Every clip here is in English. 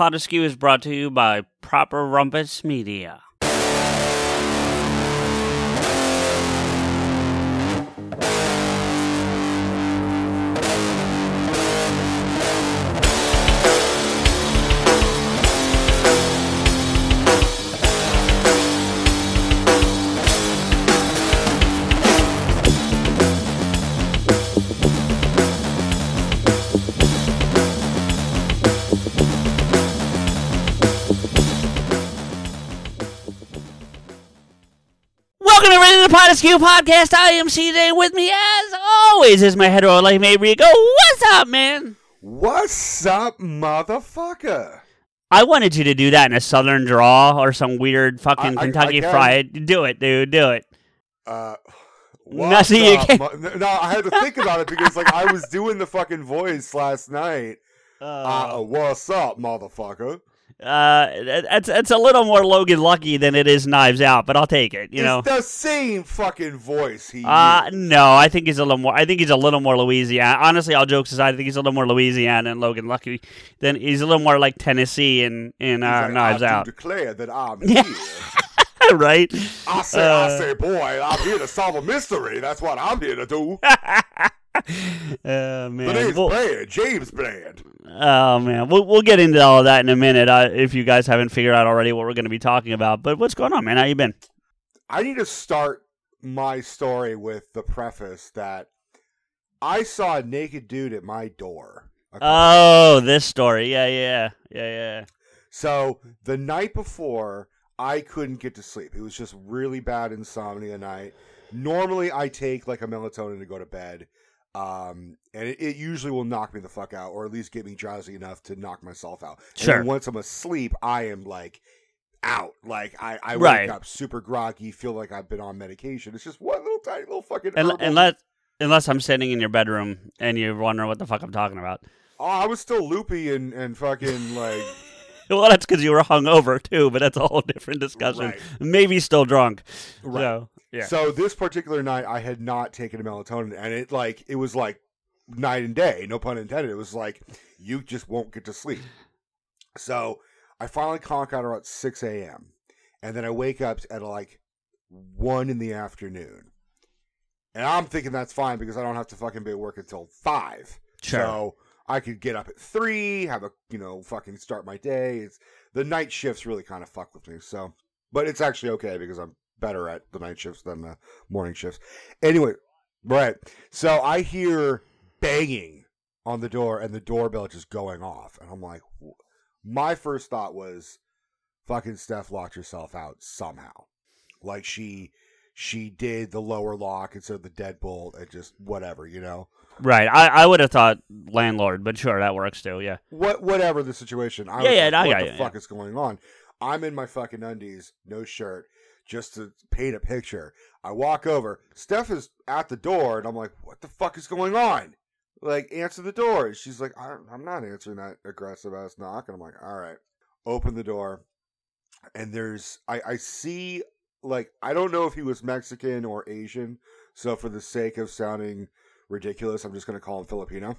Pot Askew is brought to you by Proper Rumpus Media. The Pot Askew podcast. I am CJ. With me, as always, is my hetero life mate Rico. What's up, man? What's up, motherfucker? I wanted you to do that in a southern draw or some weird fucking I- I- Kentucky I. Fried. Do it, dude. Do it. Uh, No, what's you can't- mo- no, I had to think about it because like I was doing the fucking voice last night. Uh, Uh, what's up, motherfucker? Uh, it's it's a little more Logan Lucky than it is Knives Out, but I'll take it. You know. the same fucking voice he. Uh, used. no, I think he's a little more. I think he's a little more Louisiana. Honestly, all jokes aside, I think he's a little more Louisiana and Logan Lucky. Than he's a little more like Tennessee in in uh, like, Knives I Out, declare that I'm here. right? I say, Uh, I say, boy, I'm here to solve a mystery. That's what I'm here to do. The man, name's We'll- Brand, James Brand. oh man, we'll we'll get into all of that in a minute. Uh, if you guys haven't figured out already what we're going to be talking about, but what's going on, man? How you been? I need to start my story with the preface that I saw a naked dude at my door. Oh, this story. Yeah, yeah, yeah, yeah. so the night before, I couldn't get to sleep. It was just really bad insomnia night. Normally, I take like a melatonin to go to bed, um, and it, it usually will knock me the fuck out, or at least get me drowsy enough to knock myself out. And Sure. then once I'm asleep, I am like out. Like I, I wake Right. up super groggy, feel like I've been on medication. It's just one little tiny little fucking. Herbal- unless unless I'm sitting in your bedroom and you're wondering what the fuck I'm talking about. Oh, I was still loopy and, and fucking like Well, that's because you were hungover too, but that's a whole different discussion. Right. Maybe still drunk. Right. So, yeah. So this particular night, I had not taken a melatonin, and it like it was like night and day. No pun intended. It was like you just won't get to sleep. So I finally conk out around six a.m. and then I wake up at like one in the afternoon, and I'm thinking that's fine because I don't have to fucking be at work until five. Sure. So I could get up at three, have a you know fucking start my day. It's the night shifts really kind of fuck with me. So, but it's actually okay because I'm better at the night shifts than the morning shifts. Anyway, right. So I hear banging on the door and the doorbell just going off, and I'm like, my first thought was, fucking Steph locked herself out somehow, like she. She did the lower lock instead of the deadbolt and just whatever, you know. right. I, I would have thought landlord, but sure, that works too. Yeah. what whatever the situation. I Yeah, was yeah, like, I what the fuck is going on? I'm in my fucking undies, no shirt, just to paint a picture. I walk over. Steph is at the door, and I'm like, "What the fuck is going on?" Like, answer the door. And she's like, "I'm not answering that aggressive ass knock." And I'm like, "All right." Open the door, and there's I I see like I don't know if he was Mexican or Asian. So for the sake of sounding ridiculous, I'm just gonna call him Filipino.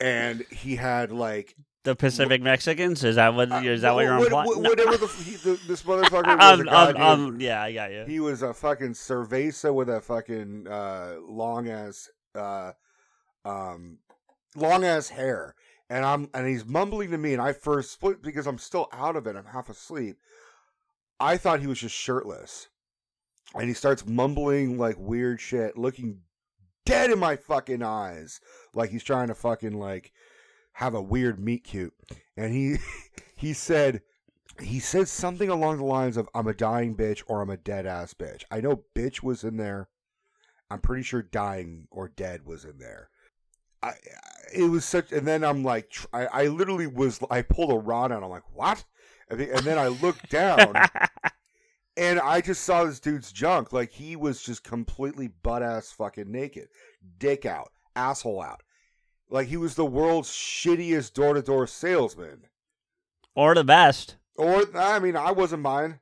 And he had like The Pacific Mexicans? Is that what is that what you're Uh, what, implying? what- No. whatever the, he, the this motherfucker was. Um, a um, um, yeah, I got you. he was a fucking cerveza with a fucking uh, long ass, uh, um, long ass hair, and I'm and he's mumbling to me, and I first split because I'm still out of it. I'm half asleep. I thought he was just shirtless, and he starts mumbling like weird shit, looking dead in my fucking eyes, like he's trying to fucking like have a weird meet cute, and he he said he said something along the lines of "I'm a dying bitch" or "I'm a dead ass bitch." I know "bitch" was in there. I'm pretty sure "dying" or "dead" was in there. I it was such, and then I'm like, I, I literally was, I pulled a rod out. I'm like, what? And then- and then I looked down, and I just saw this dude's junk. Like he was just completely butt ass fucking naked, dick out, asshole out. Like he was the world's shittiest door to door salesman. or the best. Or I mean, I wasn't buying.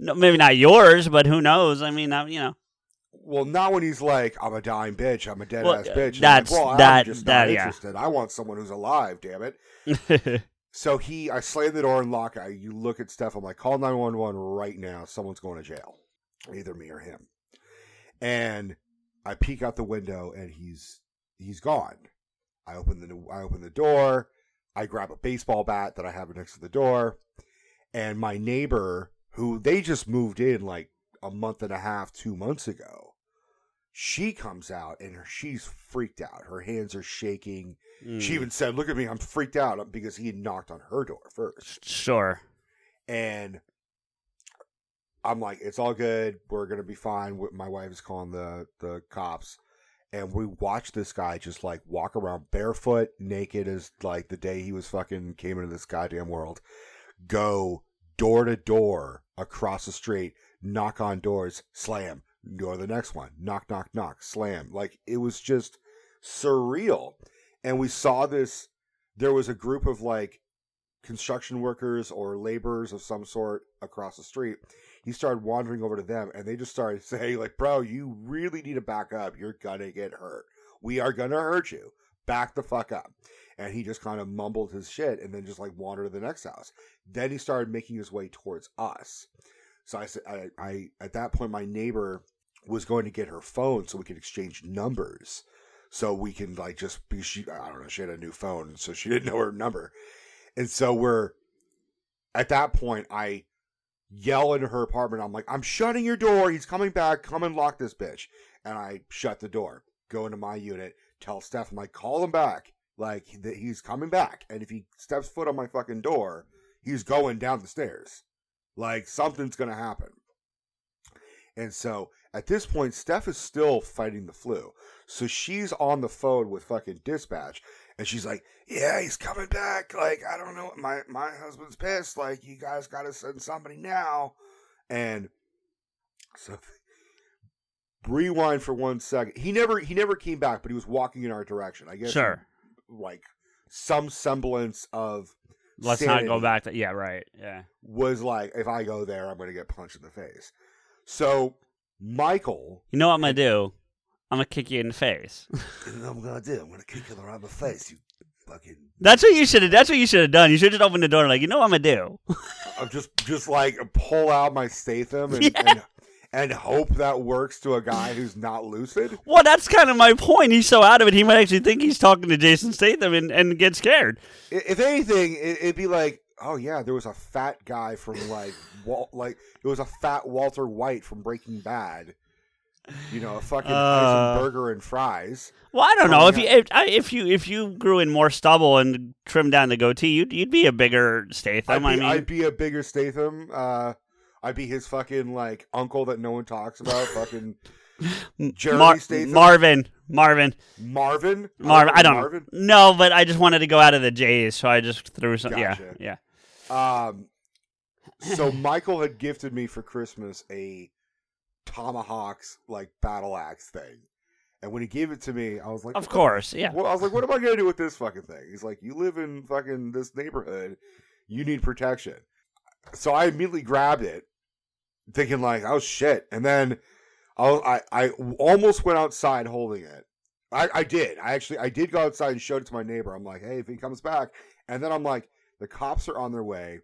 No, maybe not yours, but who knows? I mean, uh, you know. Well, not when he's like, "I'm a dying bitch. I'm a dead Well, ass bitch." That's- like, well, that- I'm just that- not yeah. interested. I want someone who's alive. Damn it. So he, I slam the door and lock. I, you look at Steph. I'm like, call 911 right now. Someone's going to jail, either me or him. And I peek out the window, and he's he's gone. I open the I open the door. I grab a baseball bat that I have next to the door, and my neighbor, who they just moved in like a month and a half, two months ago, she comes out and she's freaked out. Her hands are shaking. Mm. She even said, "Look at me, I'm freaked out because he had knocked on her door first. sure. And I'm like, "It's all good. We're gonna be fine." My wife is calling the the cops, and we watched this guy just like walk around barefoot, naked as like the day he was fucking came into this goddamn world, go door to door across the street, knock on doors, slam, to the next one, knock, knock, knock, slam. Like it was just surreal. And we saw this. There was a group of like construction workers or laborers of some sort across the street. He started wandering over to them and they just started saying, like, bro, you really need to back up. You're gonna get hurt. We are gonna hurt you. Back the fuck up. And he just kind of mumbled his shit and then just like wandered to the next house. Then he started making his way towards us. So I said, I, at that point, my neighbor was going to get her phone so we could exchange numbers. So we can like just be she I don't know she had a new phone so she didn't know her number, and so we're at that point I yell into her apartment. I'm like I'm shutting your door. He's coming back. Come and lock this bitch. And I shut the door. Go into my unit. Tell Steph I'm like call him back. Like that he's coming back. And if he steps foot on my fucking door he's going down the stairs. Like something's gonna happen. And so at this point, Steph is still fighting the flu. So she's on the phone with fucking dispatch and she's like, Yeah, he's coming back. Like, I don't know. My my husband's pissed. Like, you guys gotta send somebody now. And so rewind for one second. He never he never came back, but he was walking in our direction. I guess Sure. like some semblance of Let's not go back to yeah, right. Yeah. was like, if I go there, I'm gonna get punched in the face. So Michael You know what I'm gonna do? I'm gonna kick you in the face. You know what I'm gonna do? I'm gonna kick you around the face, you fucking. That's what you should have. That's what you should have done. You should just open the door and like, you know what I'm gonna do. I'm just, just like pull out my Statham and, Yeah. and and hope that works to a guy who's not lucid. Well, that's kind of my point. He's so out of it, he might actually think he's talking to Jason Statham and, and get scared. If anything, it, it'd be like, oh yeah, there was a fat guy from like, Wal- like it was a fat Walter White from Breaking Bad. You know, a fucking Uh. burger and fries. Well, I don't Oh, know if you if, if you if you grew in more stubble and trimmed down the goatee, you'd you'd be a bigger I'd Statham. be, I mean, I'd be a bigger Statham. Uh, I'd be his fucking like uncle that no one talks about. fucking Jeremy Mar- Statham. Marvin, Marvin, Marvin. Marvin. I don't Marvin. know, No, but I just wanted to go out of the J's, so I just threw some. Gotcha. Yeah, yeah. Um, so Michael had gifted me for Christmas a tomahawks like battle axe thing, and when he gave it to me, I was like, Of course, yeah. Well, I was like, what am I gonna do with this fucking thing? He's like, you live in fucking this neighborhood, you need protection. So I immediately grabbed it, thinking like, oh shit, and then I I, I almost went outside holding it. I, I did. I actually I did go outside and showed it to my neighbor. I'm like, hey, if he comes back, and then I'm like, the cops are on their way.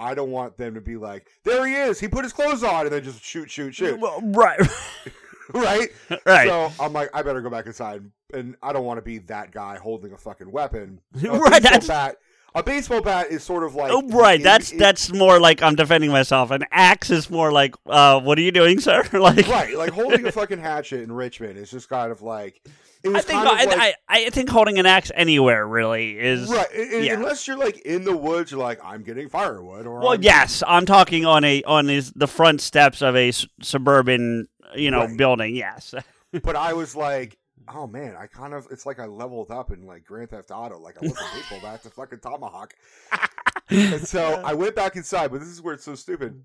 I don't want them to be like, there he is. He put his clothes on, and then just shoot, shoot, shoot. Well, right, right? right. So I'm like, I better go back inside, and I don't want to be that guy holding a fucking weapon. A Right, that's- bat. A baseball bat is sort of like oh, right. in- That's in- that's more like I'm defending myself. An axe is more like, uh, what are you doing, sir? like, right. Like holding a fucking hatchet in Richmond is just kind of like it I think I, like, I, I think holding an axe anywhere really is right. i- i- yeah. Unless you're like in the woods, you're like I'm getting firewood or Well, I'm- yes, I'm talking on a on his, the front steps of a s- suburban, you know, Right. building. Yes, But I was like. Oh man, I kind of it's like I leveled up in like Grand Theft Auto. Like I from baseball bat to fucking tomahawk. And so I went back inside, but this is where it's so stupid.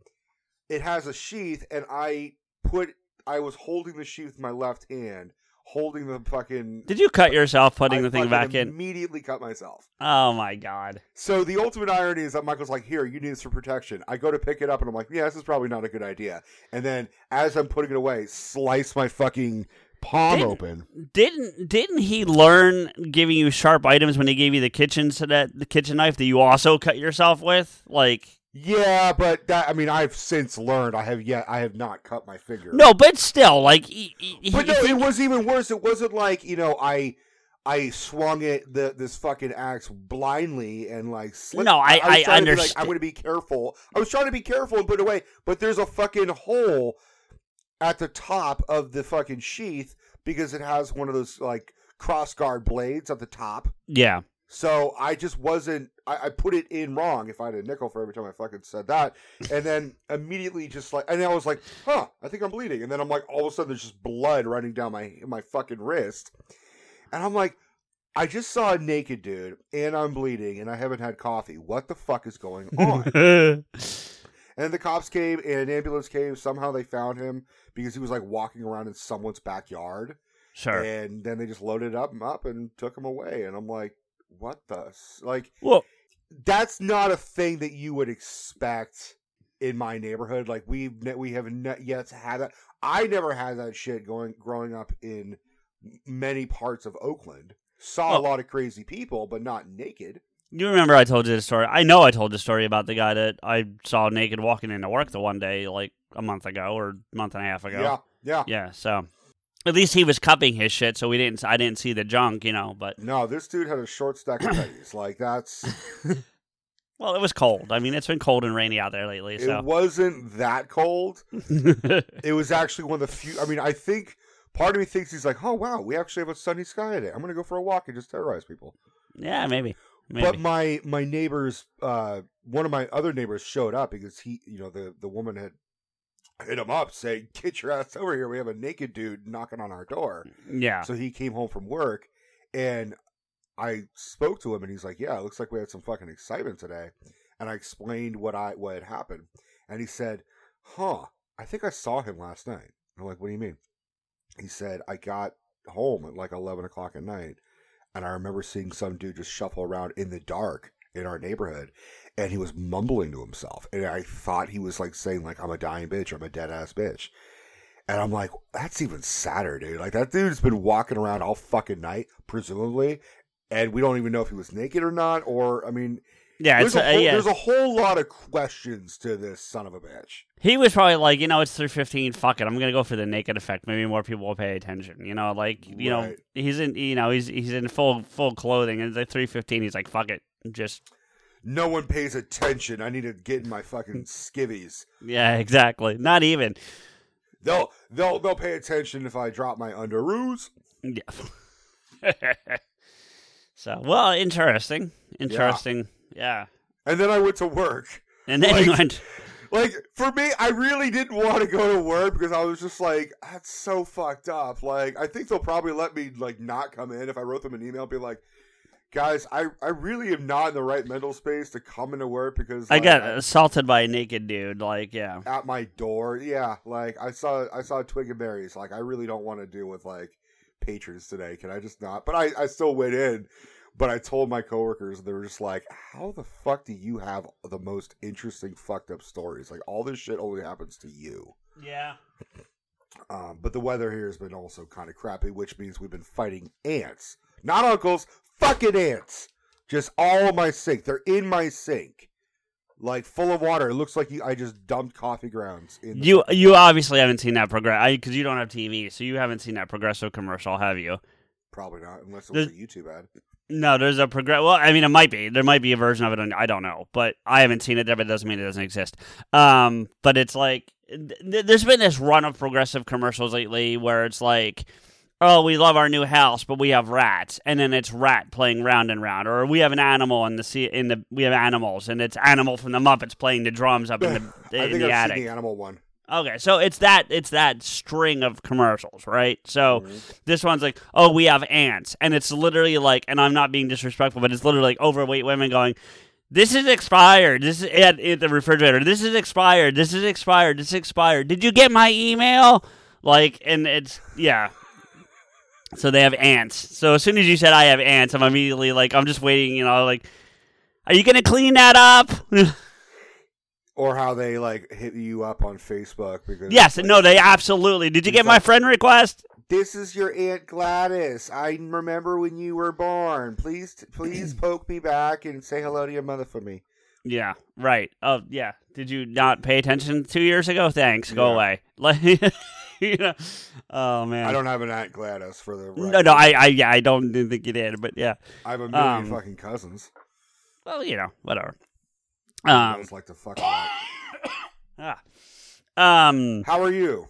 It has a sheath, and I put I was holding the sheath with my left hand holding the fucking. Did you cut yourself putting I the thing back in? Immediately cut myself. Oh my god. So the ultimate irony is that Michael's like, "Here, you need this for protection." I go to pick it up, and I'm like, "Yeah, this is probably not a good idea." And then, as I'm putting it away, slice my fucking palm Didn't- open. Didn't didn't he learn giving you sharp items when he gave you the kitchen so that the kitchen knife that you also cut yourself with? Like Yeah, but that I mean, I've since learned. I have yet. I have not cut my finger. no, but still, like he, he, but he- no, it was even worse. It wasn't like you know, I. I swung it the this fucking axe blindly and like slipped. No, I- I trying to like, understand. I'm going to be careful. I was trying to be careful and put it away, but there's a fucking hole at the top of the fucking sheath because it has one of those like cross guard blades at the top. yeah. So I just wasn't. I, I put it in wrong. If I had a nickel for every time I fucking said that, and then immediately just like, and I was like, "Huh, I think I'm bleeding." And then I'm like, all of a sudden, there's just blood running down my my fucking wrist, and I'm like, I just saw a naked dude, and I'm bleeding, and I haven't had coffee. What the fuck is going on? and the cops came, and an ambulance came. Somehow they found him because he was like walking around in someone's backyard. sure. And then they just loaded up him up and took him away. And I'm like, what the? Like, Well, that's not a thing that you would expect in my neighborhood. Like, we've ne- we have not yet had that. I never had that shit going growing up in many parts of Oakland. Saw a oh. lot of crazy people, but not naked. you remember I told you the story. I know I told the story about the guy that I saw naked walking into work the one day, like a month ago or month and a half ago. Yeah, yeah. Yeah. So at least he was cupping his shit, so we didn't. I didn't see the junk, you know. But No, this dude had a short stack of pennies. Like that's well, it was cold. I mean, it's been cold and rainy out there lately. it wasn't that cold. it was actually one of the few. I mean, I think part of me thinks he's like, oh wow, we actually have a sunny sky today. I'm gonna go for a walk and just terrorize people. yeah, maybe. Maybe. But my my neighbors, uh, one of my other neighbors showed up because he, you know, the the woman had hit him up saying, "Get your ass over here. We have a naked dude knocking on our door." yeah. So he came home from work, and I spoke to him, and he's like, "Yeah, it looks like we had some fucking excitement today." And I explained what I what had happened, and he said, "Huh, I think I saw him last night." I'm like, "What do you mean?" He said, "I got home at like eleven o'clock at night, and I remember seeing some dude just shuffle around in the dark in our neighborhood." And he was mumbling to himself, and I thought he was like saying, "Like I'm a dying bitch, or I'm a dead ass bitch." And I'm like, that's even sadder, dude. Like that dude's been walking around all fucking night, presumably, and we don't even know if he was naked or not. Or I mean, yeah. there's, a uh, whole, yeah. there's a whole lot of questions to this son of a bitch. He was probably like, you know, it's three fifteen. Fuck it, I'm gonna go for the naked effect. Maybe more people will pay attention. You know, like you know, he's in, you know, he's he's in full full clothing, and it's like three fifteen. He's like, fuck it, just No one pays attention. I need to get in my fucking skivvies. yeah, exactly. Not even. They'll they'll they'll pay attention if I drop my underoos. Yeah. so well, interesting, interesting. Yeah. And then I went to work. And then he Like- went. Like for me, I really didn't want to go to work because I was just like, that's so fucked up. Like I think they'll probably let me like not come in if I wrote them an email, be like, guys, I I really am not in the right mental space to come into work because I like, got assaulted by a naked dude. Like, yeah. at my door. Yeah, like I saw I saw twig and berries. Like I really don't want to deal with like patrons today. Can I just not? But I I still went in. But I told my coworkers, and they were just like, "How the fuck do you have the most interesting fucked up stories? Like all this shit only happens to you." Yeah. Um, but the weather here has been also kind of crappy, which means we've been fighting ants, not uncles, fucking ants. Just all in my sink. They're in my sink, like full of water. It looks like you, I just dumped coffee grounds. In You you water. obviously haven't seen that progress because you don't have TV, so you haven't seen that progressive commercial, have you? probably not, unless it was a YouTube ad. No, there's a progress. Well, I mean, it might be. There might be a version of it. On, I don't know, but I haven't seen it. But it doesn't mean it doesn't exist. Um, but it's like th- there's been this run of progressive commercials lately where it's like, oh, we love our new house, but we have rats, and then it's rat playing round and round, or we have an animal in the sea in the we have animals, and it's animal from the Muppets playing the drums up in the I in think the I've attic. seen the animal one. Okay, so it's that it's that string of commercials, right? So Mhm. this one's like, oh, we have ants, and it's literally like, and I'm not being disrespectful, but it's literally like overweight women going, "This is expired. This is at, at the refrigerator. This is expired. This is expired. This is expired. Did you get my email?" Like, and it's yeah, So they have ants. So as soon as you said I have ants, I'm immediately like, I'm just waiting. You know, like, are you gonna clean that up? Or how they like hit you up on Facebook because yes. like, No. They absolutely. Did you get my like- friend request? This is your aunt Gladys. I remember when you were born. Please, please poke me back and say hello to your mother for me. Yeah. Right. Oh yeah. Did you not pay attention two years ago? Thanks. Go Yeah. away. You know. Oh man. I don't have an aunt Gladys for the. No, no, I, I, yeah, I don't think you did, but yeah. I have a million um, fucking cousins. Well, you know, whatever. I Um, just like to fuck ah. um, How are you?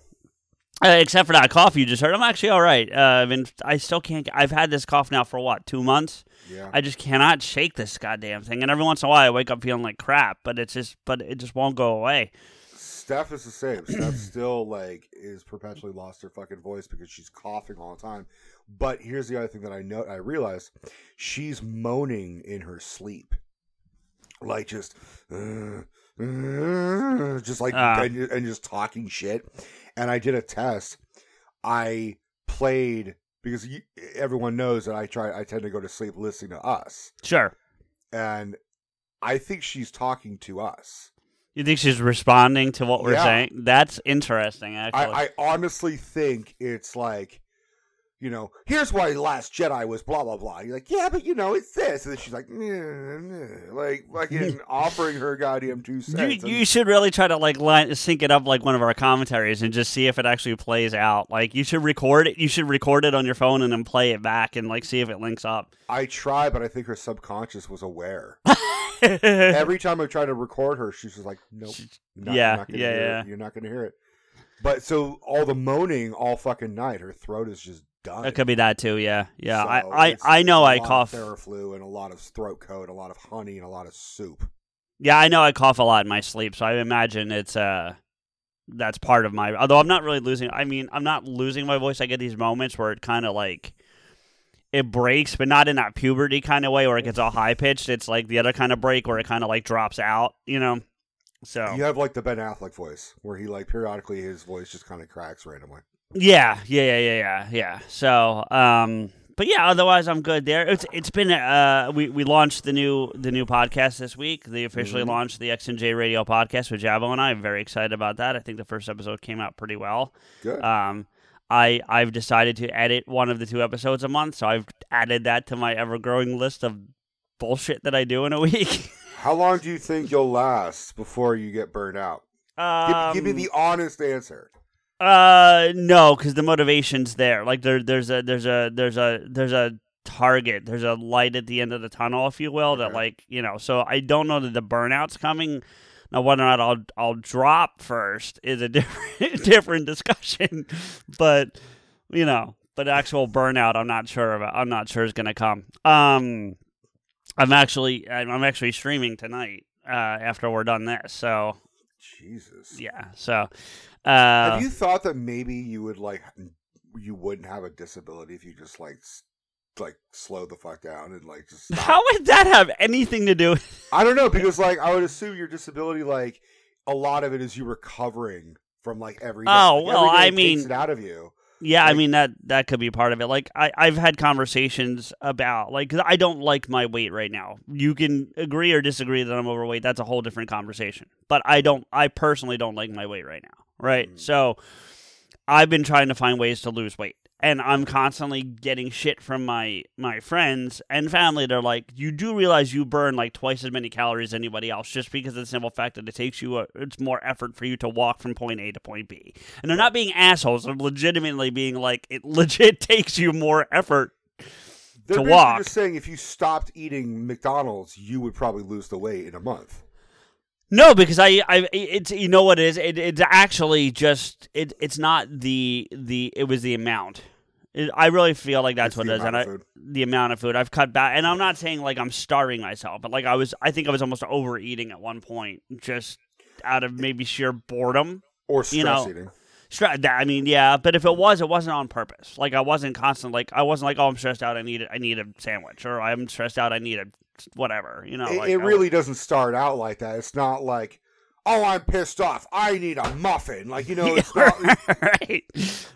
uh, except for that cough you just heard, I'm actually all right. Uh, I mean, I still can't. I've had this cough now for what two months. Yeah. I just cannot shake this goddamn thing, and every once in a while I wake up feeling like crap, but it's just, but it just won't go away. Steph is the same. Steph still like is perpetually lost her fucking voice because she's coughing all the time. But here's the other thing that I know I realized she's moaning in her sleep, like just, uh, uh, just like Ah. and, and just talking shit. And I did a test. I played because you, everyone knows that I try. I tend to go to sleep listening to us, Sure. and I think she's talking to us. You think she's responding to what we're Yeah. saying? That's interesting, actually. I, I honestly think it's like, you know, here's why Last Jedi was blah blah blah. You're like, yeah, but you know, it's this, and then she's like, nah, nah, like fucking offering her goddamn two you, cents. and- you should really try to like line, sync it up like one of our commentaries and just see if it actually plays out. Like you should record it. You should record it on your phone and then play it back and like see if it links up. I try, but I think her subconscious was aware. Every time I try to record her, she's just like, nope, not, Yeah, you're not gonna yeah, hear yeah. It. You're not gonna hear it. But so all the moaning all fucking night, her throat is just done. it could be that too. Yeah, yeah. So I, I, I know a I lot cough. Theraflu and a lot of throat coat, a lot of honey, and a lot of soup. Yeah, I know I cough a lot in my sleep, so I imagine it's uh that's part of my. Although I'm not really losing. I mean, I'm not losing my voice. I get these moments where it kind of like it breaks, but not in that puberty kind of way where it gets all high pitched. It's like the other kind of break where it kind of like drops out. You know. So You have like the Ben Affleck voice, where he like periodically his voice just kind of cracks randomly. Yeah, yeah, yeah, yeah, yeah, yeah. So, um, but yeah, otherwise I'm good there. It's it's been uh we, we launched the new the new podcast this week. They officially Mhm. launched the X and J Radio podcast with Jabo and I. I'm very excited about that. I think the first episode came out pretty well. Good. Um, I I've decided to edit one of the two episodes a month, so I've added that to my ever growing list of bullshit that I do in a week. How long do you think you'll last before you get burned out? Give, um, give me the honest answer. Uh, no, because the motivation's there. Like there, there's a, there's a, there's a, there's a target. There's a light at the end of the tunnel, if you will. That Okay. like you know. So I don't know that the burnout's coming. Now, whether or not I'll I'll drop first is a different different discussion. But you know, but actual burnout, I'm not sure about. I'm not sure is going to come. Um, I'm actually I'm I'm actually streaming tonight. Uh, after we're done this, so Jesus. yeah, so. Uh, have you thought that maybe you would like you wouldn't have a disability if you just like like slow the fuck down and like just stop? How would that have anything to do? I don't know because like I would assume your disability like a lot of it is you recovering from like every Oh, like, well, I mean- it out of you. Yeah, I mean that that could be part of it. Like I I've had conversations about like 'cause I don't like my weight right now. You can agree or disagree that I'm overweight. That's a whole different conversation. But I don't I personally don't like my weight right now. Right? Mm. So I've been trying to find ways to lose weight. And I'm constantly getting shit from my my friends and family. They're like, "You do realize you burn like twice as many calories as anybody else, just because of the simple fact that it takes you a, it's more effort for you to walk from point A to point B." And they're not being assholes. They're legitimately being like, it legit takes you more effort. They're to walk. just saying if you stopped eating McDonald's, you would probably lose the weight in a month. No, because I, I, it's you know what it is. It, it's actually just it. It's not the the. It was the amount. It, I really feel like that's It's what it is, and I, amount of food. the amount of food I've cut back. And I'm not saying like I'm starving myself, but like I was. I think I was almost overeating at one point, just out of maybe sheer boredom. or stress you know, eating. I mean, yeah, but if it was, it wasn't on purpose. Like I wasn't constant. Like I wasn't like, oh, I'm stressed out. I need, a, I need a sandwich, or I'm stressed out. I need a whatever. You know, it, like, it really doesn't start out like that. It's not like oh, I'm pissed off. I need a muffin. Like you know, it's not. right,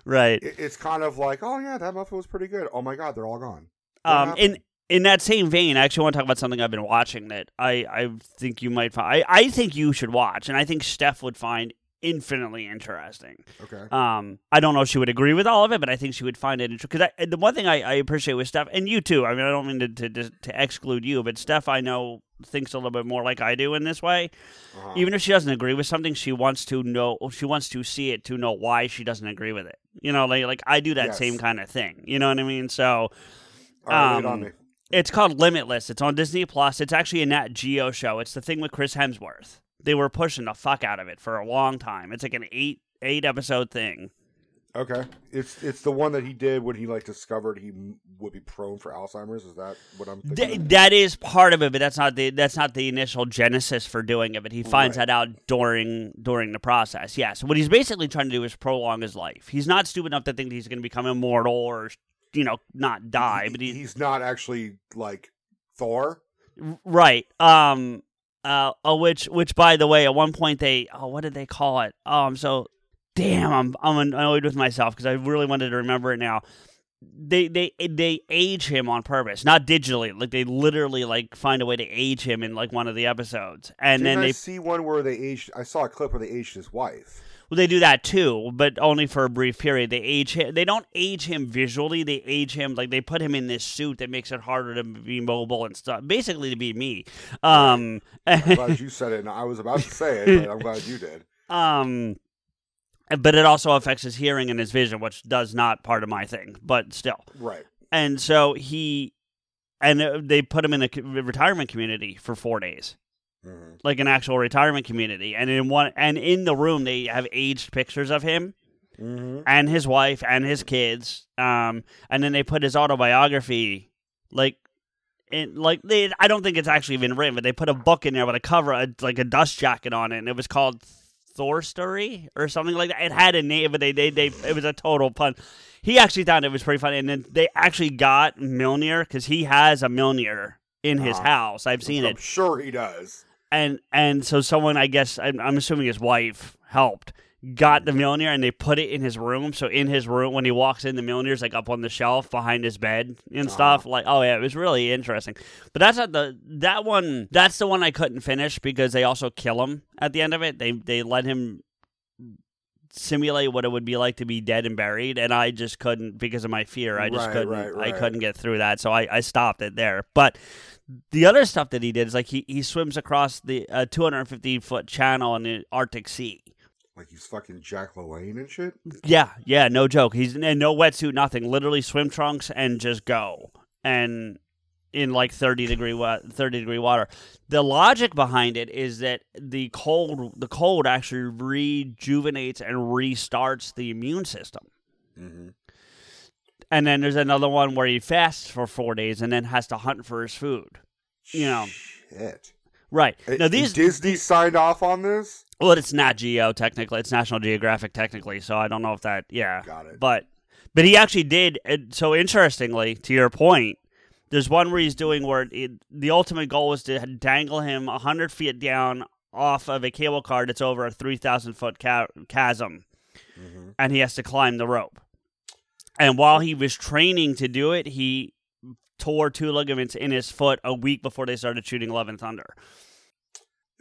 right. it- It's kind of like, oh yeah, that muffin was pretty good. Oh my god, they're all gone. What Um, happened? in in that same vein, I actually want to talk about something I've been watching that I I think you might find. I I think you should watch, and I think Steph would find infinitely interesting. Okay. Um, I don't know if she would agree with all of it, but I think she would find it interesting. Because the one thing I, I appreciate with Steph, and you too. I mean, I don't mean to, to to exclude you, but Steph, I know thinks a little bit more like I do in this way. Uh-huh. Even if she doesn't agree with something, she wants to know. She wants to see it to know why she doesn't agree with it. You know, like like I do that Yes. same kind of thing. You know what I mean? So. all right, lay it on um. It's called Limitless. It's on Disney Plus. It's actually a Nat Geo show. It's the thing with Chris Hemsworth. They were pushing the fuck out of it for a long time. It's like an eight eight episode thing. Okay, it's it's the one that he did when he like discovered he would be prone for Alzheimer's. Is that what I'm thinking? Th- that is part of it, but that's not the that's not the initial genesis for doing it. But he finds Right. that out during during the process. Yeah. So what he's basically trying to do is prolong his life. He's not stupid enough to think he's going to become immortal or you know not die. He- But he, he's not actually like Thor. Right. Um. Uh. oh, which, which, by the way, at one point they, oh, what did they call it? Oh, I'm so, damn, I'm, I'm annoyed with myself because I really wanted to remember it now. They, they, they age him on purpose, not digitally. Like they literally like find a way to age him in like one of the episodes, and Didn't then I they, see one where they aged? I saw a clip where they aged his wife. Well, they do that too, but only for a brief period. They age him. They don't age him visually. They age him like they put him in this suit that makes it harder to be mobile and stuff. Basically, to be me. Um. I'm glad you said it, and I was about to say it, but I'm glad you did. Um, but it also affects his hearing and his vision, which does not part of my thing, but still. Right. And so he, and uh, they put him in a retirement community for four days, hmm like an actual retirement community. And in one, and in the room, they have aged pictures of him hmm and his wife and his kids. Um, and then they put his autobiography, like. In, like they, I don't think it's actually been written, but they put a book in there with a cover, a, like a dust jacket on it, and it was called Thor Story or something like that. It had a name, but they, they, they, it was a total pun. He actually thought it was pretty funny, and then they actually got Mjolnir because he has a Mjolnir in his Uh-huh. house. I've seen I'm it, sure he does. And and so someone, I guess, I'm, I'm assuming his wife helped, got the Mjolnir, and they put it in his room. So in his room, when he walks in, the Mjolnir's like up on the shelf behind his bed and Uh-huh. stuff. Like, oh yeah, it was really interesting. But that's not the that one. That's the one I couldn't finish because they also kill him at the end of it. They they let him simulate what it would be like to be dead and buried and i just couldn't because of my fear. I just Right, couldn't right, i couldn't get through that so I, I stopped it there. But the other stuff that he did is like he, he swims across the uh, 250 foot channel in the arctic sea. Like he's fucking Jack LaLanne and shit. yeah yeah no joke. He's in no wetsuit nothing. Literally swim trunks and just go. And in like 30 degree wa- 30 degree water the logic behind it is that the cold the cold actually rejuvenates and restarts the immune system hmm and then there's another one where he fasts for four days and then has to hunt for his food You know. Shit. right now these Disney signed off on this. well it's Nat Geo technically it's national geographic technically so i don't know if that yeah Got it. but but he actually did so interestingly to your point there's one where he's doing where it, the ultimate goal was to dangle him 100 feet down off of a cable car that's over a 3000 foot ca- chasm hmm and he has to climb the rope and while he was training to do it he tore two ligaments in his foot a week before they started shooting love and thunder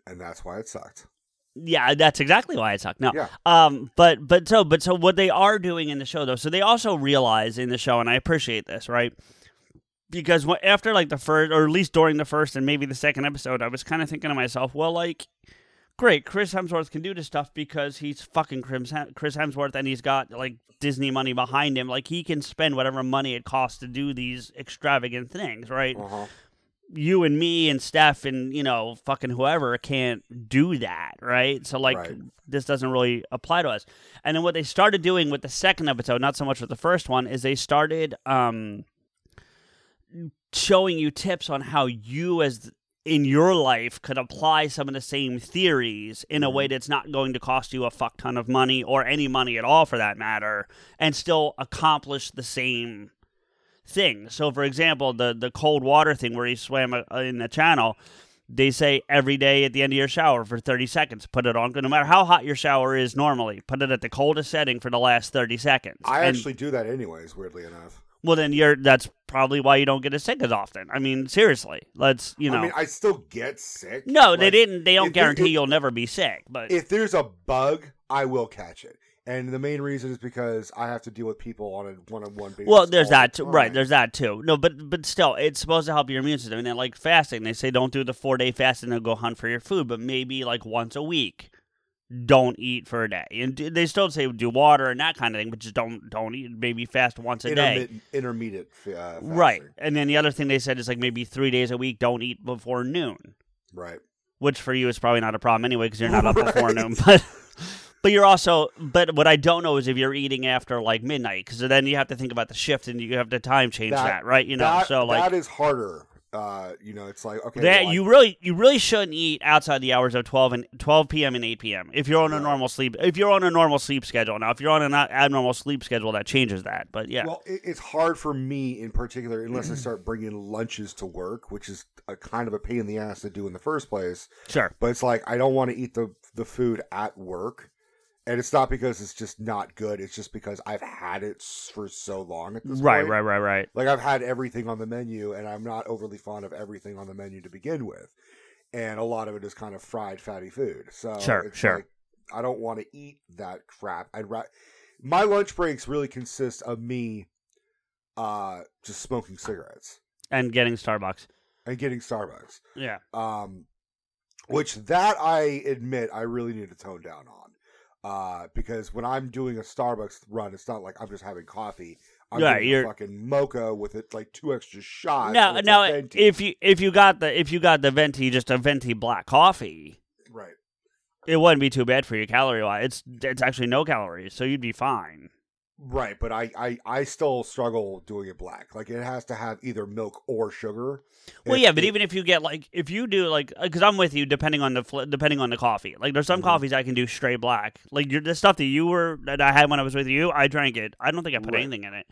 And that's why it sucked. yeah that's exactly why it sucked no Yeah. Um, but but so but so what they are doing in the show though, so they also realize in the show, and I appreciate this, right? Because after like the first, or at least during the first and maybe the second episode, I was kind of thinking to myself, well, like, great, Chris Hemsworth can do this stuff because he's fucking Chris Hemsworth, and he's got like Disney money behind him. Like he can spend whatever money it costs to do these extravagant things, right? Uh-huh. you and me and Steph and you know fucking whoever can't do that, right? So like Right. this doesn't really apply to us. And then what they started doing with the second episode, not so much with the first one, is they started um showing you tips on how you as in your life could apply some of the same theories in a way that's not going to cost you a fuck ton of money or any money at all for that matter and still accomplish the same thing. So, for example, the the cold water thing where he swam uh, in the channel, They say every day at the end of your shower for 30 seconds, put it on. No matter how hot your shower is normally, put it at the coldest setting for the last 30 seconds. I And- actually do that anyways. Weirdly enough, well, then you're. That's probably why you don't get as sick as often. I mean, seriously, let's you know. I mean, I still get sick. no, they didn't. They don't guarantee if- you'll never be sick, but If there's a bug, I will catch it. And the main reason is because I have to deal with people on a one-on-one basis. Well, there's that the too. Right, there's that too. No, but but still, it's supposed to help your immune system. And then like fasting, they say don't do the four day fasting and then go hunt for your food, but maybe like once a week, don't eat for a day. And they still say do water and that kind of thing, but just don't don't eat. Maybe fast once a day. intermediate. Uh, Right. And then the other thing they said is like maybe three days a week, don't eat before noon. Right. which for you is probably not a problem anyway because you're not up before noon. But but you're also but what I don't know is if you're eating after like midnight because then you have to think about the shift and you have to time change that, That- right? You know, that, so like that is harder. Uh, you know, it's like okay, that well, I- you really you really shouldn't eat outside the hours of 12 and 12 p.m. and 8 p.m. if you're on a normal sleep if you're on a normal sleep schedule. Now if you're on an abnormal sleep schedule that changes that. But yeah. Well, it, it's hard for me in particular unless I start bringing lunches to work, which is a kind of a pain in the ass to do in the first place. sure. But it's like I don't want to eat the the food at work, and it's not because it's just not good. It's just because I've had it for so long at this Right, point. right, right, right. Like I've had everything on the menu, and I'm not overly fond of everything on the menu to begin with, and a lot of it is kind of fried, fatty food. So Sure, sure. like, I don't want to eat that crap. I'd ra- my lunch breaks really consist of me, uh, just smoking cigarettes And getting Starbucks. and getting Starbucks. Yeah. Um, which that I admit I really need to tone down on. Uh, because when I'm doing a Starbucks run, it's not like I'm just having coffee. I'm Yeah, you're- a fucking mocha with it like two extra shots. No, and it's a now, venti. if you if you got the if you got the venti, just a venti black coffee, right, it wouldn't be too bad for you calorie wise. It's it's actually no calories, so you'd be fine. Right, but I, I I still struggle doing it black. Like it has to have either milk or sugar. Well, If yeah, but it- even if you get like if you do like because I'm with you, depending on the fl- depending on the coffee. Like there's some Mhm. coffees I can do straight black. Like the stuff that you were that I had when I was with you, I drank it. I don't think I put Right. anything in it.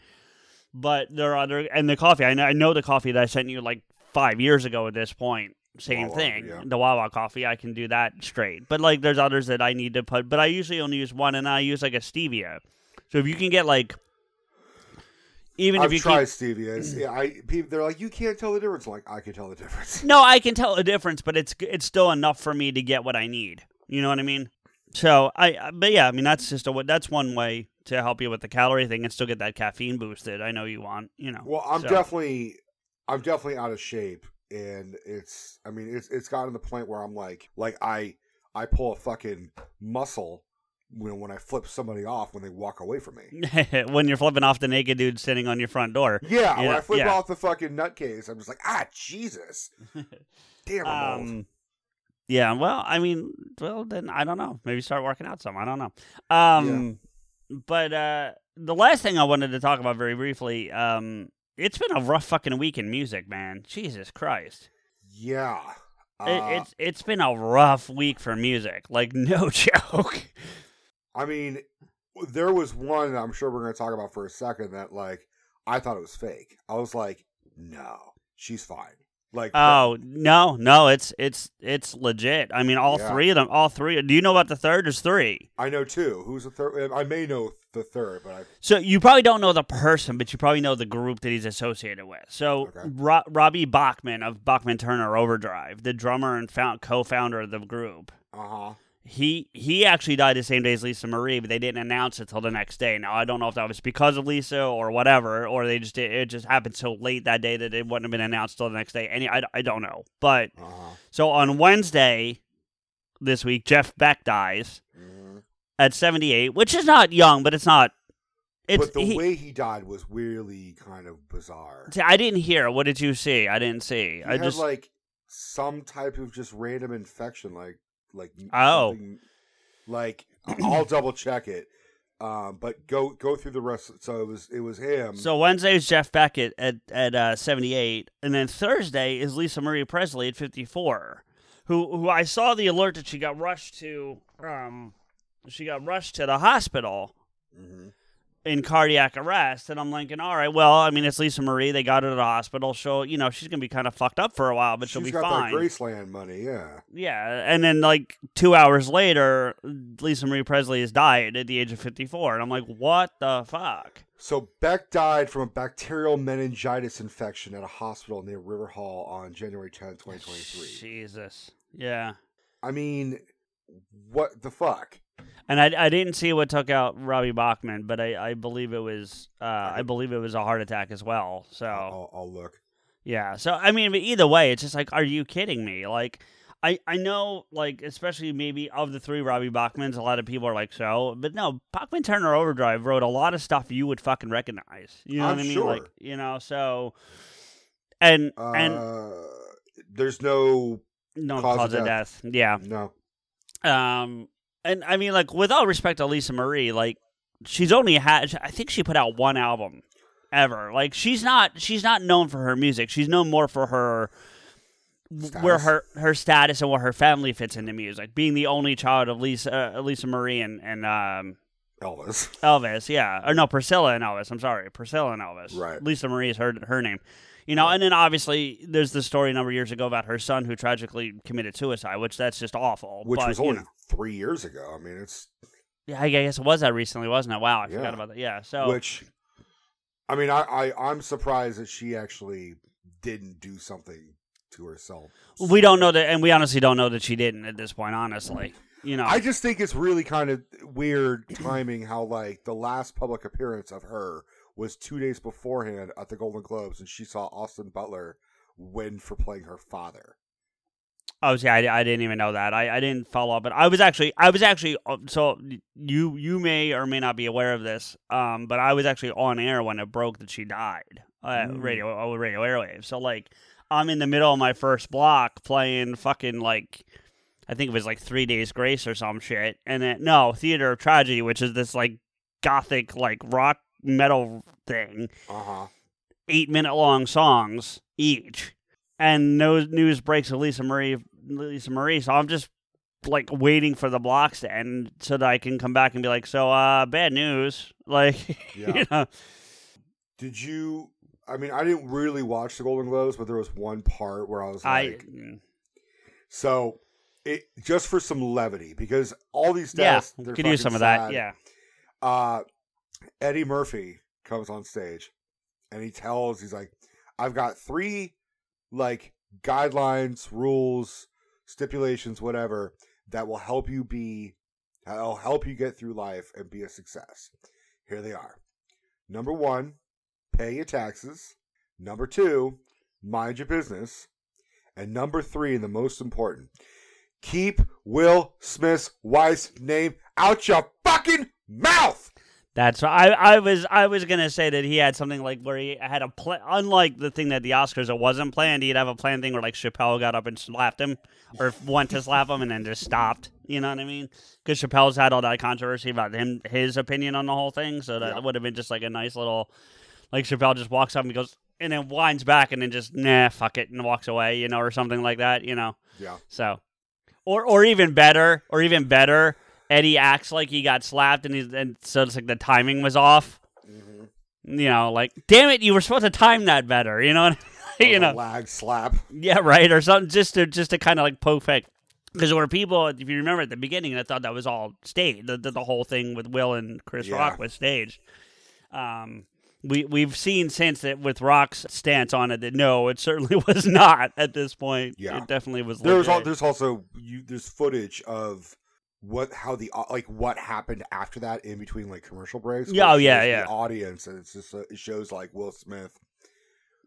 But there are other and the coffee. I know I know the coffee that I sent you like five years ago. At this point, same Wawa, thing. yeah. The Wawa coffee, I can do that straight. But like there's others that I need to put. But I usually only use one, and I use like a stevia. So if you can get like. Even I've if you tried keep, stevia, it's, yeah, I people they're like you can't tell the difference. I'm like I can tell the difference. No, I can tell a difference, but it's it's still enough for me to get what I need. You know what I mean? So I, but yeah, I mean that's just a that's one way to help you with the calorie thing and still get that caffeine boosted. I know you want, you know. Well, I'm so. definitely, I'm definitely out of shape, and it's, I mean, it's it's gotten to the point where I'm like, like I, I pull a fucking muscle when when I flip somebody off when they walk away from me. when you're flipping off the naked dude sitting on your front door. Yeah, when Yeah, I flip yeah. off the fucking nutcase, I'm just like, ah, Jesus, damn, I'm old. Um, yeah, well, I mean, well, then I don't know. Maybe start working out some. I don't know. Um, but uh, the last thing I wanted to talk about very briefly, um, it's been a rough fucking week in music, man. Jesus Christ. Yeah, It, uh, it's it's been a rough week for music, like no joke. I mean, there was one that I'm sure we're going to talk about for a second that like I thought it was fake. I was like, no, she's fine. Like, Oh no, no, it's it's it's legit. I mean, all Yeah. three of them, all three. Do you know about the third? There's three. I know two. Who's the third? I may know the third, but I So you probably don't know the person, but you probably know the group that he's associated with. So Okay. Ro- Robbie Bachman of Bachman Turner Overdrive, the drummer and found- co-founder of the group, uh huh. He he actually died the same day as Lisa Marie, but they didn't announce it till the next day. Now I don't know if that was because of Lisa or whatever, or they just it just happened so late that day that it wouldn't have been announced till the next day. Any I, I don't know, but Uh huh. so on Wednesday this week, Jeff Beck dies hmm at 78, which is not young, but it's not. It's But the he- way he died was really kind of bizarre. See, I didn't hear. What did you see? I didn't see. He I just like some type of just random infection, like like Oh. like I'll double check it. Um, but go go through the rest. So it was it was him. so Wednesday is Jeff Beckett at at uh, 78, and then Thursday is Lisa Marie Presley at 54, who who I saw the alert that she got rushed to um she got rushed to the hospital, Mhm. In cardiac arrest, and I'm thinking, all right, well, I mean, it's Lisa Marie. They got her to the hospital. She'll, you know, she's gonna be kind of fucked up for a while, but she'll She's be got fine. that Graceland money, yeah. Yeah, and then like two hours later, Lisa Marie Presley has died at the age of 54, and I'm like, what the fuck? So Beck died from a bacterial meningitis infection at a hospital near River Hall on January 10th, 2023. Jesus. Yeah. I mean, what the fuck? And I, I didn't see what took out Robbie Bachman, but I, I believe it was uh, I believe it was a heart attack as well. So I'll, I'll look. yeah, so I mean, but either way, it's just like, are you kidding me? Like, I I know, like, especially maybe of the three Robbie Bachmans, a lot of people are like, so, but no, Bachman Turner Overdrive wrote a lot of stuff you would fucking recognize. You know I'm what I mean? sure. Like, you know, so, and and Uh, there's no no cause cause, of of death. Yeah, no. Um, and I mean, like, with all respect to Lisa Marie, like, she's only had, I think she put out one album ever. Like, she's not, she's not known for her music. She's known more for her, where her her status and where her family fits into music. Being the only child of Lisa, uh, Lisa Marie and and um, Elvis. Elvis, yeah, or no, Priscilla and Elvis. I'm sorry, Priscilla and Elvis. Right. Lisa Marie is her her name. You know, and then obviously there's the story a number of years ago about her son who tragically committed suicide, which that's just awful. Which but, was you only know. three years ago. I mean, it's Yeah, I guess it was that recently, wasn't it? Wow, I Yeah. forgot about that. Yeah, so which. I mean, I, I I'm surprised that she actually didn't do something to herself. we don't know that, and we honestly don't know that she didn't at this point. Honestly, you know, I just think it's really kind of weird timing how like the last public appearance of her was two days beforehand at the Golden Globes, and she saw Austin Butler win for playing her father. oh yeah, I, I didn't even know that. I, I didn't follow up, but I was actually, I was actually, uh, so you you may or may not be aware of this, um, but I was actually on air when it broke that she died, uh, Mm. radio radio airwaves. So like, I'm in the middle of my first block playing fucking like. I think it was like Three Days Grace or some shit, and then no Theatre of Tragedy, which is this like gothic like rock metal thing, Uh huh. eight minute long songs each. And no news breaks of Lisa Marie Lisa Marie. So I'm just like waiting for the blocks to end so that I can come back and be like, So uh bad news. Like Yeah. you know. Did you? I mean, I didn't really watch the Golden Globes, but there was one part where I was I like, so it just for some levity because all these yeah, deaths they're could use some of that. Yeah. uh, Eddie Murphy comes on stage and he tells, he's like, I've got three like guidelines, rules, stipulations, whatever that will help you be, that'll help you get through life and be a success. Here they are. Number one, pay your taxes. Number two, mind your business. And number three, and the most important, keep Will Smith's wife's name out your fucking mouth. That's I. I was. I was gonna say that he had something like where he had a plan. Unlike the thing that the Oscars, it wasn't planned. He'd have a planned thing where like Chappelle got up and slapped him, or went to slap him and then just stopped. You know what I mean? Because Chappelle's had all that controversy about him, his opinion on the whole thing. So that Yeah. would have been just like a nice little, like Chappelle just walks up and goes and then winds back and then just nah, fuck it, and walks away. You know, or something like that. You know. Yeah. So, or or even better, or even better, Eddie acts like he got slapped, and he's and so it's like the timing was off. Mm-hmm. You know, like damn it, you were supposed to time that better. You know, I mean? you know, lag slap. yeah, right, or something, just to just to kind of like perfect. Because there were people, if you remember at the beginning, that thought that was all staged. The, the, the whole thing with Will and Chris Yeah. Rock was staged. Um, we we've seen since that with Rock's stance on it that no, it certainly was not at this point. Yeah. it definitely was. There's al- there's also you there's footage of what how the like what happened after that in between like commercial breaks. Yeah, oh, yeah, yeah. The audience and it's just uh, it shows like Will Smith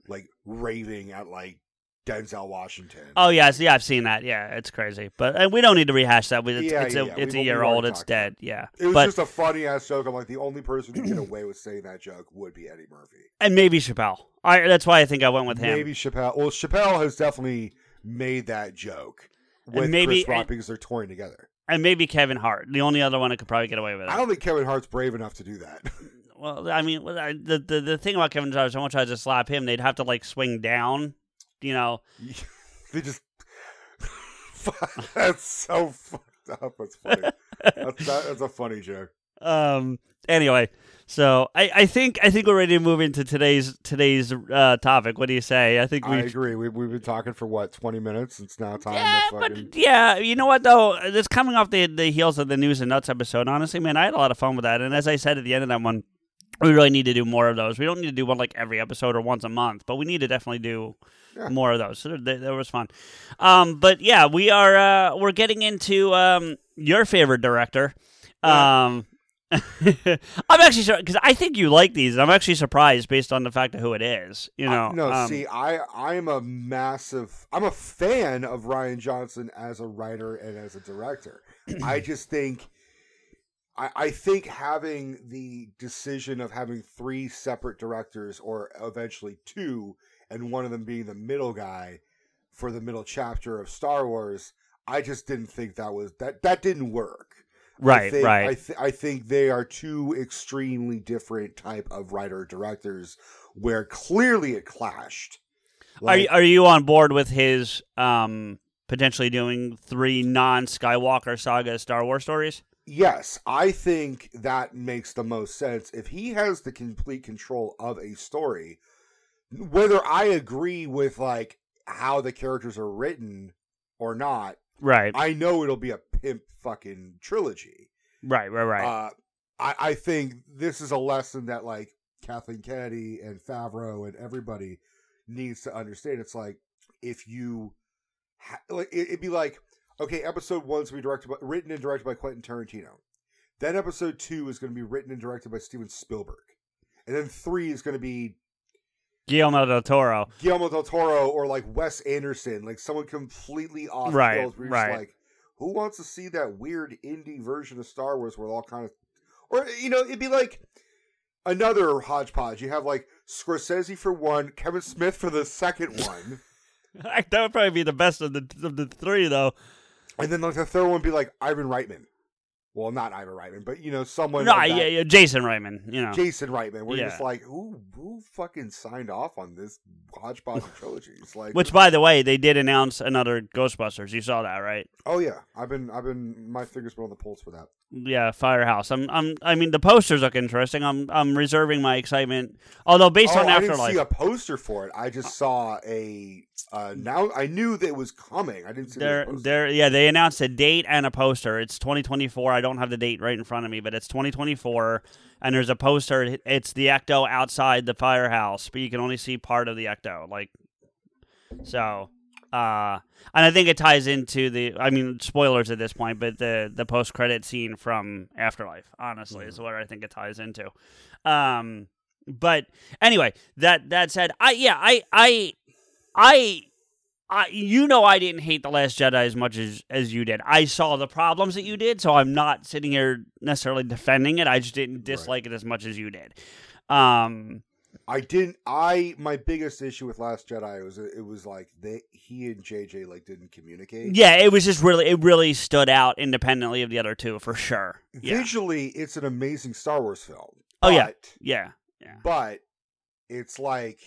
like raving at like Denzel Washington. Oh yes, yeah, I've seen that. Yeah, it's crazy, but uh, we don't need to rehash that. It's, Yeah, it's yeah, a yeah. it's We've- a year old. It's dead. Yeah, it was but just a funny ass joke. I'm like the only person who get away with saying that joke would be Eddie Murphy. and maybe Chappelle. I that's why I think I went with him. Maybe Chappelle. Well, Chappelle has definitely made that joke with And maybe- Chris Rock and- because they're touring together. And maybe Kevin Hart, the only other one that could probably get away with it. I don't think Kevin Hart's brave enough to do that. Well, I mean, the the the thing about Kevin Hart is someone tries to slap him, they'd have to like swing down. You know, they just that's so fucked up. That's funny. that's, that, that's a funny joke. Um. Anyway, so I, I think I think we're ready to move into today's today's uh, topic. What do you say? I think we I agree. We, we've been talking for what twenty minutes. It's now time Yeah, to fucking. but yeah, you know what though? It's coming off the the heels of the news and nuts episode. Honestly, man, I had a lot of fun with that. And as I said at the end of that one, we really need to do more of those. We don't need to do one like every episode or once a month, but we need to definitely do Yeah. more of those. So that, that was fun. Um, but yeah, we are uh, we're getting into um, your favorite director. Yeah. Um, I'm actually sure because I think you like these. and I'm actually surprised based on the fact of who it is. You know, I- no, um, see, I I'm a massive I'm a fan of Rian Johnson as a writer and as a director. I just think I, I think having the decision of having three separate directors or eventually two and one of them being the middle guy for the middle chapter of Star Wars, I just didn't think that was that that didn't work. I right, think, right. I, th- I think they are two extremely different type of writer directors where clearly it clashed. Are you, are you on board with his um, potentially doing three non Skywalker saga Star Wars stories? yes, I think that makes the most sense. If he has the complete control of a story, whether I agree with like how the characters are written or not, Right, I know it'll be a pimp fucking trilogy. right, right, right. Uh, I, I think this is a lesson that like Kathleen Kennedy and Favreau and everybody needs to understand. It's like if you ha- like, it, it'd be like okay, episode one's gonna be directed by, written and directed by Quentin Tarantino. Then episode two is going to be written and directed by Steven Spielberg, and then three is going to be Guillermo del Toro. Guillermo del Toro or like Wes Anderson, like someone completely off Right, kills. Where right. like, who wants to see that weird indie version of Star Wars where all kind of, or you know, it'd be like another hodgepodge. You have like Scorsese for one, Kevin Smith for the second one, that would probably be the best of the of the three, though. and then like the third one would be like Ivan Reitman. Well, not Ivan Reitman, but you know, someone. No, yeah, yeah, Jason Reitman. You know, Jason Reitman. We're Yeah. just like, who who fucking signed off on this hodgepodge of trilogies? Like, which, by the way, they did announce another Ghostbusters. You saw that, right? oh yeah, I've been I've been my fingers been on the pulse for that. Yeah, Firehouse. I'm, I'm. I mean, the posters look interesting. I'm, I'm reserving my excitement. Although, based oh, on I didn't Afterlife, see a poster for it. I just saw a. Uh, now I knew that it was coming. I didn't see They're, the poster. they're, yeah, they announced a date and a poster. It's 2024. I don't have the date right in front of me, but it's 2024. And there's a poster. It's the Ecto outside the firehouse, but you can only see part of the Ecto. Like, so, uh, and I think it ties into the. I mean, spoilers at this point, but the the post credit scene from Afterlife. Honestly, is what I think it ties into. Um, but anyway, that that said, I yeah, I I I I, you know, I didn't hate the Last Jedi as much as as you did. I saw the problems that you did, so I'm not sitting here necessarily defending it. I just didn't dislike it as much as you did. Um, I didn't. I my biggest issue with Last Jedi was it was like they he and JJ like didn't communicate. yeah, it was just really, it really stood out independently of the other two for sure. Yeah, Visually, it's an amazing Star Wars film. Oh, yeah. yeah, yeah. but it's like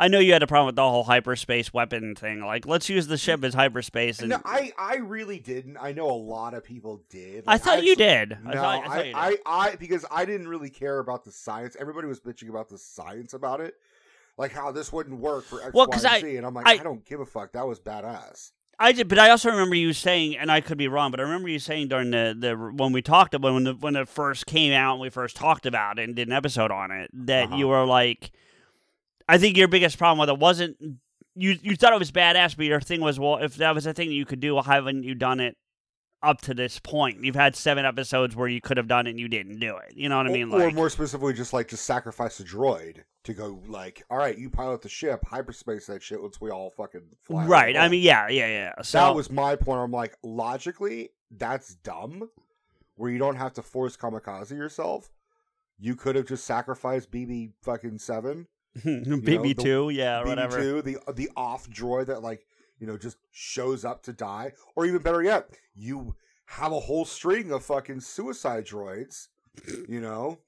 I know you had a problem with the whole hyperspace weapon thing. Like, let's use the ship as hyperspace. And no, I I really didn't. I know a lot of people did. I Like, thought you actually- did. No, I thought, I, thought you did. I, I, because I didn't really care about the science. Everybody was bitching about the science about it, like how this wouldn't work for X, Well, Y, and I- Z. And I'm like, I- I, don't give a fuck. That was badass. I did, but I also remember you saying, and I could be wrong, but I remember you saying during the, the when we talked about when the when it first came out and we first talked about it and did an episode on it that Uh-huh. you were like, I think your biggest problem with it wasn't you you thought it was badass, but your thing was well, if that was a thing that you could do, why haven't you done it up to this point? You've had seven episodes where you could have done it and you didn't do it. You know what I mean? or, or more specifically, just like just sacrifice a droid to go like, all right, you pilot the ship, hyperspace that shit. Once we all fucking fly. right? I mean, yeah, yeah, yeah. So that was my point. I'm like, logically, that's dumb. Where you don't have to force kamikaze yourself. You could have just sacrificed BB fucking seven. BB two, yeah, or whatever. BB2, the the off droid that like you know just shows up to die, or even better yet, you have a whole string of fucking suicide droids. You know,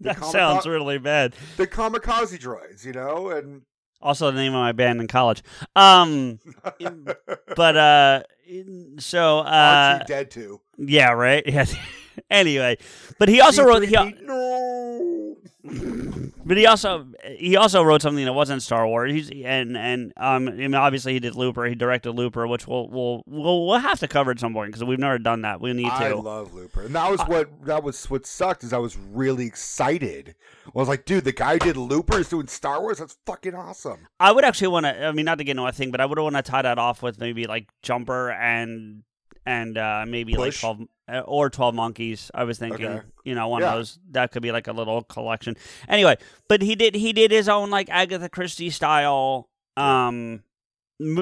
That kamika- sounds really bad. the kamikaze droids. You know, and Also, the name of my band in college. Um, but uh, so uh, dead too. yeah, right. Yeah. anyway, but he also wrote. He, C-3PO, no. But he also he also wrote something that wasn't Star Wars. He's and and um I mean obviously he did Looper. He directed Looper, which we'll we'll we'll, we'll have to cover at some point because we've never done that. We need to. I love Looper, and that was what that was what sucked is I was really excited. I was like, dude, the guy who did Looper is doing Star Wars. That's fucking awesome. I would actually want to. I mean, not to get into a thing, but I would want to tie that off with maybe like Jumper and and uh maybe like twelve uh, or Twelve Monkeys. I was thinking, Okay. you know, one Yeah. of those that could be like a little collection. Anyway, but he did he did his own like Agatha Christie style um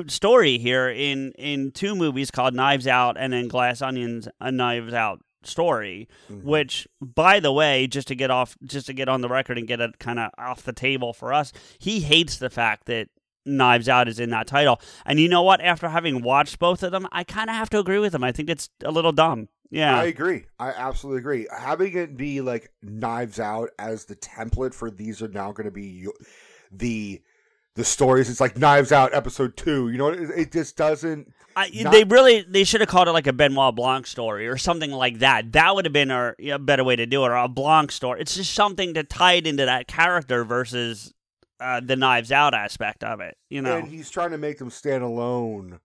story here in in two movies called Knives Out and then Glass Onions, a Knives Out story Mhm. which by the way just to get off just to get on the record and get it kind of off the table for us he hates the fact that knives out is in that title and you know what after having watched both of them i kind of have to agree with him i think it's a little dumb yeah I agree. I absolutely agree. Having it be like Knives Out as the template for these are now going to be the the stories. It's like Knives Out episode two. You know, it, it just doesn't. I, not- they really they should have called it like a benoit blanc story or something like that that would have been a, a better way to do it or a blanc story it's just something to tie it into that character versus uh, the knives out aspect of it you know And he's trying to make them stand alone.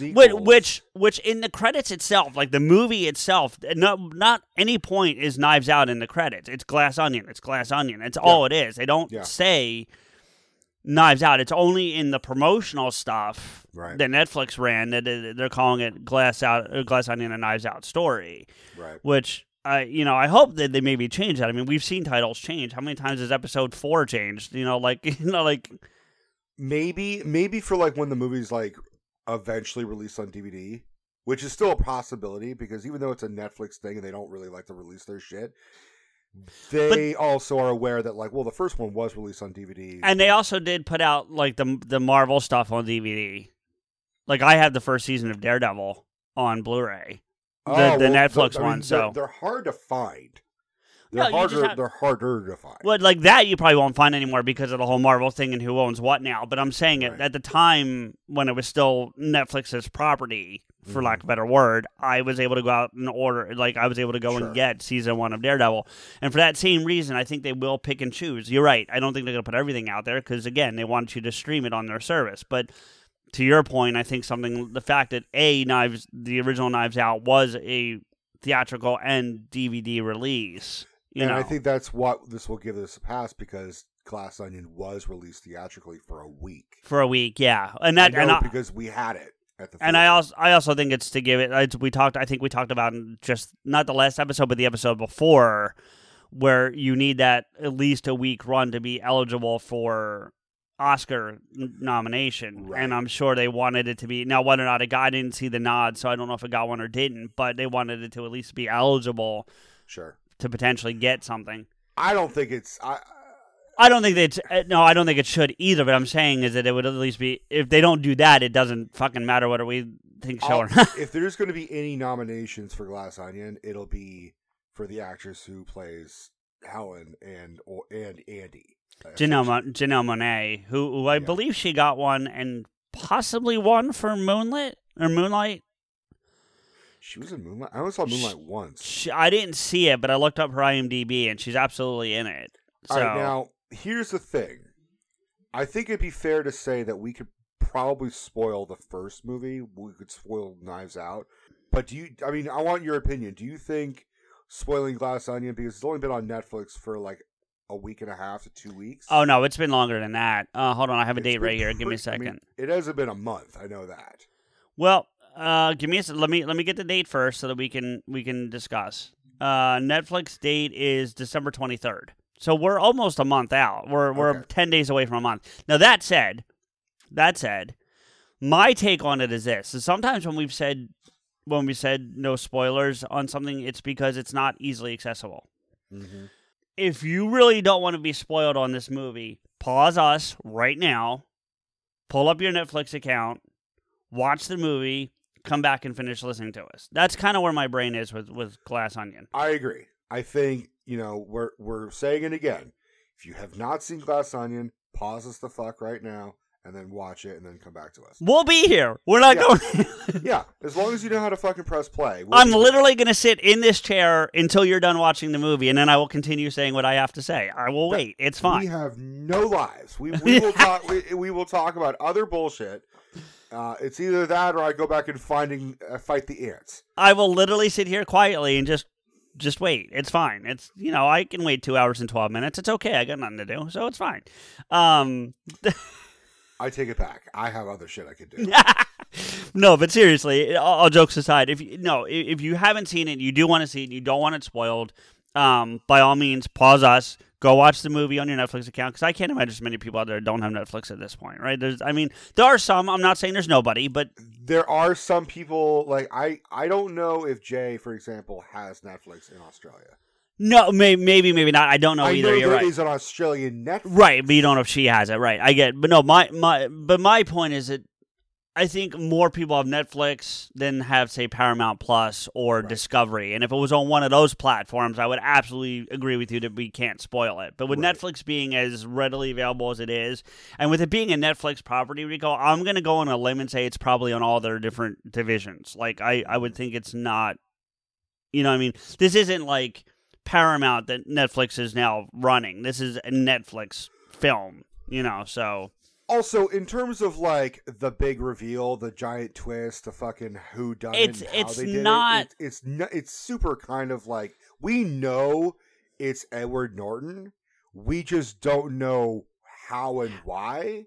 Which, which, which, in the credits itself, like the movie itself, not not any point is Knives Out in the credits. It's Glass Onion. It's Glass Onion. It's all it is. They don't Yeah. say Knives Out. It's only in the promotional stuff Right. that Netflix ran that they're calling it Glass Out, uh, Glass Onion, and Knives Out story. right. Which I, you know, I hope that they maybe change that. I mean, we've seen titles change. How many times has Episode Four changed? You know, like you know, like maybe maybe for like when the movie's like eventually released on DVD, which is still a possibility because even though it's a Netflix thing and they don't really like to release their shit, they also are aware that like well the first one was released on DVD. And they also did put out like the the Marvel stuff on DVD. Like I had the first season of Daredevil on Blu-ray. The- Oh, the well, Netflix I mean, one, they're, so- they're hard to find. They're just harder. have- They're harder to find. Well, like that you probably won't find anymore because of the whole Marvel thing and who owns what now. But I'm saying it at the time when it was still Netflix's property, for Mhm. lack of a better word, I was able to go out and order. Like I was able to go Sure. and get season one of Daredevil, and for that same reason, I think they will pick and choose. You're right. I don't think they're going to put everything out there because again, they want you to stream it on their service. But to your point, I think something the fact that a knives the original Knives Out was a theatrical and DVD release. You and know, I think that's what this will give this a pass because Glass Onion was released theatrically for a week. for a week, yeah, and that and I, because we had it at the. and I also I also think it's to give it. I- We talked. I think we talked about just not the last episode, but the episode before, where you need that at least a week run to be eligible for Oscar nomination. Right. And I'm sure they wanted it to be now whether or not it got. I didn't see the nod, so I don't know if it got one or didn't. But they wanted it to at least be eligible sure. to potentially get something. I don't think it's. I, I don't think it's eh, no. I don't think it should either. But I'm saying is that it would at least be if they don't do that, it doesn't fucking matter whether we think so or not. if there's going to be any nominations for Glass Onion, it'll be for the actress who plays Helen and or, and Andy. Janelle, Mon- Janelle Monáe, who, who I Yeah. believe she got one and possibly one for Moonlit or Moonlight. She was in Moonlight. I only saw Moonlight once. She, I didn't see it, but I looked up her IMDb and she's absolutely in it. So All right, now here's the thing. I think it'd be fair to say that we could probably spoil the first movie. We could spoil Knives Out. But do you? I mean, I want your opinion. Do you think spoiling Glass Onion because it's only been on Netflix for like a week and a half to two weeks? oh no, it's been longer than that. Uh, hold on, I have a It's date right here. Give me a pretty- I mean, second. it hasn't been a month. I know that. Well, uh, give me a let me let me get the date first so that we can we can discuss. Uh, Netflix date is December twenty third, so we're almost a month out. We're we're ten days away from a month. Now that said, that said, my take on it is this: is sometimes when we've said when we said no spoilers on something, it's because it's not easily accessible. Mm-hmm. If you really don't want to be spoiled on this movie, pause us right now, pull up your Netflix account, watch the movie, come back and finish listening to us. That's kind of where my brain is with with Glass Onion. I agree. I think you know we're we're saying it again. If you have not seen Glass Onion, pause us the fuck right now and then watch it and then come back to us. We'll be here. We're not Yeah. going. yeah, as long as you know how to fucking press play. We'll I'm literally going to sit in this chair until you're done watching the movie, and then I will continue saying what I have to say. I will wait. It's fine. We have no lives. We, we will talk. We, we will talk about other bullshit. Uh, it's either that or I go back and finding uh, fight the ants. I will literally sit here quietly and just just wait. It's fine. It's you know I can wait two hours and twelve minutes. It's okay. I got nothing to do, so it's fine. Um, I take it back. I have other shit I could do. no, but seriously, all, all jokes aside, if you no, if you haven't seen it, you do want to see it, you don't want it spoiled. Um, by all means, pause us. Go watch the movie on your Netflix account because I can't imagine so many people out there don't have Netflix at this point, right? There's, I mean, there are some. I'm not saying there's nobody, but there are some people like I. I don't know if Jay, for example, has Netflix in Australia. No, may, maybe, maybe not. I don't know I either. know You're right. is an Australian Netflix. Right, but you don't know if she has it. Right, I get. But no, my my. But my point is that I think more people have Netflix than have say Paramount Plus or Right. Discovery. And if it was on one of those platforms, I would absolutely agree with you that we can't spoil it. But with Right. Netflix being as readily available as it is, and with it being a Netflix property, Rico, I'm going to go on a limb and say it's probably on all their different divisions. Like I, I would think it's not. You know, what I mean, this isn't like Paramount that Netflix is now running. This is a Netflix film, you know, so Also, in terms of like the big reveal, the giant twist, the fucking who done It's- it, and how it's they did not- it, it's it's super kind of like we know it's Edward Norton, we just don't know how and why.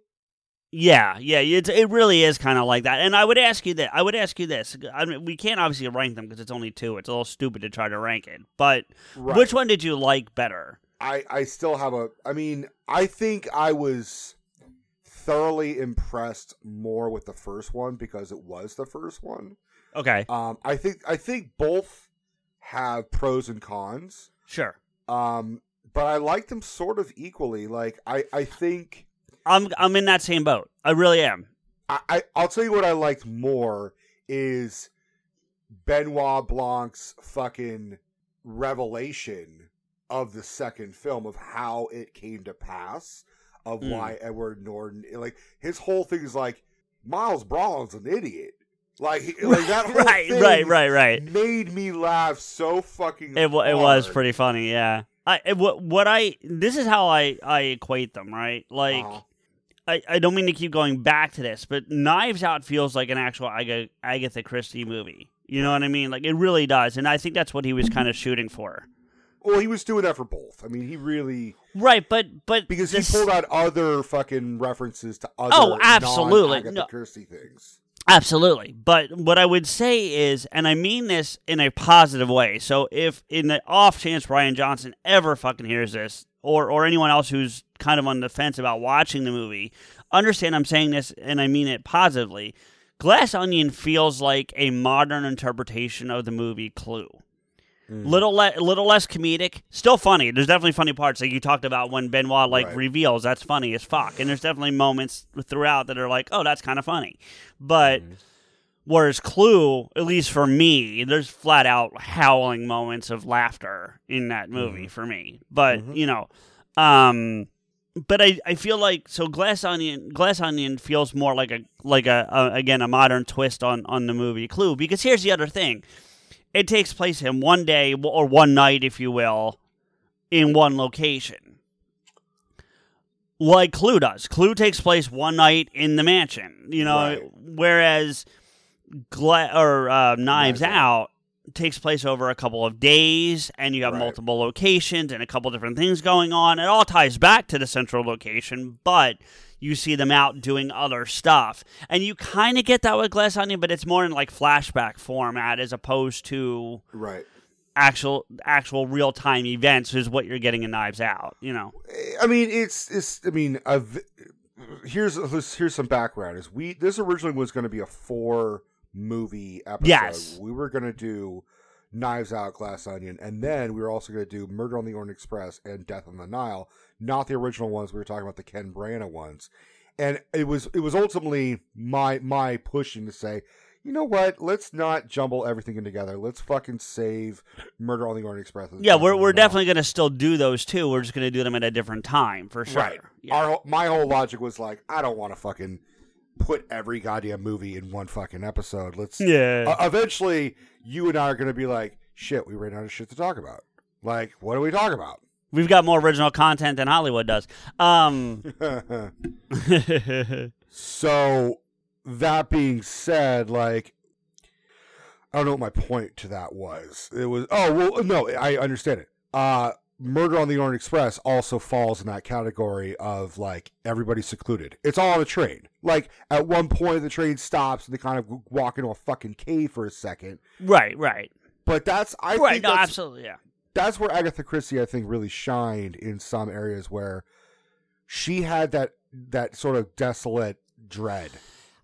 Yeah, yeah, it, it really is kind of like that. And I would ask you that. I would ask you this. I mean, we can't obviously rank them because it's only two. It's a little stupid to try to rank it. But Right. which one did you like better? I I still have a. I mean, I think I was thoroughly impressed more with the first one because it was the first one. Okay, Um, I think I think both have pros and cons. sure. Um, but I like them sort of equally. Like I, I think I'm I'm in that same boat. I really am. I, I I'll tell you what I liked more is Benoit Blanc's fucking revelation of the second film of how it came to pass of Mm. why Edward Norton like his whole thing is like Miles Bron's an idiot. Like, he- like that whole right, thing right, right, right. made me laugh so fucking. It wa- it was pretty funny. Yeah. I it, what what I this is how I I equate them. Right, like. Uh-huh. I, I don't mean to keep going back to this, but Knives Out feels like an actual Aga- Agatha Christie movie. You know what I mean? Like it really does, and I think that's what he was kind of shooting for. Well, he was doing that for both. I mean, he really Right, but but because this- he pulled out other fucking references to other Oh, absolutely. non-Agatha No. Christie things. Absolutely. But what I would say is, and I mean this in a positive way. So if in the off chance Rian Johnson ever fucking hears this, or or anyone else who's kind of on the fence about watching the movie, understand I'm saying this and I mean it positively. Glass Onion feels like a modern interpretation of the movie Clue. Little le- little less comedic, still funny. There's definitely funny parts like you talked about when Benoit like Right. reveals. That's funny as fuck. And there's definitely moments throughout that are like, oh, that's kind of funny. But whereas Clue, at least for me, there's flat out howling moments of laughter in that movie for me. But Mhm. you know, um, but I, I feel like so Glass Onion Glass Onion feels more like a like a, a again a modern twist on on the movie Clue because here's the other thing it takes place in one day or one night, if you will, in one location. Like Clue does. Clue takes place one night in the mansion, you know, Right. whereas Gla- or uh, Knives Out. Out takes place over a couple of days and you have Right. multiple locations and a couple different things going on. It all ties back to the central location, but you see them out doing other stuff. And you kind of get that with Glass Onion, but it's more in like flashback format as opposed to Right. actual actual real time events is what you're getting in Knives Out, you know. Eh, I mean, it's it's. I mean, v here's here's some background. Is we this originally was going to be a four movie episode. Yes. we were going to do Knives Out, Glass Onion, and then we were also going to do Murder on the Orient Express and Death on the Nile. Not the original ones. We were talking about the Ken Branagh ones, and it was it was ultimately my my pushing to say, you know what? Let's not jumble everything in together. Let's fucking save Murder on the Orient Express. Yeah, we're we're definitely gonna still do those too. We're just gonna do them at a different time for sure. Right. Yeah. Our my whole logic was like, I don't want to fucking put every goddamn movie in one fucking episode. Let's. yeah. Uh, eventually, you and I are going to be like, shit, we ran out of shit to talk about. Like, what do we talk about? We've got more original content than Hollywood does. Um. so, that being said, like, I don't know what my point to that was. It was, oh, well, no, I understand it. Uh, Murder on the Orient Express also falls in that category of like everybody's secluded. It's all on a train. Like at one point the train stops and they kind of walk into a fucking cave for a second. right. Right. But that's I right. think No. that's, Absolutely. Yeah. that's where Agatha Christie I think really shined in some areas where she had that that sort of desolate dread.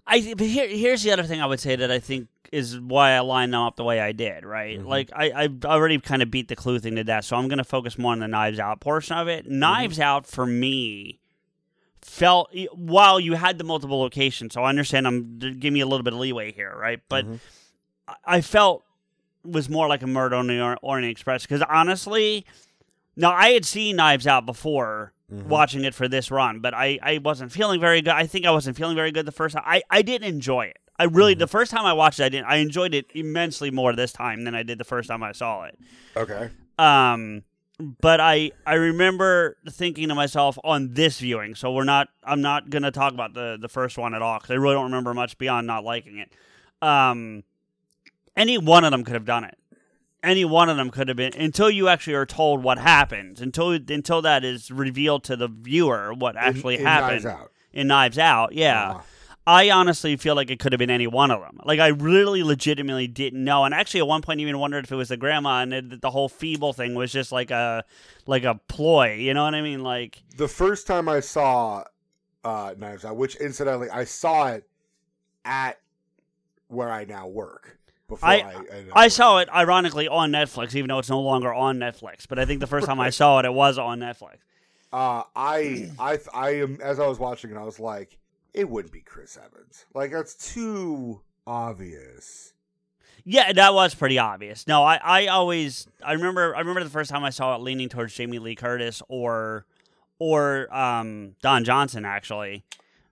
I but here here's the other thing I would say that I think is why I lined them up the way I did, right? Mhm. Like I I've already kind of beat the clue thing to death, so I'm gonna focus more on the Knives Out portion of it. Knives Out for me felt while you had the multiple locations, so I understand I'm give me a little bit of leeway here, right? But Mhm. I- I felt was more like a murder on the Orient Express because honestly, now I had seen Knives Out before Mhm. watching it for this run, but I, I wasn't feeling very good. I think I wasn't feeling very good the first time. I, I didn't enjoy it. I really the first time I watched it, I didn't. I enjoyed it immensely more this time than I did the first time I saw it. Okay. Um, but I I remember thinking to myself on this viewing. So we're not. I'm not gonna talk about the the first one at all because I really don't remember much beyond not liking it. Um, any one of them could have done it. Any one of them could have been until you actually are told what happens. Until until that is revealed to the viewer what actually In- in happened Knives Out. in Knives Out. Yeah. Uh, I honestly feel like it could have been any one of them. Like I really legitimately didn't know, and actually at one point even wondered if it was the grandma, and it, the whole feeble thing was just like a like a ploy. You know what I mean? Like the first time I saw uh, Knives Out, which incidentally I saw it at where I now work. Before I, I- ended I saw it ironically on Netflix, even though it's no longer on Netflix. But I think the first time I saw it, it was on Netflix. Uh, I, I, I am as I was watching it, I was like, it wouldn't be Chris Evans. Like that's too obvious. Yeah, that was pretty obvious. No, I, I always I remember I remember the first time I saw it leaning towards Jamie Lee Curtis or or um, Don Johnson actually.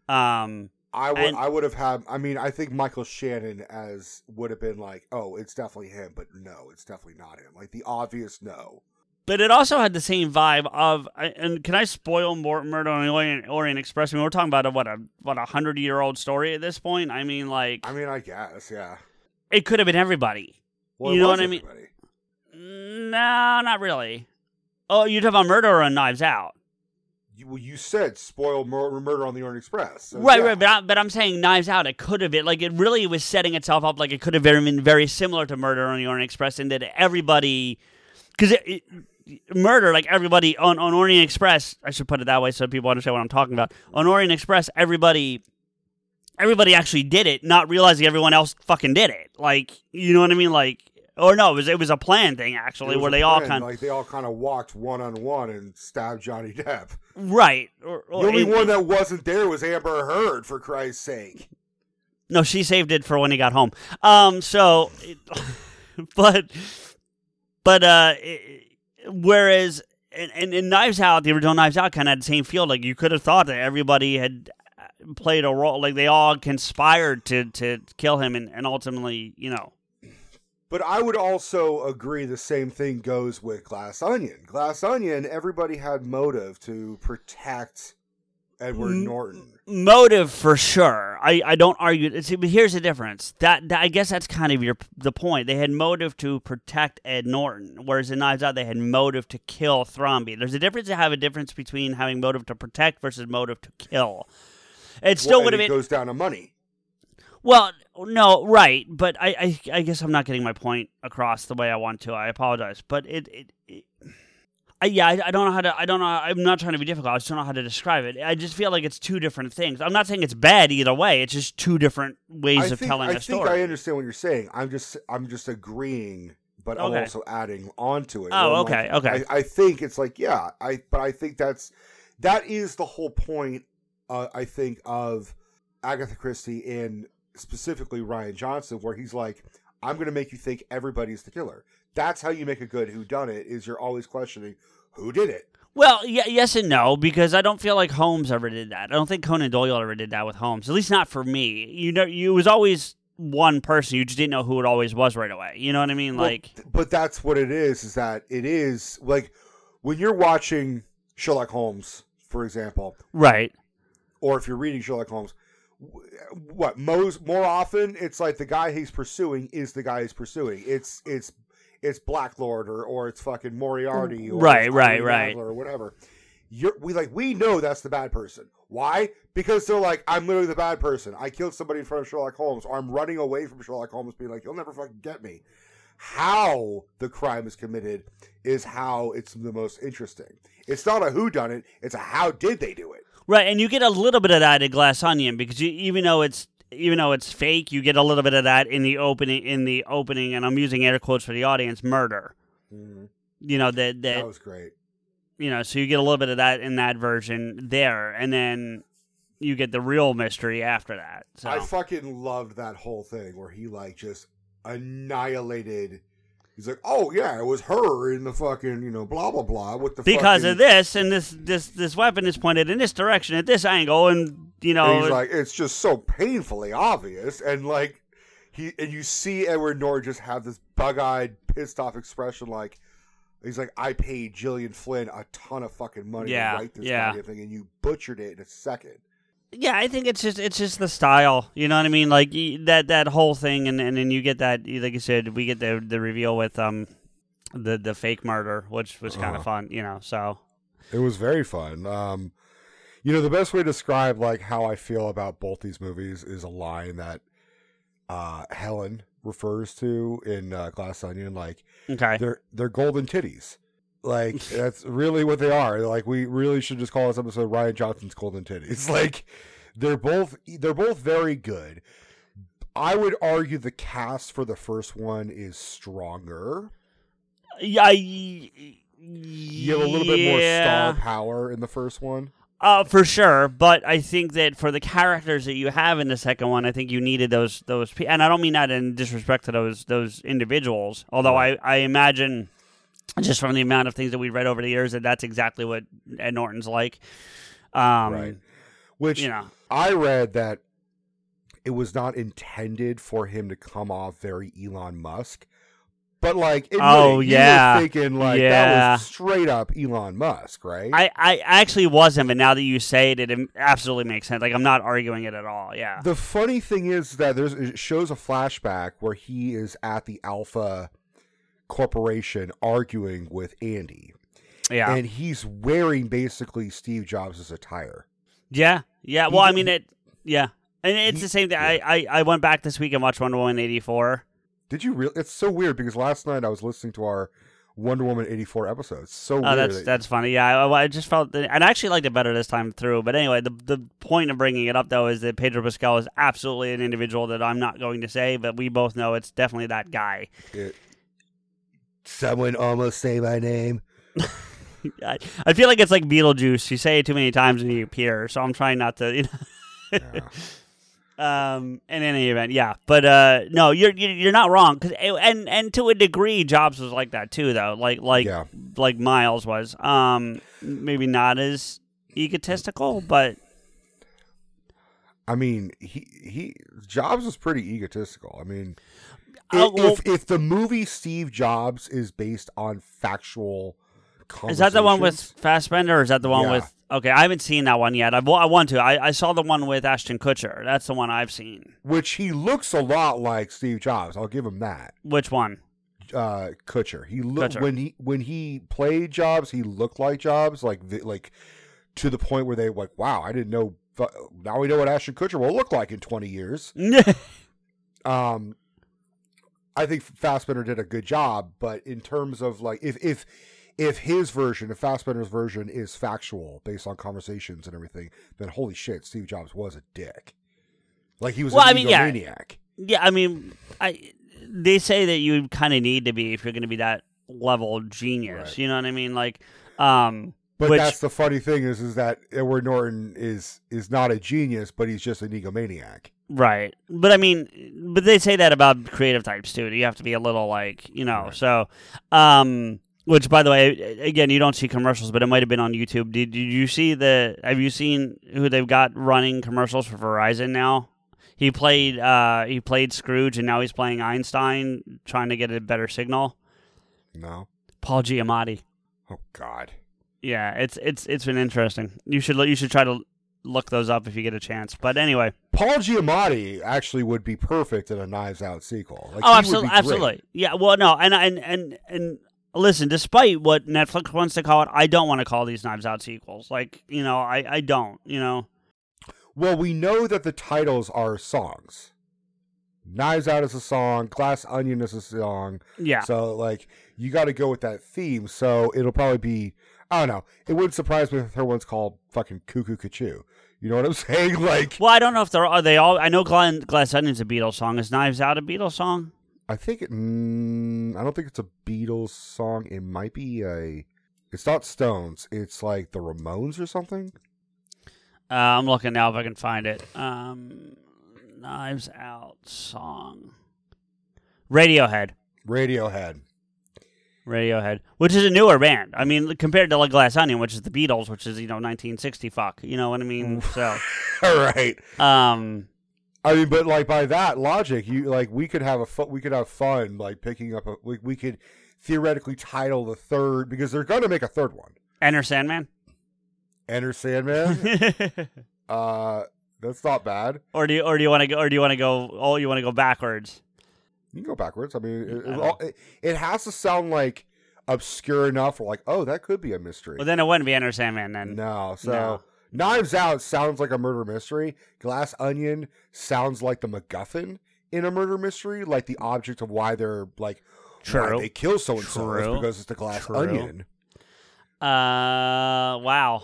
Um, I would, And- I would have had. I mean, I think Michael Shannon as would have been like, oh, it's definitely him, but no, it's definitely not him. Like the obvious no. But it also had the same vibe of, and can I spoil Mor- Murder on the Orient, Orient Express? I mean, we're talking about a what a what a hundred year old story at this point. I mean, like I mean, I guess, yeah. it could have been everybody. Well, You know what I mean? No, not really. Oh, you're talking about Murder or Knives Out, You, well, you said spoil mur- murder on the Orient Express, So, right? yeah. Right, but I, but I'm saying Knives Out. It could have been like it really was setting itself up like it could have very- been very similar to Murder on the Orient Express in that everybody, because murder like everybody on on Orient Express. I should put it that way so people understand what I'm talking about. On Orient Express, everybody. Everybody actually did it, not realizing everyone else fucking did it. Like, you know what I mean? Like, or no, it was it was a plan thing actually, where they all kind like they all kind of walked one on one and stabbed Johnny Depp. right. Or, The only it- one that wasn't there was Amber Heard, for Christ's sake. No, she saved it for when he got home. Um, so, it- but, but, uh, it- whereas, and, and, and Knives Out, the original Knives Out kind of had the same feel. Like, you could have thought that everybody had uh, played a role, like, they all conspired to, to kill him and, and ultimately, you know. But I would also agree the same thing goes with Glass Onion. Glass Onion, everybody had motive to protect Edward Mm. Norton. Motive for sure. I, I don't argue. See, but here's the difference. That, that I guess that's kind of your the point. They had motive to protect Ed Norton, whereas in Knives Out they had motive to kill Thrombey. There's a difference to have a difference between having motive to protect versus motive to kill. It still Well, would have it been goes down to money. Well, no, right, but I, I I guess I'm not getting my point across the way I want to. I apologize, but it, it, it I, yeah, I, I don't know how to. I don't know. I'm not trying to be difficult. I just don't know how to describe it. I just feel like it's two different things. I'm not saying it's bad either way. It's just two different ways I of think, telling I a story. I think I understand what you're saying. I'm just I'm just agreeing, but I'm also adding on to it. Oh, okay, like- okay. I, I think it's like yeah, I but I think that's that is the whole point. Uh, I think of Agatha Christie in specifically Rian Johnson, where he's like, "I'm going to make you think everybody's the killer." That's how you make a good who done it. Is you're always questioning who did it. Well, yeah, yes and no, because I don't feel like Holmes ever did that. I don't think Conan Doyle ever did that with Holmes. At least not for me. You know, you was always one person. You just didn't know who it always was right away. You know what I mean? Well, Like, but that's what it is. Is that it is like when you're watching Sherlock Holmes, for example, right? or if you're reading Sherlock Holmes, what most more often it's like the guy he's pursuing is the guy he's pursuing. It's it's it's Black Lord or or it's fucking Moriarty or Right, right, right. Or whatever. You're, we like we know that's the bad person. Why? Because they're like, I'm literally the bad person. I killed somebody in front of Sherlock Holmes, or I'm running away from Sherlock Holmes, being like, you'll never fucking get me. How the crime is committed is how it's the most interesting. It's not a who done it; it's a how did they do it. Right, and you get a little bit of that in Glass Onion because you, even though it's even though it's fake, you get a little bit of that in the opening. In the opening, and I'm using air quotes for the audience. Murder. Mm-hmm. You know that that That was great. you know, so you get a little bit of that in that version there, and then you get the real mystery after that. So I fucking loved that whole thing where he like just annihilated. He's like, oh yeah, it was her in the fucking you know blah blah blah with the because fucking, of this, and this this this weapon is pointed in this direction at this angle, and you know, And he's like, it's just so painfully obvious, and like he and you see Edward Norton just have this bug-eyed, pissed off expression, like he's like, I paid Gillian Flynn a ton of fucking money Yeah, to write this yeah. thing, and you butchered it in a second. Yeah, I think it's just it's just the style. You know what I mean? Like that that whole thing, and and then you get that, like you said, we get the the reveal with um the the fake murder, which was kind of Uh-huh. fun. You know, so It was very fun. Um, you know, the best way to describe like how I feel about both these movies is a line that uh, Helen refers to in uh, Glass Onion. Like okay, they're they're golden titties. Like that's really what they are. Like we really should just call this episode Rian Johnson's golden titties. Like they're both they're both very good. I would argue the cast for the first one is stronger. yeah, I, You have a little bit more star power in the first one. Uh, for sure, but I think that for the characters that you have in the second one, I think you needed those those, and I don't mean that in disrespect to those those individuals. Although I I imagine just from the amount of things that we've read over the years that that's exactly what Ed Norton's like. Um, right. Which You know, I read that it was not intended for him to come off very Elon Musk. But like, admit Oh, it, you yeah. thinking like that was straight up Elon Musk, right? I I actually wasn't, but now that you say it, it absolutely makes sense. Like I'm not arguing it at all. Yeah. the funny thing is that there's it shows a flashback where he is at the Alpha Corporation arguing with Andy, Yeah. and he's wearing basically Steve Jobs' attire. Yeah, yeah. Well, I mean it. Yeah, and it's He- the same thing. yeah. I, I I went back this week and watched Wonder Woman eighty four. Did you really? It's so weird because last night I was listening to our Wonder Woman eighty four episode. It's so Oh, weird. that's that- that's funny. Yeah, I, I just felt that, and I actually liked it better this time through. But anyway, the the point of bringing it up though is that Pedro Pascal is absolutely an individual that I'm not going to say, but we both know it's definitely that guy. It- Someone almost say my name. I, I feel like it's like Beetlejuice. You say it too many times and you appear. So I'm trying not to. You know. Yeah. Um, in any event, yeah, but uh, no, you're you're not wrong. Cause and and to a degree, Jobs was like that too, though. Like like Yeah. like Miles was. Um, maybe not as egotistical, but I mean, he he Jobs was pretty egotistical. I mean, if, if the movie Steve Jobs is based on factual, is that the one with Fassbender, or is that the one Yeah. with? Okay, I haven't seen that one yet. I I want to. I, I saw the one with Ashton Kutcher. That's the one I've seen. which he looks a lot like Steve Jobs. I'll give him that. Which one? Uh, Kutcher. He looked when he when he played Jobs, he looked like Jobs, like the, like to the point where they like, wow, I didn't know. Now we know what Ashton Kutcher will look like in twenty years. Um, I think Fassbender did a good job, but in terms of like if if if his version, if Fassbender's version is factual based on conversations and everything, then holy shit, Steve Jobs was a dick. Like he was Well, an I mean, yeah. Yeah, I mean, I they say that you kind of need to be if you're going to be that level genius. Right. You know what I mean? Like, um, But Which- that's the funny thing is, is that Edward Norton is is not a genius, but he's just an egomaniac. Right. But I mean, but they say that about creative types too. You have to be a little like, you know, Right. so, um, which by the way, again, you don't see commercials, but it might have been on YouTube. Did, did you see the, have you seen who they've got running commercials for Verizon now? He played, uh, he played Scrooge and now he's playing Einstein trying to get a better signal. No. Paul Giamatti. Oh God. Yeah, it's, it's, it's been interesting. You should, you should try to look those up if you get a chance. But anyway. Paul Giamatti actually would be perfect in a Knives Out sequel. Like, oh, absolutely, absolutely. Yeah. Well, no, and and and and listen, despite what Netflix wants to call it, I don't want to call these Knives Out sequels. Like, you know, I I don't. You know. Well, we know that the titles are songs. Knives Out is a song. Glass Onion is a song. Yeah. So like you got to go with that theme. So it'll probably be I don't know. It wouldn't surprise me if her one's called fucking Cuckoo Cachoo. You know what I'm saying? Like Well, I don't know if they're are they all. I know Glenn, Glass Onion's a Beatles song. Is Knives Out a Beatles song? I think it, mm, I don't think it's a Beatles song. It might be a. It's not Stones. It's like the Ramones or something. Uh, I'm looking now if I can find it. Um, Knives Out song. Radiohead. Radiohead. Radiohead, which is a newer band. I mean, compared to like Glass Onion, which is the Beatles, which is you know 1960 fuck. You know what I mean? So, All right. um, I mean, but like by that logic, you like we could have a fu- we could have fun like picking up a we, we could theoretically title the third because they're going to make a third one. Enter Sandman. Enter Sandman. uh, that's not bad. or do you or do you want to go or do you want to go oh you want to go backwards? You can go backwards. I mean, it, it, all- it, it has to sound like obscure enough. Or like, oh, that could be a mystery. Well, then it wouldn't be Enter Sandman. Then no, so No. Knives Out sounds like a murder mystery. Glass Onion sounds like the MacGuffin in a murder mystery, like the object of why they're like True. why they kill so and so because it's the glass True. onion. uh, wow.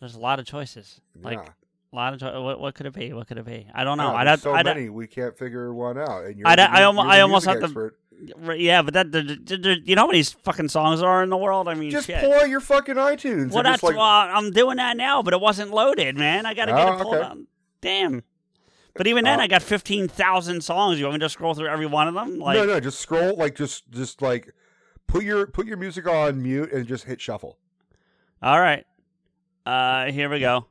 There's a lot of choices. Like yeah. A lot of cho- what what could it be? What could it be? I don't know. Yeah, I'd have, so I'd, many we can't figure one out. And you're I'd- the I mu- almo- you're I almost have to- expert. Right, yeah, but that there- there- you know how many fucking songs there are in the world? I mean, Just shit. pull your fucking iTunes. well, that's like, well, I'm doing that now, but it wasn't loaded, man. I gotta get Oh, it pulled okay. Damn. But even then, Uh, I got fifteen thousand songs. You want me to scroll through every one of them? Like, no, no, just scroll. Like, just, just like, put your put your music on mute and just hit shuffle. All right. Uh, here we go.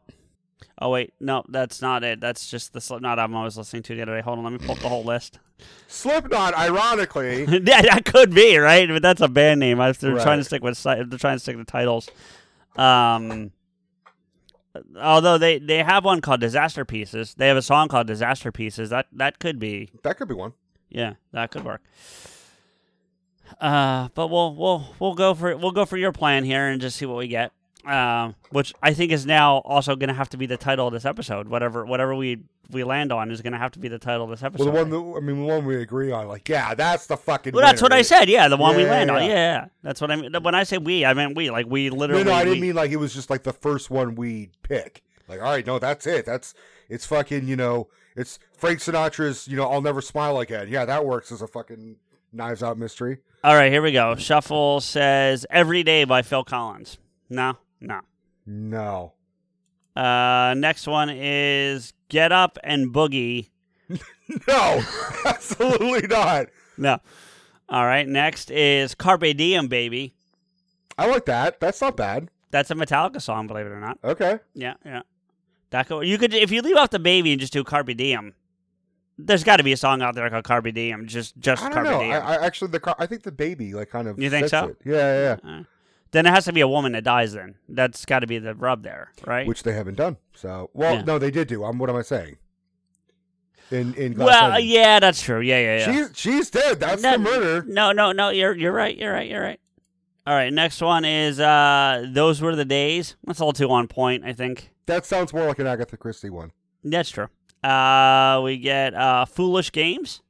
Oh wait, no, that's not it. That's just the Slipknot album I was listening to the other day. Hold on, let me pull up the whole list. Slipknot, ironically, yeah, that could be right, but that's a band name. I- They're trying to stick with they're trying to stick to titles. Um, although they they have one called Disaster Pieces. They have a song called Disaster Pieces. That that could be that could be one. yeah, that could work. Uh, but we'll we'll we'll go for we'll go for your plan here and just see what we get. Um, which I think is now also going to have to be the title of this episode. Whatever whatever we we land on is going to have to be the title of this episode. Well, the one that I mean, the one we agree on, like, yeah, that's the fucking. Well, that's what. I said. Yeah, the one Yeah, we land on. yeah. Yeah, yeah, that's what I mean. When I say we, I meant we. Like we No, literally. no, I didn't we- mean like it was just like the first one we pick. Like, all right, no, that's it. That's it's fucking. You know, it's Frank Sinatra's. You know, I'll never smile again. Yeah, that works as a fucking Knives Out mystery. All right, here we go. Shuffle says "Every Day" by Phil Collins. No, no. No, Uh, next one is "Get Up and Boogie." no, absolutely not. No. All right. Next is "Carpe Diem, Baby." I like that. That's not bad. That's a Metallica song, believe it or not. Okay. Yeah, yeah. That could, you could if you leave off the baby and just do Carpe Diem. There's got to be a song out there called Carpe Diem. Just just I don't Carpe know. Diem. I, I actually the I think the baby like kind of You think so? it. Yeah, yeah, yeah. Then it has to be a woman that dies. Then that's got to be the rub there, right? Which they haven't done. So, well, Yeah. no, they did do. Um, what am I saying? In in Glass well, Onion. yeah, that's true. Yeah, yeah, yeah. she's she's dead. That's No, the murder. No, no, no. You're you're right. You're right. You're right. All right. Next one is uh, "Those Were the Days." That's all too on point. I think That sounds more like an Agatha Christie one. that's true. Uh, we get uh, "Foolish Games."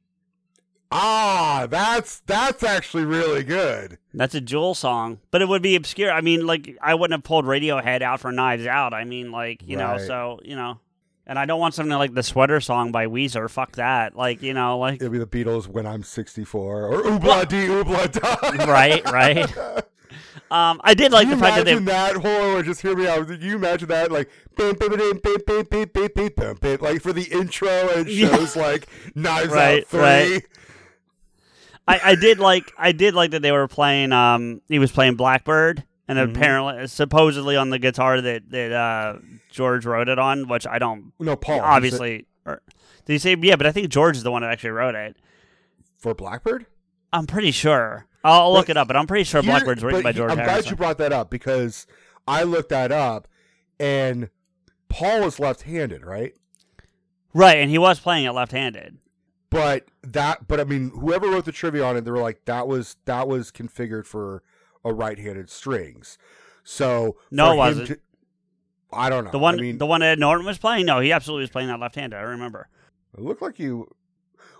Ah, that's that's actually really good. That's a Jewel song, but it would be obscure. I mean, like I wouldn't have pulled Radiohead out for Knives Out. I mean, like you right. know, so you know, and I don't want something like the Sweater Song by Weezer. Fuck that. Like you know, like it'll be the Beatles when I'm 64 or Oobla Dee Oobla Da. right, right. Um, I did like the fact that they imagine that horror. Just hear me out. Can you imagine that like like for the intro and shows yeah. like Knives right, Out three. Right. I, I did like I did like that they were playing. Um, he was playing Blackbird, and Mhm. apparently, supposedly on the guitar that that uh, George wrote it on, which I don't No, Paul. obviously. Or, did he say yeah? But I think George is the one that actually wrote it. for Blackbird. I'm pretty sure. I'll look But it up, but I'm pretty sure Here- Blackbird's written by George I'm Harrison. glad you brought that up because I looked that up, and Paul is left-handed, right? Right, and he was playing it left-handed. But that, but I mean, whoever wrote the trivia on it, they were like, that was that was configured for a right-handed strings. So No, it wasn't. to- I don't know. The one, I mean, the one that Norton was playing. No, he absolutely was playing that left-handed. I remember. it looked like you.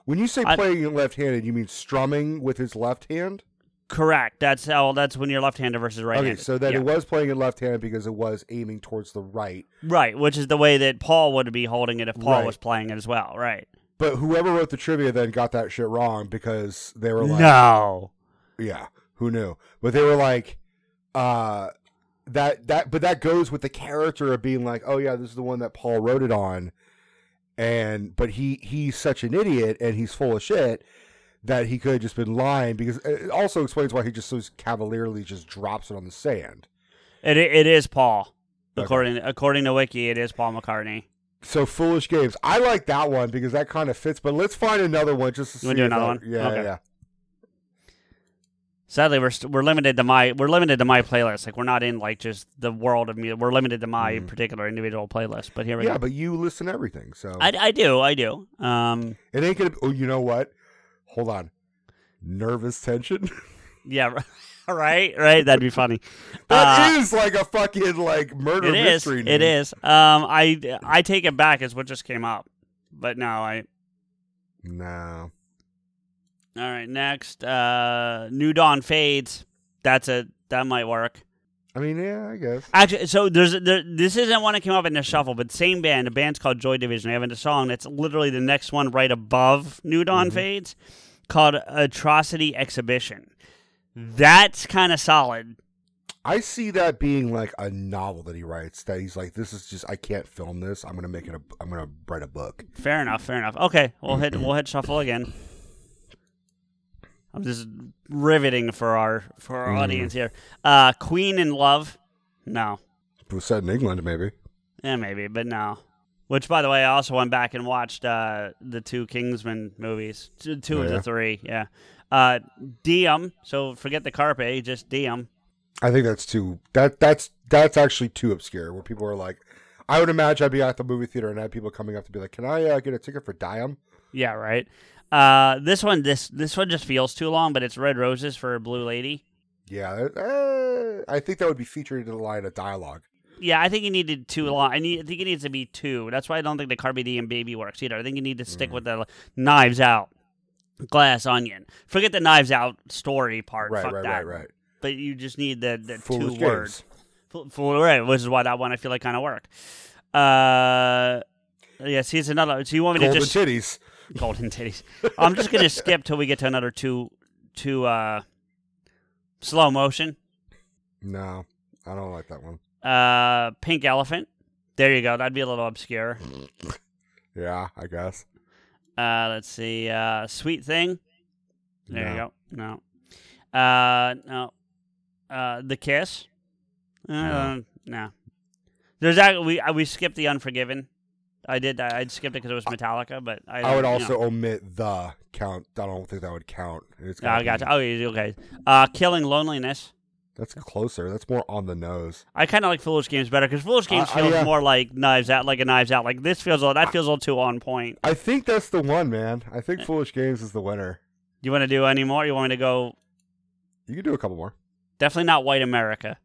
When you say I- playing it left-handed, you mean strumming with his left hand? Correct. That's how. That's when you're left-handed versus right-handed. Okay, so that Yeah. it was playing it left-handed because it was aiming towards the right. right, which is the way that Paul would be holding it if Paul Right. was playing it as well. Right. But whoever wrote the trivia then got that shit wrong because they were like, no. Yeah, who knew? But they were like, uh, that that, but that goes with the character of being like, oh yeah, this is the one that Paul wrote it on, and but he he's such an idiot and he's full of shit that he could have just been lying because it also explains why he just so cavalierly just drops it on the sand. It it is Paul. Okay. According according to Wiki, it is Paul McCartney. So foolish games. I like that one because that kind of fits. But let's find another one just to You see. wanna do another one? Yeah, Okay. yeah. Sadly, we're st- we're limited to my we're limited to my playlist. Like we're not in like just the world of music. We're limited to my Mhm. particular individual playlist. But here we Yeah, go. but you listen to everything, so I, I do I do. Um. it ain't gonna. Oh, you know what? Hold on. Nervous tension. Yeah. Right. Right. That'd be funny. That Uh, is like a fucking like murder It is. mystery. It name. is. Um. I I take it back. Is what just came up. But no. I. No. All right. Next. Uh. New Dawn fades. That's a that might work. I mean, yeah, I guess. Actually, so there's there, this isn't one that came up in the shuffle, but same band. The band's called Joy Division. They have a song that's literally the next one right above New Dawn Mhm. Fades, called Atrocity Exhibition. That's kind of solid. I see that being like a novel that he writes. That he's like, this is just I can't film this. I'm gonna make it. A, I'm gonna write a book. Fair enough. Fair enough. Okay, we'll hit we'll hit shuffle again. I'm just riveting for our for our Mhm. audience here. Uh, Queen in Love. No. It was set in England, maybe. Yeah, maybe, but no. Which, by the way, I also went back and watched uh, the two Kingsman movies, two, two Oh, of yeah? the three. Yeah, uh, Diem. So forget the Carpe, just Diem. I think that's too. That that's that's actually too obscure. Where people are like, I would imagine I'd be at the movie theater and I had people coming up to be like, "Can I uh, get a ticket for Diem?" Yeah, right. Uh, this one, this this one just feels too long, but it's Red Roses for a Blue Lady. Yeah, uh, I think that would be featured in the line of dialogue. Yeah, I think you needed two long. I need. I think it needs to be two. That's why I don't think the Carpe Diem Baby works either. I think you need to stick Mm. with the Knives Out, Glass Onion. Forget the Knives Out story part. Right, Fuck right, that. right, right. But you just need the, the two Foolish words. games. F- Full, right, which is why that one I feel like kind of worked. Uh, yeah, see, it's another. So you want me Golden to just titties. golden titties? I'm just gonna skip till we get to another two, two uh, slow motion. No, I don't like that one. Uh, pink elephant. There you go. That'd be a little obscure. Yeah, I guess. Uh, let's see. Uh, sweet thing. There No. you go. No. Uh, no. Uh, the kiss. Uh, No. no. There's that we uh, we skipped the Unforgiven. I did. I, I skipped it because it was Metallica, but I. I would also know. omit the count. I don't think that would count. It's Oh, I gotta you. Oh, okay. Uh, killing loneliness. That's closer. That's more on the nose. I kind of like Foolish Games better because Foolish Games Uh, feels yeah. more like Knives Out, like a Knives Out. Like this feels a- that feels a little too on point. I think that's the one, man. I think Eh. Foolish Games is the winner. Do you want to do any more? You want me to go? You can do a couple more. Definitely not White America.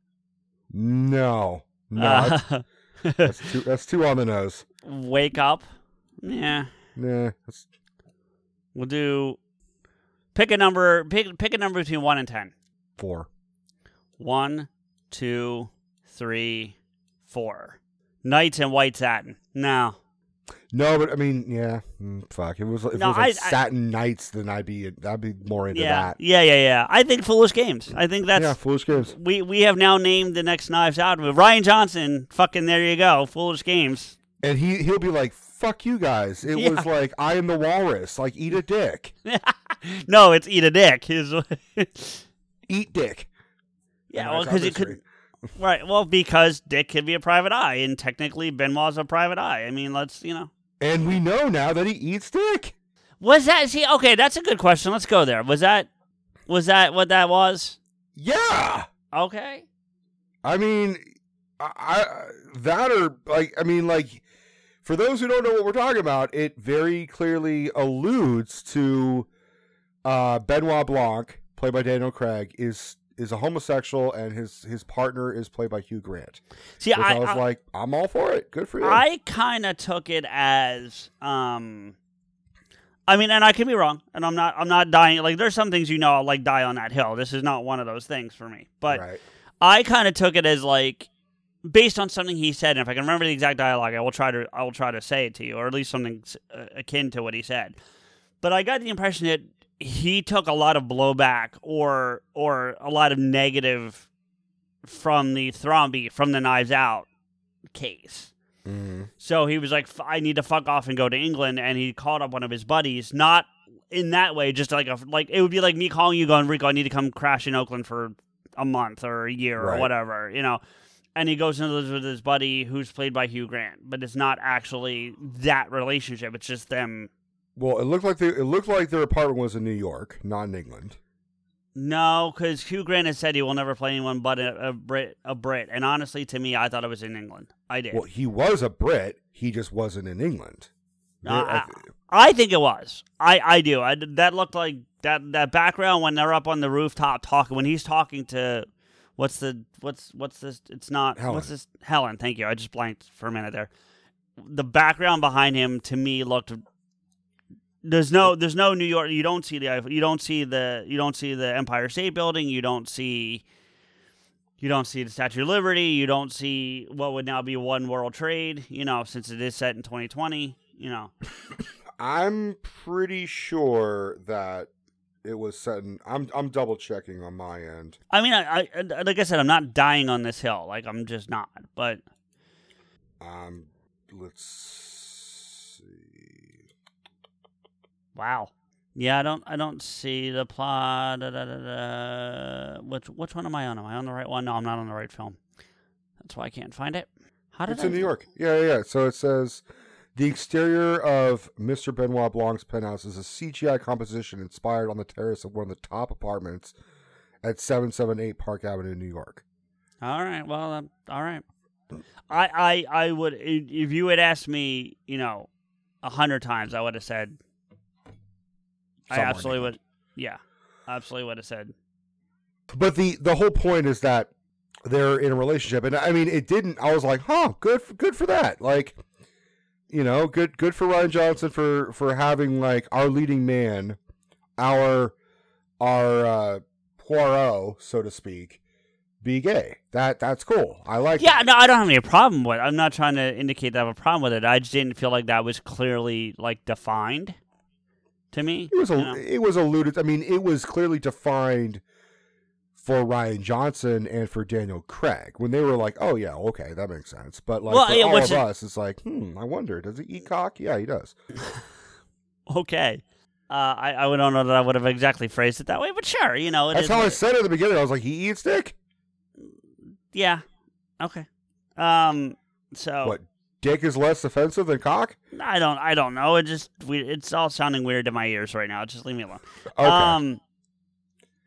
No, no, Uh, that's, that's too. That's too on the nose. Wake up. Yeah. Nah, that's We'll do pick a number pick pick a number between one and ten. four. One, two, three, four. Nights in white satin. No. No, but I mean, yeah, mm, fuck. If it was if No, it was like I- I- Satin Nights, then I'd be I'd be more into yeah, that. yeah, yeah, yeah. I think foolish games. I think that's yeah, foolish games. we we have now named the next Knives Out with Rian Johnson. Fucking there you go. Foolish games. And he he'll be like, "Fuck you guys." It Yeah. was like I am the walrus. Like eat a dick, no, it's eat a dick. His eat dick. Yeah, well, because it could. Right. Well, because Dick could be a private eye, and technically Benoit's a private eye. I mean, let's you know. And we know now that he eats dick. Was that see? Okay, that's a good question. Let's go there. Was that was that what that was? Yeah. Okay. I mean, I, I that or like I mean like for those who don't know what we're talking about, it very clearly alludes to uh, Benoit Blanc, played by Daniel Craig, is is a homosexual, and his his partner is played by Hugh Grant. See, I I, was I, like, I'm all for it. Good for you. I kind of took it as um. I mean, and I can be wrong, and I'm not. I'm not dying. Like, there's some things you know, I'll like die on that hill. This is not one of those things for me. But right. I kind of took it as like based on something he said. And if I can remember the exact dialogue, I will try to. I will try to say it to you, or at least something uh, akin to what he said. But I got the impression that he took a lot of blowback or or a lot of negative from the Thrombey from the Knives Out case. Mhm. So he was like, I need to fuck off and go to England. And he called up one of his buddies, not in that way, just like a, like it would be like me calling you going, Rico, I need to come crash in Oakland for a month or a year or whatever, you know. And he goes into this with his buddy who's played by Hugh Grant, but it's not actually that relationship. It's just them. Well, it looked like they, it looked like their apartment was in New York, not in England. No, because Hugh Grant has said he will never play anyone but a, a Brit. A Brit, and honestly, to me, I thought it was in England. I did. Well, he was a Brit. He just wasn't in England. Uh, I I- think it was. I, I do. I, that looked like that that background when they're up on the rooftop talking. When he's talking to, what's the what's what's this? It's not Helen. what's this? Helen. Thank you. I just blanked for a minute there. The background behind him to me looked. There's no there's no New York. You don't see the Eiffel- you don't see the you don't see the Empire State Building. You don't see. You don't see the Statue of Liberty. You don't see what would now be One World Trade. You know, since it is set in 2020. You know. I'm pretty sure that it was set in. I'm I'm double checking on my end. I mean, I, I like I said, I'm not dying on this hill. Like I'm just not. But Um, let's see. Wow, yeah, I don't, I don't see the plot. Da, da, da, da. Which, which one am I on? Am I on the right one? No, I'm not on the right film. That's why I can't find it. How did It's I? in New York. Yeah, yeah. yeah. So it says the exterior of Mr. Benoit Blanc's penthouse is a CGI composition inspired on the terrace of one of the top apartments at 778 Park Avenue, New York. All right. Well, um, all right. I, I, I would if you had asked me, you know, a hundred times, I would have said. I absolutely would. Yeah, absolutely would have said. But the the whole point is that they're in a relationship, and I mean, it didn't. I was like, huh, good, for, good for that. Like, you know, good, good for Rian Johnson for for having like our leading man, our our uh, Poirot, so to speak, be gay. That that's cool. I like. Yeah, no, I don't have any problem with. it. I'm not trying to indicate that I have a problem with it. I just didn't feel like that was clearly like defined to me. It was a, you know? it was alluded. I mean, it was clearly defined for Rian Johnson and for Daniel Craig when they were like, "Oh yeah, okay, that makes sense." But like Well, for yeah, all of it- us, it's like, hmm, I wonder, does he eat cock? Yeah, he does. okay. Uh, I I don't know that I would have exactly phrased it that way, but sure, you know, it That's is how I said it at the beginning. I was like, he eats dick. Yeah. Okay. Um. So What? Dick is less offensive than cock. I don't. I don't know. It just. We, it's all sounding weird to my ears right now. Just leave me alone. Okay. Um.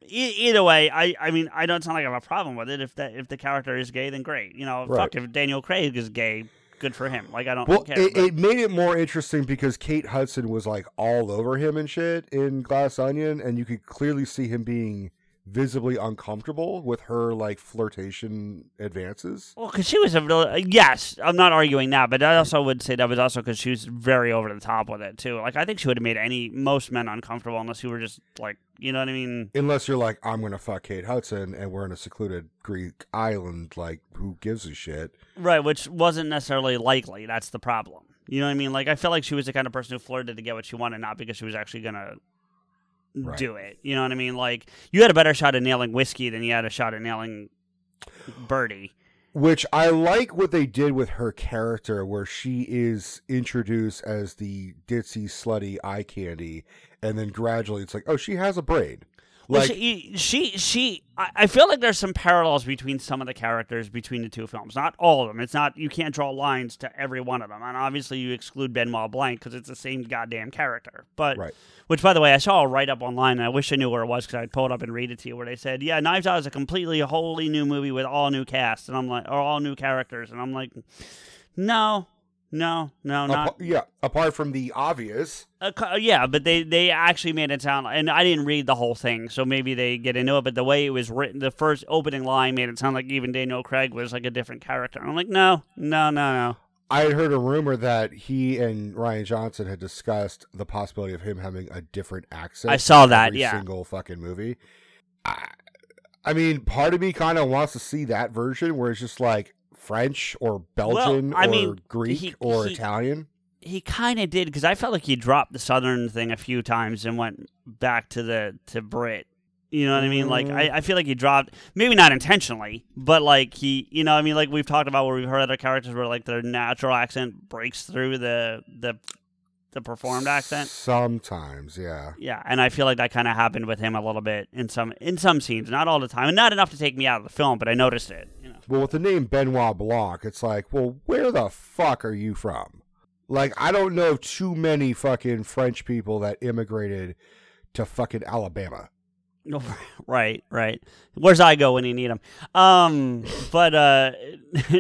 E- either way, I. I mean, I don't sound like I have a problem with it. If that if the character is gay, then great. You know, Right. fuck. If Daniel Craig is gay, good for him. Like I don't well, care. it, but- it made it more interesting because Kate Hudson was like all over him and shit in Glass Onion, and you could clearly see him being visibly uncomfortable with her like flirtation advances. Well, because she was a real. uh, yes, I'm not arguing that, but I also would say that was also because she was very over the top with it too. Like I think she would have made any most men uncomfortable unless you were just like, you know what I mean? Unless you're like, I'm gonna fuck Kate Hudson, and we're in a secluded Greek island. Like, who gives a shit? Right, which wasn't necessarily likely. That's the problem. You know what I mean? Like I felt like she was the kind of person who flirted to get what she wanted, not because she was actually gonna Right. do it. You know what I mean? Like you had a better shot at nailing whiskey than you had a shot at nailing Birdie. Which I like what they did with her character, where she is introduced as the ditzy, slutty eye candy, and then gradually it's like, oh, she has a braid. Well, Like, she, she, she, I I feel like there's some parallels between some of the characters between the two films. Not all of them. It's not you can't draw lines to every one of them, and obviously you exclude Benoit Blanc because it's the same goddamn character. But Right. which, by the way, I saw a write up online, and I wish I knew where it was because I'd pull it up and read it to you, where they said, "Yeah, Knives Out is a completely wholly new movie with all new cast," and I'm like, or all new characters, and I'm like, no, no, no, not apa- yeah, apart from the obvious, uh, yeah, but they they actually made it sound, and I didn't read the whole thing, so maybe they get into it. But the way it was written, the first opening line made it sound like even Daniel Craig was like a different character. I'm like, no, no, no, no. I had heard a rumor that he and Rian Johnson had discussed the possibility of him having a different accent. I saw that, every yeah. single fucking movie. I, I mean, part of me kind of wants to see that version where it's just like French or Belgian I or mean, Greek he- or he- Italian. He kind of did because I felt like he dropped the Southern thing a few times and went back to the to Brit. You know what I mean? Like Mm. I, I feel like he dropped maybe not intentionally, but like he, you know, I mean, like we've talked about where we've heard other characters where like their natural accent breaks through the the the performed accent. Sometimes, yeah. Yeah, and I feel like that kind of happened with him a little bit in some in some scenes, not all the time, and not enough to take me out of the film, but I noticed it. Well, with the name Benoit Blanc, it's like, well, where the fuck are you from? Like, I don't know too many fucking French people that immigrated to fucking Alabama. Right, right. Where's I go when you need him? Um, but uh,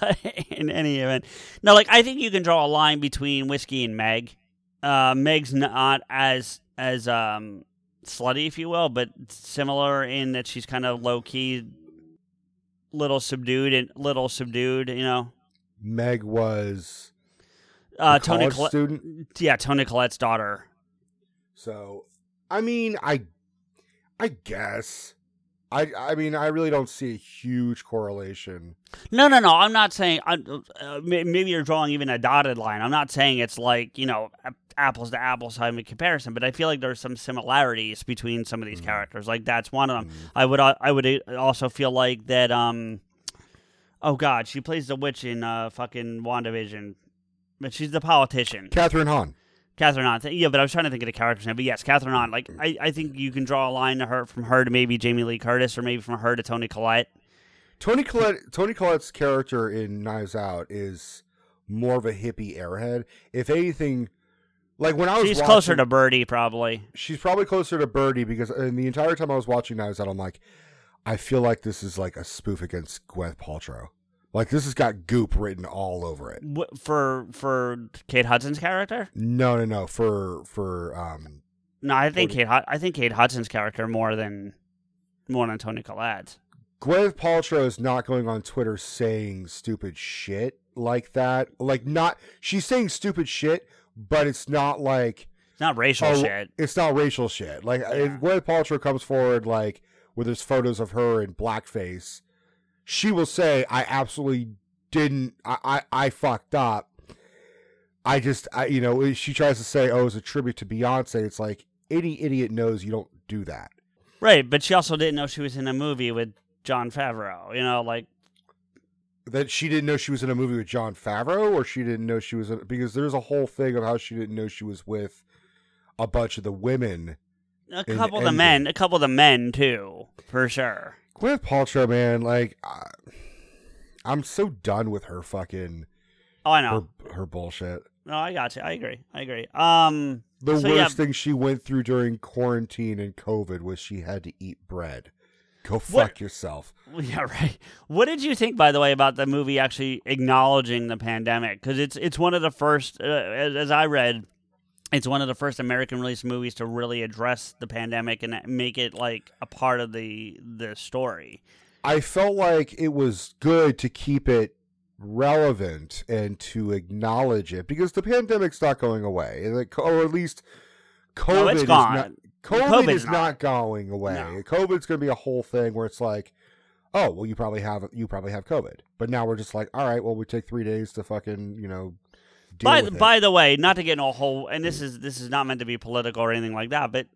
but in any event, no, like I think you can draw a line between whiskey and Meg. Uh, Meg's not as as um slutty, if you will, but similar in that she's kind of low key, little subdued and little subdued. You know, Meg was uh, Toni Collette, student. yeah, Toni Collette's daughter. So, I mean, I, I guess, I, I mean, I really don't see a huge correlation. No, no, no. I'm not saying. I, uh, maybe you're drawing even a dotted line. I'm not saying it's like you know apples to apples type of comparison, but I feel like there's some similarities between some of these Mhm. characters. Like that's one of them. Mm. I would. uh, I would uh, also feel like that. Um. Oh God, she plays the witch in uh fucking WandaVision, but she's the politician. Kathryn Hahn. Kathryn Hahn. Yeah, but I was trying to think of the character's name. But yes, Kathryn Hahn. Like I, I think you can draw a line to her from her to maybe Jamie Lee Curtis, or maybe from her to Toni Collette. Toni Collette, Toni Collette's character in Knives Out is more of a hippie airhead. If anything, like when I was She's watching, closer to Birdie, probably. she's probably closer to Birdie because in the entire time I was watching Knives Out, I'm like, I feel like this is like a spoof against Gwyneth Paltrow. Like this has got goop written all over it. Wh- for for Kate Hudson's character? No, no, no. For for um, No, I think Kate. I think Kate Hudson's character more than more than Toni Collette's. Gwyneth Paltrow is not going on Twitter saying stupid shit like that. Like not she's saying stupid shit, but it's not like It's not racial Oh, shit. it's not racial shit. Like Yeah. if Gwyneth Paltrow comes forward like with there's photos of her in blackface, she will say, "I absolutely didn't. I I, I fucked up. I just I you know she tries to say, oh, it's a tribute to Beyonce. It's like any idiot knows you don't do that. Right, but she also didn't know she was in a movie with Jon Favreau. You know, like That she didn't know she was in a movie with Jon Favreau, or she didn't know she was in, because there's a whole thing of how she didn't know she was with a bunch of the women. a couple of the men, a couple of the men too, for sure. Gwyneth Paltrow, man, like I, I'm so done with her fucking Oh, I know. her her bullshit. No, I got you. I agree. I agree. Um, The So, worst yeah. thing she went through during quarantine and COVID was she had to eat bread. Go fuck What- yourself. Yeah, right. What did you think, by the way, about the movie actually acknowledging the pandemic? Because it's it's one of the first, uh, as, as I read, it's one of the first American released movies to really address the pandemic and make it like a part of the the story. I felt like it was good to keep it relevant and to acknowledge it because the pandemic's not going away, like, or at least COVID no, it's is not. COVID COVID's is not. not. going away. No. COVID's going to be a whole thing where it's like, oh, well, you probably have you probably have COVID, but now we're just like, all right, well, we take three days to fucking you know by it. by the way, not to get in a whole, and this is this is not meant to be political or anything like that, but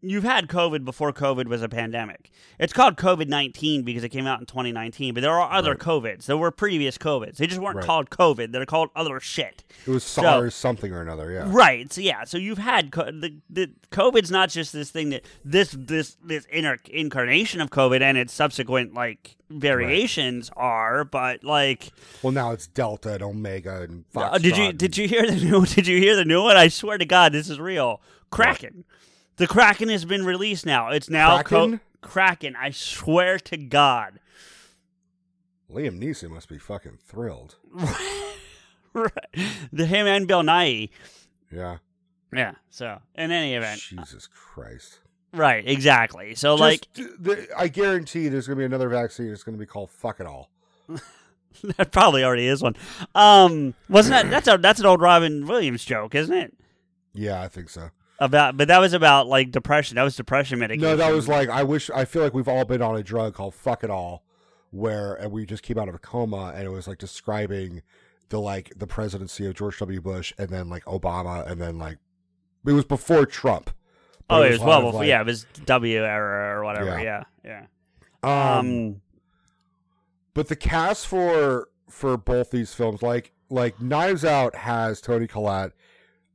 you've had COVID before COVID was a pandemic. It's called COVID nineteen because it came out in 2019, but there are other Right. COVIDs. There were previous COVIDs. They just weren't Right. called COVID. They're called other shit. it was SARS something or another. Yeah. Right. So yeah. So you've had co- the the COVID's not just this thing that this this this inner incarnation of COVID and its subsequent like variations are, but like Well, now it's Delta and Omega and Foxtrot. uh, did you and- did you hear the new did you hear the new one? I swear to God, this is real. Kraken. The Kraken has been released now. It's now co- Kraken? Kraken. I swear to God. Liam Neeson must be fucking thrilled. Right. the him and Bill Nye. Yeah. Yeah. So in any event, Jesus Christ. Right? Exactly. So Just, like the, I guarantee there's gonna be another vaccine. It's gonna be called "fuck it all." that probably already is one. Um, wasn't that that's a that's an old Robin Williams joke, isn't it? Yeah, I think so. About but that was about like depression. That was depression medication. No, that was like I wish. I feel like we've all been on a drug called "fuck it all," where and we just came out of a coma, and it was like describing the like the presidency of George W. Bush, and then like Obama, and then like it was before Trump. Oh, it was well before. like- yeah, it was W era or whatever. Yeah. Yeah, yeah. Um, Um, but the cast for for both these films, like like Knives Out, has Toni Collette,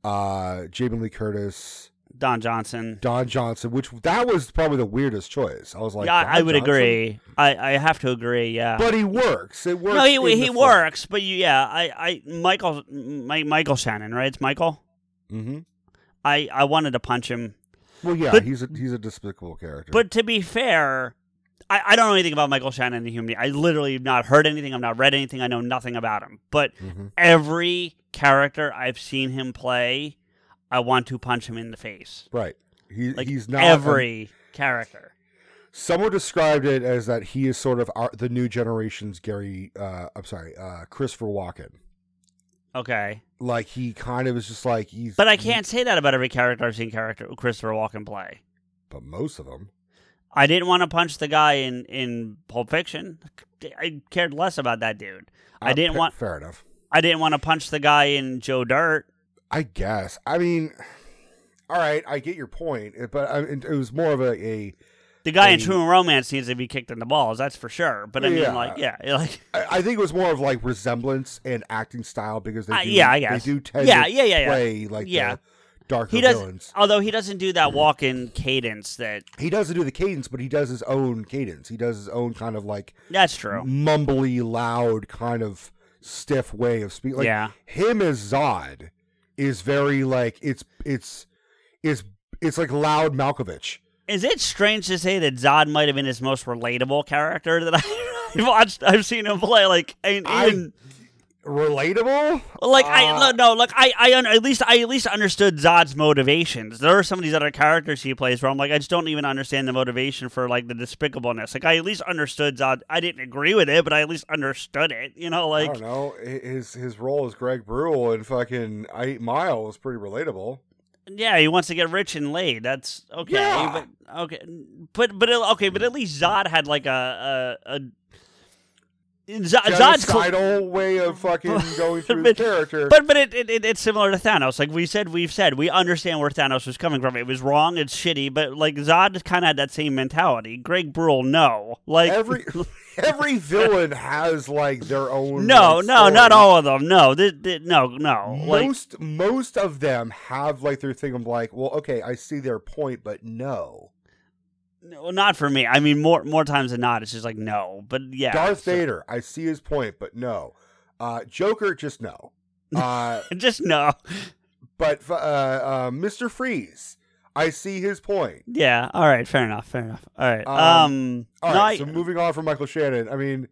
uh, Jamie Lee Curtis, Don Johnson. Don Johnson, which that was probably the weirdest choice. I was like, yeah, I, would Johnson? agree. I, I have to agree. Yeah. But he works. It works. no, he he film. works, but you, yeah, I I Michael My, Michael Shannon, right? It's Michael. Mm-hmm. I I wanted to punch him, Well, yeah, But- he's a he's a despicable character. but to be fair, I, I don't know anything about Michael Shannon the human. I literally have not heard anything. I've not read anything. I know nothing about him. But Mhm. every character I've seen him play, I want to punch him in the face. right, he Like he's not every character. Someone described it as that he is sort of our, the new generation's Gary. Uh, I'm sorry, uh, Christopher Walken. Okay, Like he kind of is just like he's. but I can't say that about every character I've seen character Christopher Walken play. But most of them. I didn't want to punch the guy in in Pulp Fiction. I cared less about that dude. I Uh, didn't fa- want Fair enough. I didn't want to punch the guy in Joe Dirt. I guess. I mean, all right, I get your point, but I, it was more of a, a The guy in True Romance needs to be kicked in the balls. That's for sure. But I mean, Yeah. like, yeah, like, I I think it was more of like resemblance and acting style because they Uh, yeah, I guess. they do tend Yeah, to yeah, yeah, yeah. play like Yeah. the darker he does. villains. Although he doesn't do that walk-in cadence. That He doesn't do the cadence, but he does his own cadence. He does his own kind of like that's true. mumbly, loud, kind of stiff way of speaking. Like yeah, him as Zod is very like it's it's it's it's like loud Malkovich. Is it strange to say that Zod might have been his most relatable character that I, I've watched? I've seen him play. Like, and I- even Relatable? like I Uh, no, no like I I un, at least I at least understood Zod's motivations. There are some of these other characters he plays where I'm like I just don't even understand the motivation for like the despicableness. Like I at least understood Zod. I didn't agree with it, but I at least understood it. You know, I like don't know. His his role as Greg Brule in fucking Eight Mile was pretty relatable. Yeah, he wants to get rich and laid. That's okay, Yeah. but okay, but but okay, but at least Zod had like a a. a Z- Zod's cl- way of fucking going through But- character. But but it, it, it it's similar to Thanos. Like we said, we've said we understand where Thanos was coming from. It was wrong. It's shitty. But like Zod kind of had that same mentality. Greg Brule, no. Like every every villain has like their own. no, like, no, not all of them. No, th- th- no, no. Like Most most of them have like their thing of like, well, okay, I see their point, but no. no, not for me. I mean, more more times than not, it's just like no. But yeah, Darth so- Vader, I see his point, but no. Uh, Joker, just no. Uh, Just no. but uh, uh, Mr. Freeze, I see his point. Yeah. All right. Fair enough. Fair enough. All right. Um, Um. All no, right, I- so moving on from Michael Shannon, I mean,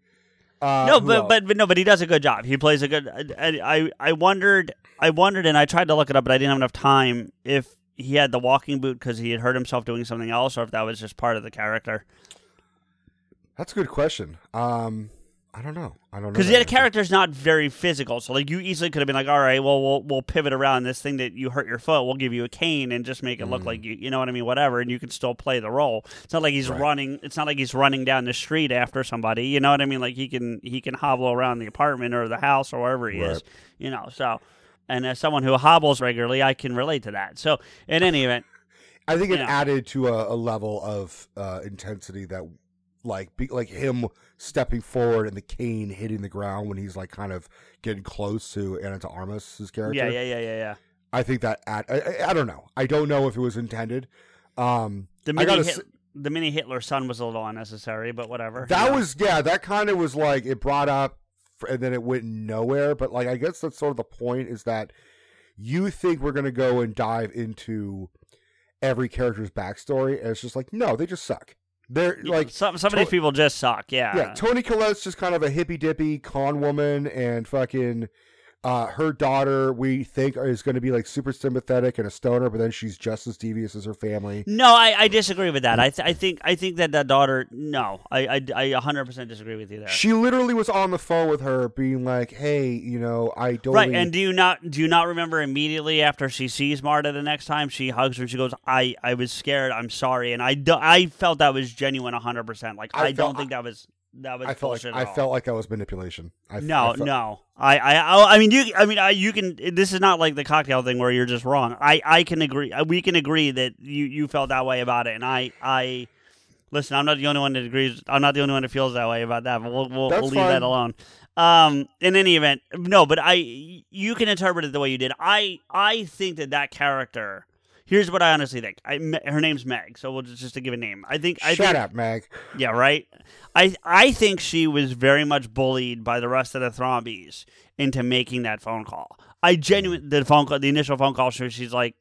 uh, no, but, but but no, but he does a good job. He plays a good. I, I I wondered, I wondered, and I tried to look it up, but I didn't have enough time. If he had the walking boot because he had hurt himself doing something else, or if that was just part of the character. that's a good question. Um, I don't know. I don't know Because the character's not very physical, so like you easily could have been like, all right, well we'll we'll pivot around this thing that you hurt your foot. We'll give you a cane and just make it look Mm. like you, you know what I mean, whatever, and you can still play the role. It's not like he's Right. running. It's not like he's running down the street after somebody. You know what I mean? Like he can he can hobble around the apartment or the house or wherever he is. You know, so And as someone who hobbles regularly, I can relate to that. So, in any event, I think it Yeah. added to a, a level of uh, intensity that, like, be, like him stepping forward and the cane hitting the ground when he's like kind of getting close to Ana de Armas, his character. yeah, yeah, yeah, yeah, yeah. I think that at, I, I, don't know. I don't know if it was intended. Um, The mini, gotta Hit- the mini Hitler son was a little unnecessary, but whatever. that Yeah. was yeah, that kind of was like it brought up and then it went nowhere. But like I guess that's sort of the point is that you think we're gonna go and dive into every character's backstory, and it's just like no, they just suck. They're Yeah, like some some of these people just suck. Yeah. Yeah, Toni Collette's just kind of a hippy dippy con woman, and fucking uh, her daughter we think is going to be like super sympathetic and a stoner, but then she's just as devious as her family. No, I, I disagree with that. I th- I think I think that that daughter. No, I I, I 100% disagree with you there. She literally was on the phone with her, being like, "Hey, you know, I don't." Right, and do you not do you not remember immediately after she sees Marta the next time she hugs her and she goes, "I I was scared. I'm sorry." And I do, I felt that was genuine 100. percent Like I I, don't felt- think that was that was I felt like. I all. felt like that was manipulation. I, no, I felt- no. I, I, I I mean, you. I mean, I, you can. This is not like the cocktail thing where you're just wrong. I, I can agree. We can agree that you, you felt that way about it, and I, I. Listen, I'm not the only one that agrees. I'm not the only one that feels that way about that. But we'll, we'll, we'll leave fine. that alone. Um, in any event, no. But I, you can interpret it the way you did. I, I think that that character. Here's what I honestly think. I, her name's Meg, so we'll just, just to give a name. I think. I Shut think, up, Meg. yeah, right. I I think she was very much bullied by the rest of the Thrombeys into making that phone call. I genuinely the phone call, the initial phone call, so she's like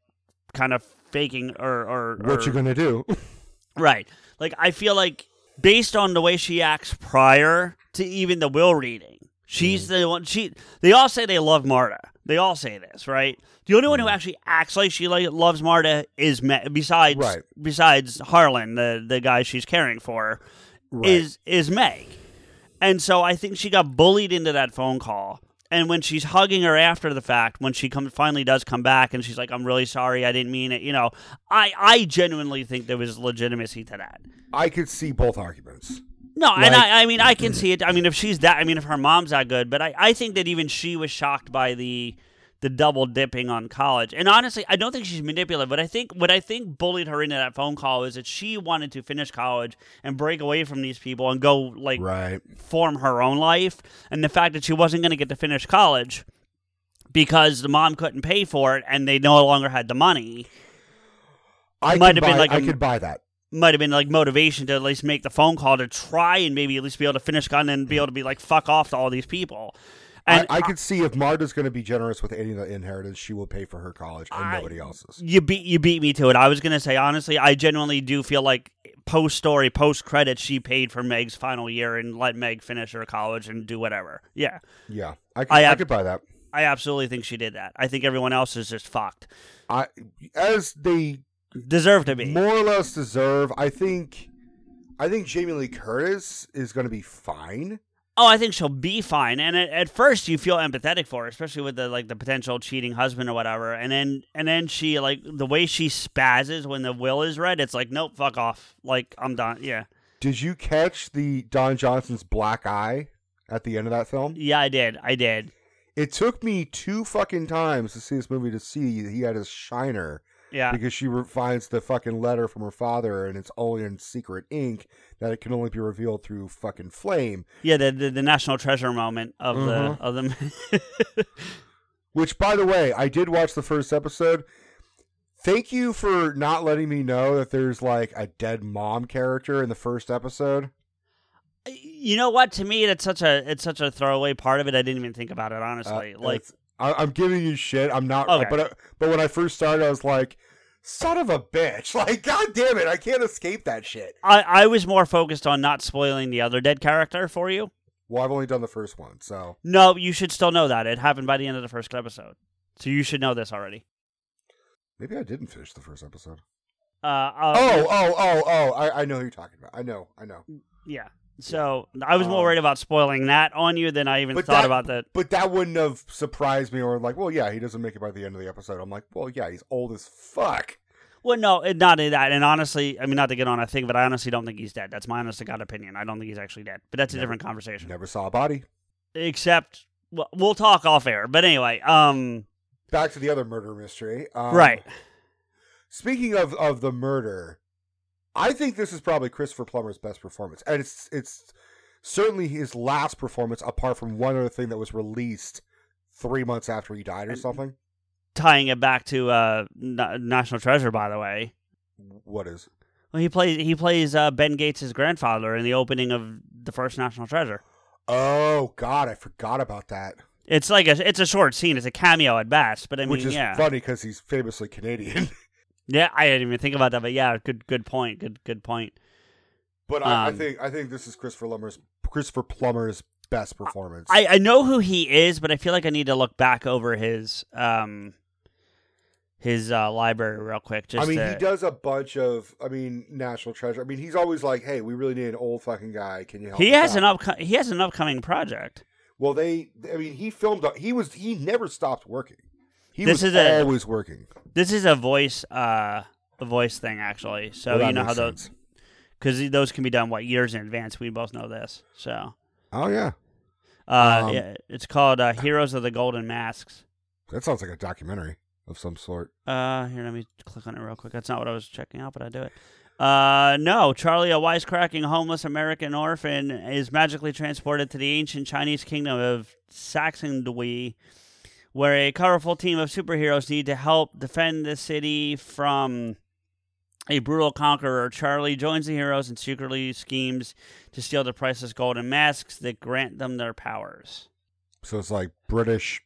kind of faking or or, What or you gonna do? right. Like I feel like based on the way she acts prior to even the will reading, she's mm. the one. She they all say they love Marta. They all say this, right? The only one who mm. actually acts like she like loves Marta is Me- besides Right. besides Harlan, the the guy she's caring for Right. is is Meg. And so I think she got bullied into that phone call. And when she's hugging her after the fact, when she comes finally does come back and she's like, I'm really sorry, I didn't mean it, you know, I, I genuinely think there was legitimacy to that. I could see both arguments. No, and I, I mean I can see it. I mean if she's that I mean if her mom's that good, but I, I think that even she was shocked by the the double dipping on college. And honestly, I don't think she's manipulative, but I think what I think bullied her into that phone call is that she wanted to finish college and break away from these people and go like Right. form her own life. And the fact that she wasn't going to get to finish college because the mom couldn't pay for it and they no longer had the money I Might have been like I a- could buy that. might have been like motivation to at least make the phone call to try and maybe at least be able to finish gun and be able to be like fuck off to all these people. And I, I could see if Marta's going to be generous with any of the inheritance, she will pay for her college and I- nobody else's. you beat you beat me to it. I was gonna say honestly, I genuinely do feel like post story, post credit, she paid for Meg's final year and let Meg finish her college and do whatever. Yeah, Yeah, I could, I I, could buy that. I absolutely think she did that. I think everyone else is just fucked. I as they Deserve to be. more or less deserve. I think. I think Jamie Lee Curtis is going to be fine. Oh, I think she'll be fine. And at, at first, you feel empathetic for her, especially with the like the potential cheating husband or whatever. And then and then she like the way she spazzes when the will is read. It's like nope, fuck off. Like I'm done. Yeah, Did you catch the Don Johnson's black eye at the end of that film? yeah, I did. I did. It took me two fucking times to see this movie to see that he had his shiner Yeah, because she finds the fucking letter from her father and it's only in secret ink that it can only be revealed through fucking flame. yeah. The the, the national treasure moment of Mhm. the of the. Which, by the way, I did watch the first episode. Thank you for not letting me know that there's like a dead mom character in the first episode. you know what? To me, it's such a it's such a throwaway part of it. I didn't even think about it Uh, honestly. like it's- I, I'm giving you shit. I'm not. Okay. But uh, but when I first started, I was like, "Son of a bitch!" Like, god damn it, I can't escape that shit. I I was more focused on not spoiling the other dead character for you. Well, I've only done the first one, so No, you should still know that. It happened by the end of the first episode. So you should know this already. maybe I didn't finish the first episode. Uh, uh, Oh, oh, oh, oh! I, I know who you're talking about. I know, I know. yeah. So I was more Um, worried about spoiling that on you than I even thought that- about that. But that wouldn't have surprised me, or like, well, yeah, he doesn't make it by the end of the episode. I'm like, well, yeah, he's old as fuck. Well, no, not that. And honestly, I mean, not to get on a thing, but I honestly don't think he's dead. That's my honest to God opinion. I don't think he's actually dead. But that's a Never- different conversation. Never saw a body. Except, well, we'll talk off air. But anyway, um, back to the other murder mystery. Um, right. Speaking of of the murder, I think this is probably Christopher Plummer's best performance, and it's it's certainly his last performance, apart from one other thing that was released three months after he died or something. Tying it back to uh, Na- National Treasure, by the way. What is? Well, he plays he plays uh, Ben Gates' grandfather in the opening of the first National Treasure. Oh God, I forgot about that. It's like a it's a short scene. It's a cameo at best, but I mean, Which is yeah, funny because he's famously Canadian. yeah. I didn't even think about that, but yeah, good good point. Good good point. but I, I Um, think I think this is Christopher Plummer's Christopher Plummer's best performance. I, I know who he is, but I feel like I need to look back over his um his uh, library real quick. Just I mean, to, he does a bunch of. I mean, National Treasure. I mean, he's always like, "Hey, we really need an old fucking guy. Can you help?" he us has out?" an up he has an upcoming project. Well, they. I mean, he filmed. He was. He never stopped working. He This was is a- always working. This is a voice uh a voice thing actually. So Well, you know how those because those can be done what years in advance. We both know this. So Oh yeah, uh, Um, yeah, it's called uh, Heroes of the Golden Masks. that sounds like a documentary of some sort. Uh, here, let me click on it real quick. That's not what I was checking out, but I do it. Uh, no, Charlie, a wisecracking homeless American orphan, is magically transported to the ancient Chinese kingdom of Sanxingdui, where a colorful team of superheroes need to help defend the city from a brutal conqueror. Charlie joins the heroes and secretly schemes to steal the priceless golden masks that grant them their powers. So it's like British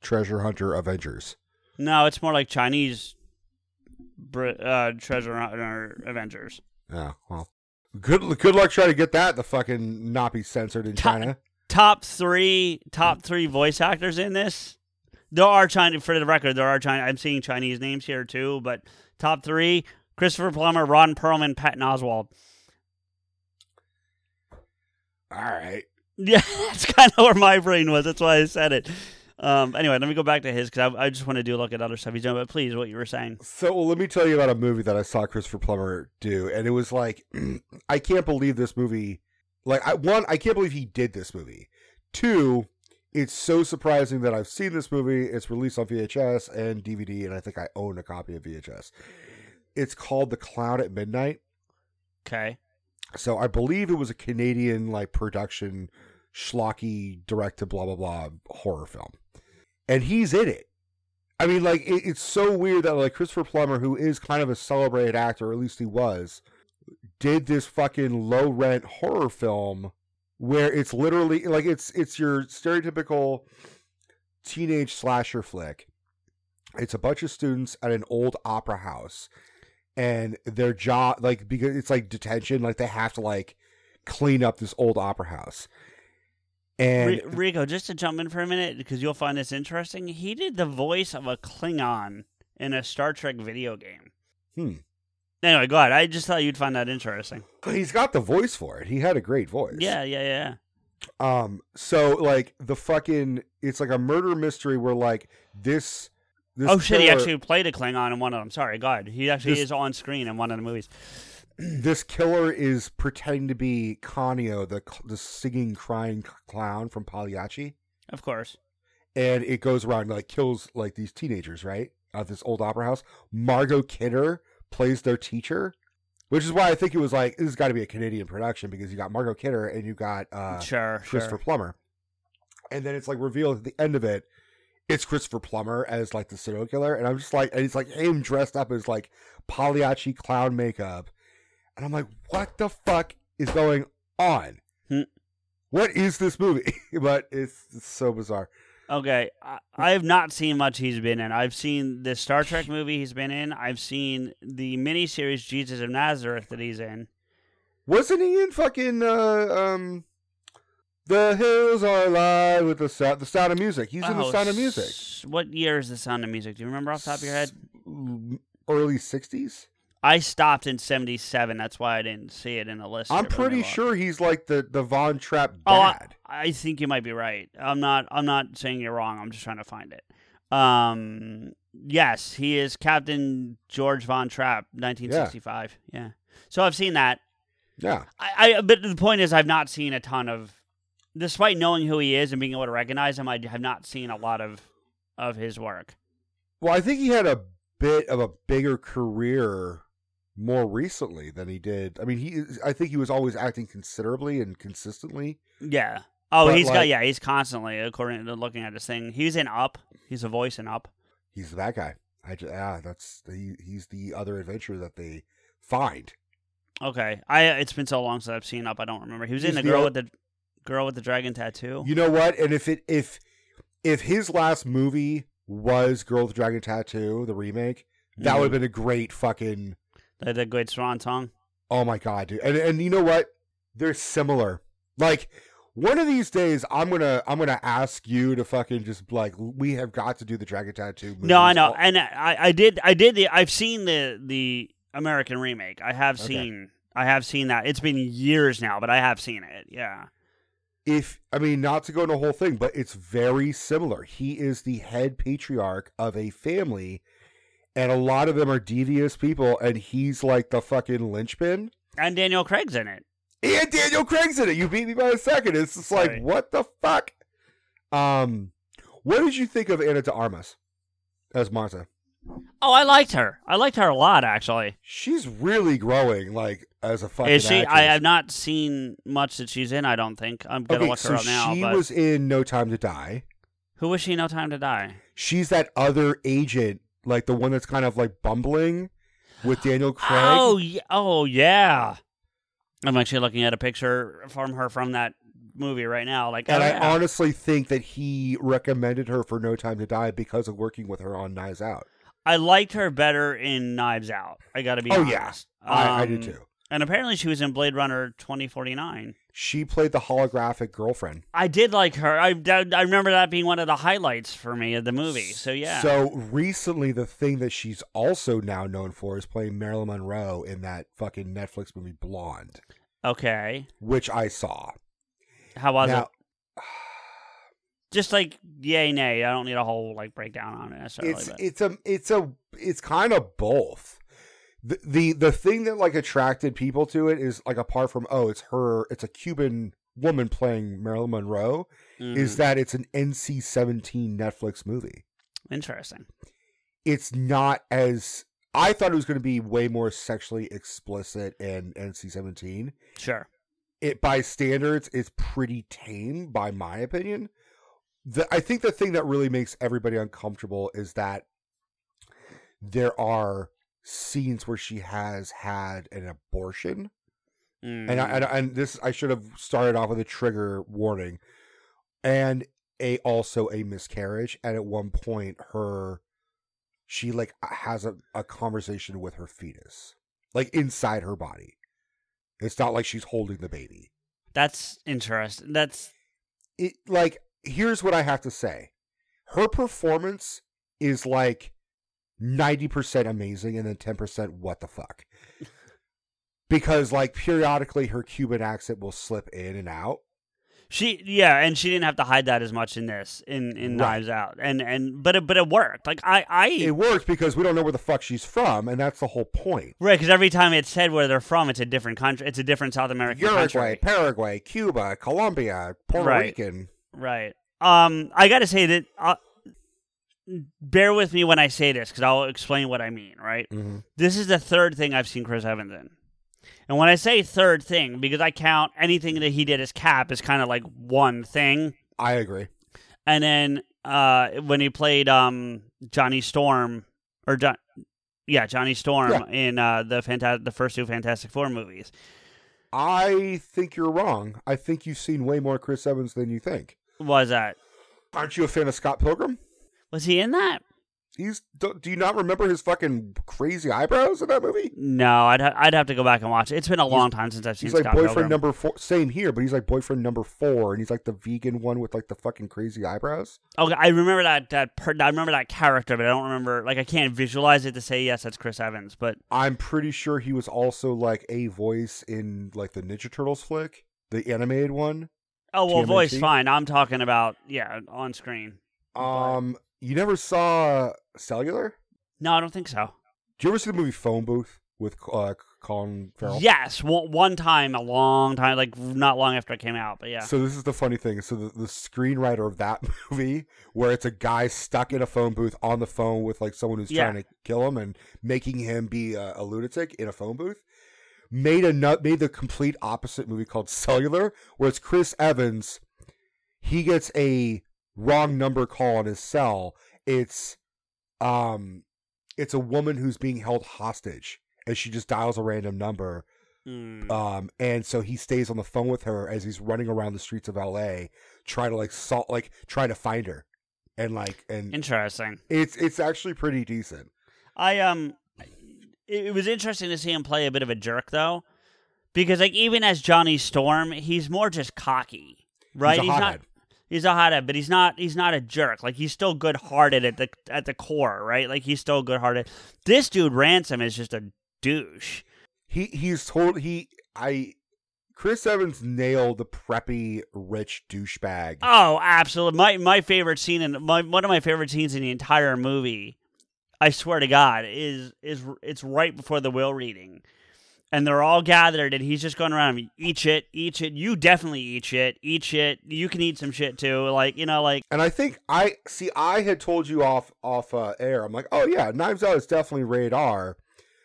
treasure hunter Avengers. No, it's more like Chinese uh, treasure hunter Avengers. Yeah. Well, good. Good luck trying to get that. The fucking not be censored in Ta- China. Top three, top three voice actors in this. There are Chinese, for the record, there are China. I'm seeing Chinese names here too, but top three: Christopher Plummer, Ron Perlman, Patton Oswalt. All right. Yeah, that's kind of where my brain was. That's why I said it. Um, anyway, let me go back to his because I, I just want to do a look at other stuff he's doing. But please, what you were saying? So well, let me tell you about a movie that I saw Christopher Plummer do, and it was like, I can't believe this movie. Like, I, one, I can't believe he did this movie. Two, it's so surprising that I've seen this movie. It's released on VHS and DVD, and I think I own a copy of VHS. It's called The Clown at Midnight. Okay, So I believe it was a Canadian like production, schlocky, direct to blah blah blah horror film, and he's in it. I mean, like it, it's so weird that like Christopher Plummer, who is kind of a celebrated actor, or at least he was, did this fucking low rent horror film where it's literally like it's it's your stereotypical teenage slasher flick. It's a bunch of students at an old opera house and their job like because it's like detention like they have to like clean up this old opera house and Ri- Rico, just to jump in for a minute because you'll find this interesting. He did the voice of a Klingon in a Star Trek video game. Hmm. Anyway, go ahead. I just thought you'd find that interesting. he's got the voice for it he had a great voice Yeah, yeah, yeah. um so like the fucking it's like a murder mystery where like this this oh shit, he actually played a Klingon in one of them. Sorry, God, he actually This- is on screen in one of the movies. this killer is pretending to be Canio, the the singing crying clown from Pagliacci, Of course. and it goes around and, like kills like these teenagers, right? At this old opera house. Margot Kidder plays their teacher, which is why I think it was like this has got to be a Canadian production because you got Margot Kidder and you got uh, sure, Christopher sure. Plummer, and then it's like revealed at the end of it, it's Christopher Plummer as like the serial killer, and I'm just like, and it's like him dressed up as like Pagliacci clown makeup, and I'm like, what the fuck is going on? Hmm. What is this movie? but it's, it's so bizarre. Okay, I, I have not seen much he's been in. I've seen the Star Trek movie he's been in. I've seen the miniseries Jesus of Nazareth that he's in. Wasn't he in fucking uh, um, the hills are alive with the sound, the sound of music? He's in the Oh, sound of music. s- What year is the Sound of Music? Do you remember off the top of your head? Early '60s. I stopped in '77. That's why I didn't see it in the list. I'm here, but let me pretty sure he's like the the Von Trapp Oh, I. I think you might be right. I'm not. I'm not saying you're wrong. I'm just trying to find it. Um. Yes, he is Captain George Von Trapp, 1965. Yeah. So I've seen that. yeah. I, I. But the point is, I've not seen a ton of. Despite knowing who he is and being able to recognize him, I have not seen a lot of of his work. Well, I think he had a bit of a bigger career more recently than he did. I mean, he I think he was always acting considerably and consistently. Yeah. Oh, he's got yeah, he's constantly according to looking at his thing. He's in Up. He's a voice in Up. He's that guy. I just, yeah, that's he, he's the other adventure that they find. Okay. I it's been so long since I've seen Up. I don't remember. He was in the the girl with the girl with the dragon tattoo. You know what? And if it if if his last movie was Girl with the Dragon Tattoo, the remake, that Mhm. would have been a great fucking the, the good swan song. Oh my god, dude. And and you know what? They're similar. Like one of these days I'm going to I'm to ask you to fucking just like we have got to do the Dragon Tattoo movie. No, I know, and I, I did, I did the, I've seen the the American remake. I have Okay. seen, I have seen that. It's been years now, but I have seen it. Yeah. If I mean not to go into the whole thing, but it's very similar. He is the head patriarch of a family and a lot of them are devious people and he's like the fucking linchpin. And Daniel Craig's in it. And Daniel Craig's in it. You beat me by a second. It's just like, what the fuck? Um, what did you think of Ana de Armas as Marta? Oh, I liked her. I liked her a lot, actually. She's really growing, like as a fucking. Is she? I have not seen much that she's in. I don't think. I'm gonna Okay, look so her up now. she but was in No Time to Die. who was she? No Time to Die. She's that other agent, like the one that's kind of like bumbling with Daniel Craig. Oh, yeah. oh yeah. I'm actually looking at a picture from her from that movie right now. Like, and oh, I yeah. honestly think that he recommended her for No Time to Die because of working with her on Knives Out. I liked her better in Knives Out. I got to be Oh, honest. yeah. I, I did Um, too. And apparently, she was in Blade Runner 2049. She played the holographic girlfriend. I did like her. I, I remember that being one of the highlights for me of the movie. So yeah. So recently, the thing that she's also now known for is playing Marilyn Monroe in that fucking Netflix movie Blonde, okay. which I saw. How was now, it? Just like yay nay. I don't need a whole like breakdown on it necessarily. it's but- it's a it's a it's kind of both. The, the the thing that like attracted people to it is like apart from oh it's her it's a Cuban woman playing Marilyn Monroe is Mhm. that it's an NC-17 Netflix movie. interesting. It's not as I thought it was going to be way more sexually explicit and NC-17. Sure. it by standards is pretty tame by my opinion the, i think the thing that really makes everybody uncomfortable is that there are scenes where she has had an abortion and I, Mm. and, and this i should have started off with a trigger warning and a also a miscarriage and at one point her she like has a, a conversation with her fetus like inside her body it's not like she's holding the baby That's interesting. That's it like here's what I have to say. Her performance is like 90% amazing and then 10% what the fuck. because like periodically her Cuban accent will slip in and out. she. Yeah, and she didn't have to hide that as much in this in in Right. Knives Out. And and but it but it worked. Like I I It works because we don't know where the fuck she's from and that's the whole point. right because every time it's said where they're from, it's a different country. It's a different South American Uruguay, country. Paraguay, Cuba, Colombia, Puerto Right. Rican. Right. Um, I got to say that. Uh, bear with me when I say this because I'll explain what I mean. Right. hmm This is the third thing I've seen Chris Evans in. And when I say third thing, because I count anything that he did as Cap as kind of like one thing. I agree. And then uh, when he played um, Johnny Storm, or John, yeah, Johnny Storm Yeah. in uh, the fanta- the first two Fantastic Four movies. I think you're wrong. I think you've seen way more Chris Evans than you think. Was that? Aren't you a fan of Scott Pilgrim? Was he in that? He's. Do, do you not remember his fucking crazy eyebrows in that movie? No, I'd ha- I'd have to go back and watch it. It's been a long time since I've seen He's like Scott boyfriend Pilgrim. number four. Same here, but he's like boyfriend number four, and he's like the vegan one with like the fucking crazy eyebrows. Okay, I remember that that per- I remember that character, but I don't remember. Like, I can't visualize it to say yes, that's Chris Evans. But I'm pretty sure he was also like a voice in like the Ninja Turtles flick, the animated one. oh well, TMNT? voice fine. I'm talking about yeah, on screen. Um, you never saw Cellular? No, I don't think so. Did you ever see the movie Phone Booth with uh, Colin Farrell? Yes, one, one time, a long time, like not long after it came out. But yeah, So this is the funny thing. So the, the screenwriter of that movie, where it's a guy stuck in a phone booth on the phone with like someone who's Yeah. trying to kill him and making him be a, a lunatic in a phone booth, made a nut made the complete opposite movie called Cellular, where it's Chris Evans. He gets a wrong number call on his cell. It's um, it's a woman who's being held hostage, and she just dials a random number. Mm. Um, and so he stays on the phone with her as he's running around the streets of LA, trying to like salt, like trying to find her, and like, and interesting. it's it's actually pretty decent. I um, it, was interesting to see him play a bit of a jerk though, because like even as Johnny Storm, he's more just cocky, right? He's a not. He's a hothead, but he's not. He's not a jerk. Like he's still good hearted at the at the core, right? Like he's still good hearted. This dude Ransom is just a douche. He he's told he I Chris Evans nailed the preppy rich douchebag. Oh, absolutely. My my favorite scene in my one of my favorite scenes in the entire movie, I swear to God, is is it's right before the will reading. And they're all gathered and he's just going around eat shit, eat shit. You definitely eat shit, eat shit. You can eat some shit too. Like, you know, like And I think I see. I had told you off off uh, air. I'm like, oh yeah, Knives Out is definitely radar."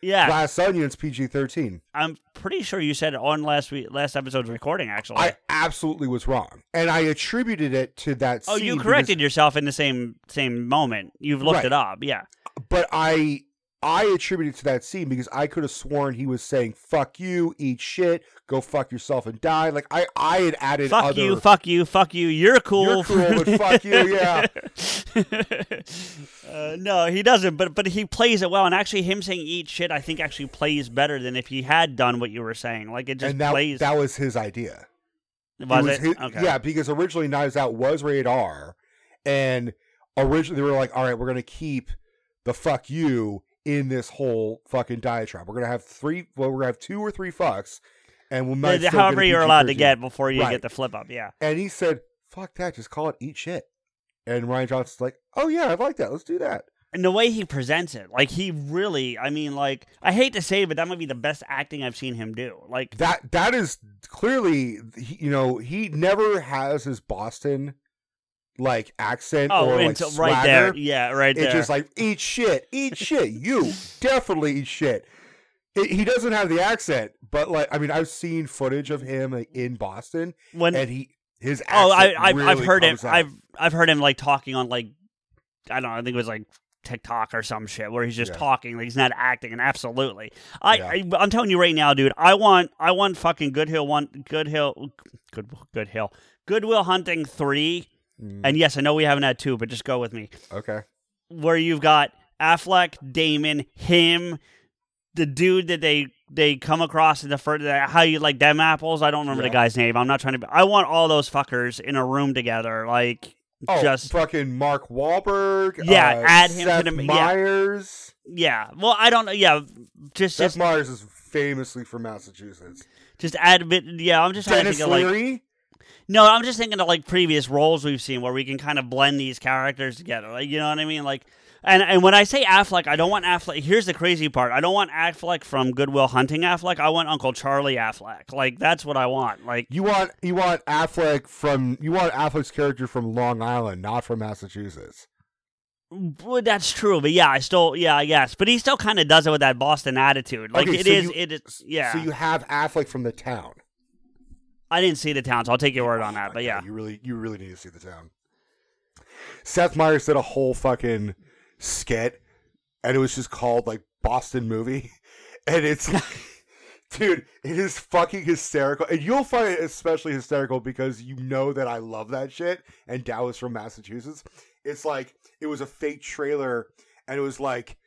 Yeah. Glass Onion's PG thirteen. I'm pretty sure you said it on last week last episode's recording actually. I absolutely was wrong, and I attributed it to that. oh, you because- corrected yourself in the same same moment. You've looked Right. it up. Yeah. but I I attribute it to that scene because I could have sworn he was saying "fuck you," "eat shit," "go fuck yourself and die." Like I I had added Fuck other, you, fuck you, fuck you. You're cool. You're cool, but fuck you, yeah. uh, no, he doesn't. But but he plays it well, and actually, him saying "eat shit," I think actually plays better than if he had done what you were saying. Like it just and that plays. that was his idea. was was it? his- okay. Yeah, because originally Knives Out was rated R, and originally they were like, "All right, we're gonna keep the fuck you in this whole fucking diatribe. We're gonna have three. Well, we're gonna have two or three fucks, and we might The- the- still however you're allowed to get before you Right. get the flip up. Yeah. And he said, "Fuck that, just call it eat shit." And Rian Johnson's like, "Oh yeah, I like that. Let's do that." And the way he presents it, like he really, I mean, like I hate to say, it, but that might be the best acting I've seen him do. Like, That that is clearly, you know, he never has his Boston like accent oh, or like swagger. right there, yeah, right It's just like eat shit, eat shit. You definitely eat shit. He- He doesn't have the accent, but like I mean, I've seen footage of him like, in Boston, when and he his Oh, I I've, really I've heard him. out. I've I've heard him like talking on like I don't know. I think it was like TikTok or some shit where he's just Yeah. talking, like he's not acting. And absolutely, I, Yeah. I I'm telling you right now, dude. I want I want fucking Good Hill one Good Hill Good Good Hill Good Will Hunting three. Mm, And yes, I know we haven't had two, but just go with me. okay, Where you've got Affleck, Damon, him, the dude that they they come across in the first how you like them apples. I don't remember the guy's name. I'm not trying to. I want all those fuckers in a room together, like oh, just fucking Mark Wahlberg, Yeah, uh, add him to Seth the- yeah. Meyers. yeah. Well, I don't know. Yeah, just Seth just Meyers is famously from Massachusetts. just add a bit. Yeah, I'm just trying Dennis to think of like. No. I'm just thinking of like previous roles we've seen where we can kind of blend these characters together. Like you know what I mean? Like. And, and when I say Affleck, I don't want Affleck. Here's the crazy part: I don't want Affleck from Good Will Hunting Affleck. I want Uncle Charlie Affleck. Like that's what I want. Like You want you want Affleck from you want Affleck's character from Long Island, not from Massachusetts. Well, that's true, but yeah, I still, yeah, I guess, but he still kind of does it with that Boston attitude. Like Okay, it so is, you- it is, yeah. So you have Affleck from the town. I didn't see the town, so I'll take your word on Oh that. But yeah, you really you really need to see the town. Seth Meyers did a whole fucking skit, and it was just called like Boston movie, and it's like, dude, it is fucking hysterical, and you'll find it especially hysterical because you know that I love that shit, and Dallas from Massachusetts. It's like it was a fake trailer, and it was like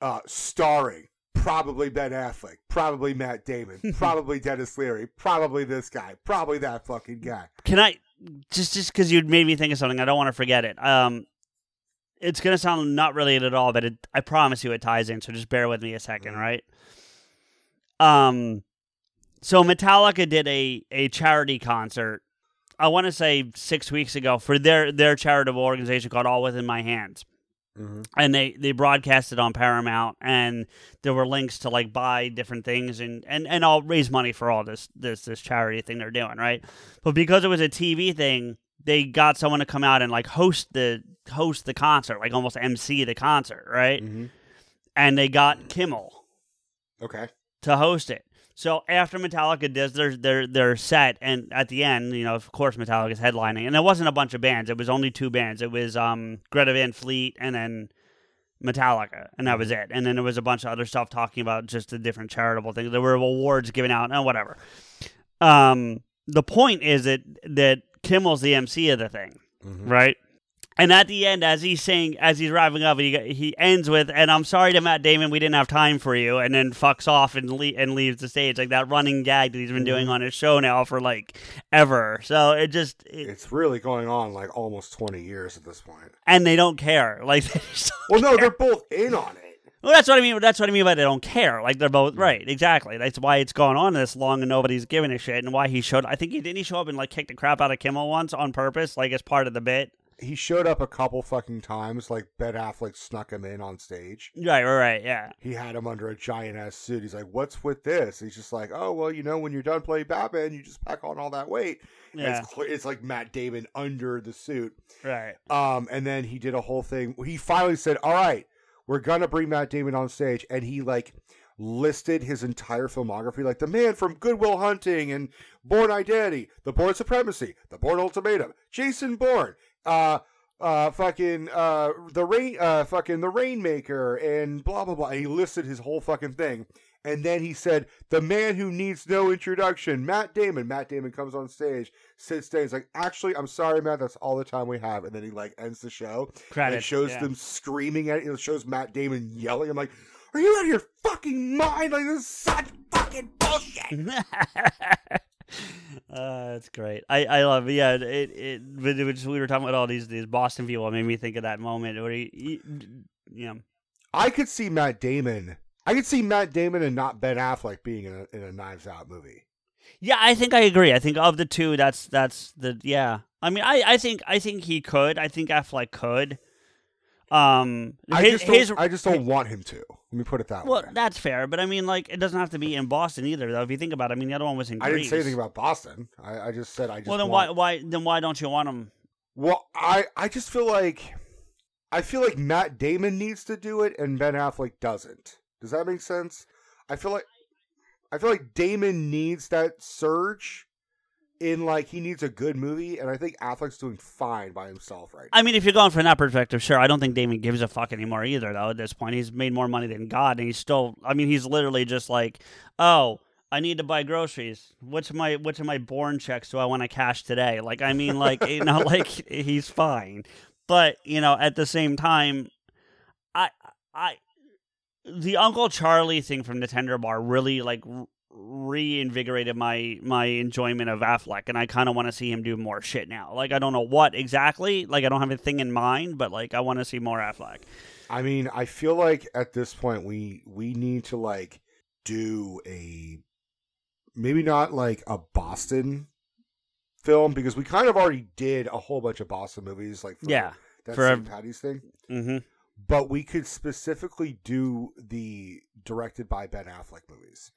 uh starring probably Ben Affleck, probably Matt Damon, probably Denis Leary, probably this guy, probably that fucking guy. can I just just because you made me think of something, I don't want to forget it. Um, it's gonna sound not related at all, but it, I promise you it ties in. So just bear with me a 2nd Mhm. right? Um, so Metallica did a a charity concert. I want to say six weeks ago for their their charitable organization called All Within My Hands. Mhm. and they they broadcast it on Paramount, and there were links to like buy different things and and and I'll raise money for all this this this charity thing they're doing, right? But because it was a TV thing, they got someone to come out and like host the host the concert, like almost MC the concert, right? Mhm. And they got Kimmel Okay. to host it. So after Metallica does their their their set, and at the end, you know, of course, Metallica's headlining, and it wasn't a bunch of bands; it was only two bands. It was um, Greta Van Fleet and then Metallica, and that was it. And then there was a bunch of other stuff talking about just the different charitable things. There were awards given out, and whatever. Um, the point is that that Kimmel's the MC of the thing, Mhm. right? And at the end, as he's saying, as he's wrapping up, he he ends with, "And I'm sorry to Matt Damon, we didn't have time for you," and then fucks off and le- and leaves the stage, like that running gag that he's been doing mm-hmm. on his show now for like ever. So it just, it, It's really going on like almost 20 years at this point. and they don't care. Like, just Well, no, they're both in on it. well, that's what I mean. That's what I mean by they don't care. Like they're both mm-hmm. right, exactly. That's why it's gone on this long and nobody's giving a shit, and why he showed. I think he didn't he show up and like kick the crap out of Kimmel once on purpose, like as part of the bit. He showed up a couple fucking times. Like Ben Affleck snuck him in on stage. Right, right, right, yeah. He had him under a giant ass suit. He's like, "What's with this?" He's just like, "Oh well, you know, when you're done playing Batman, you just pack on all that weight." And Yeah, It's, cl- it's like Matt Damon under the suit. right. Um, and then he did a whole thing. He finally said, "All right, we're gonna bring Matt Damon on stage," and he like listed his entire filmography, like the man from Good Will Hunting and Bourne Identity, The Bourne Supremacy, The Bourne Ultimatum, Jason Bourne, uh, uh, fucking uh, the rain, uh, fucking the Rainmaker, and blah blah blah. And he listed his whole fucking thing. And then he said, "The man who needs no introduction, Matt Damon." Matt Damon comes on stage, sits down. He's like, "Actually, I'm sorry, Matt. That's all the time we have." And then he like ends the show. And it shows yeah. them screaming at it. It shows Matt Damon yelling. I'm like, "Are you out of your fucking mind? Like this is such fucking bullshit." uh, it's great. I, I love it. Yeah, it, it, it was, we were talking about all these, these Boston people. It made me think of that moment where he, he yeah. I could see Matt Damon. I could see Matt Damon and not Ben Affleck being in a, in a Knives Out movie. Yeah, I think I agree. I think of the two, that's, that's the, yeah. I mean, I, I think, I think he could. I think Affleck could. Um, I his, just don't, his- I just don't want him to. Let me put it that well, way. that's fair, but I mean, like, it doesn't have to be in Boston either, though. If you think about it, I mean, the other one was in I didn't say anything about Boston. I, I just said I just. well, then want, why, why, then why don't you want him? Well, I I just feel like I feel like Matt Damon needs to do it and Ben Affleck doesn't. Does that make sense? I feel like I feel like Damon needs that surge in like he needs a good movie and I think Affleck's doing fine by himself right now. I mean, if you're going from that perspective, sure. I don't think Damon gives a fuck anymore either, though. At this point, he's made more money than God, and he's still. I mean, he's literally just like, oh, I need to buy groceries. What's my What's my born checks? Do I want to cash today? Like, I mean, like you know, like he's fine, but you know, at the same time, I I the Uncle Charlie thing from the Tender Bar really like reinvigorated my my enjoyment of Affleck, and I kind of want to see him do more shit now. Like I don't know what exactly. Like I don't have a thing in mind, but like I want to see more Affleck. I mean, I feel like at this point we we need to like do a maybe not like a Boston film because we kind of already did a whole bunch of Boston movies like for Yeah. that for St. Patty's thing. Mm-hmm. But we could specifically do the directed by Ben Affleck movies.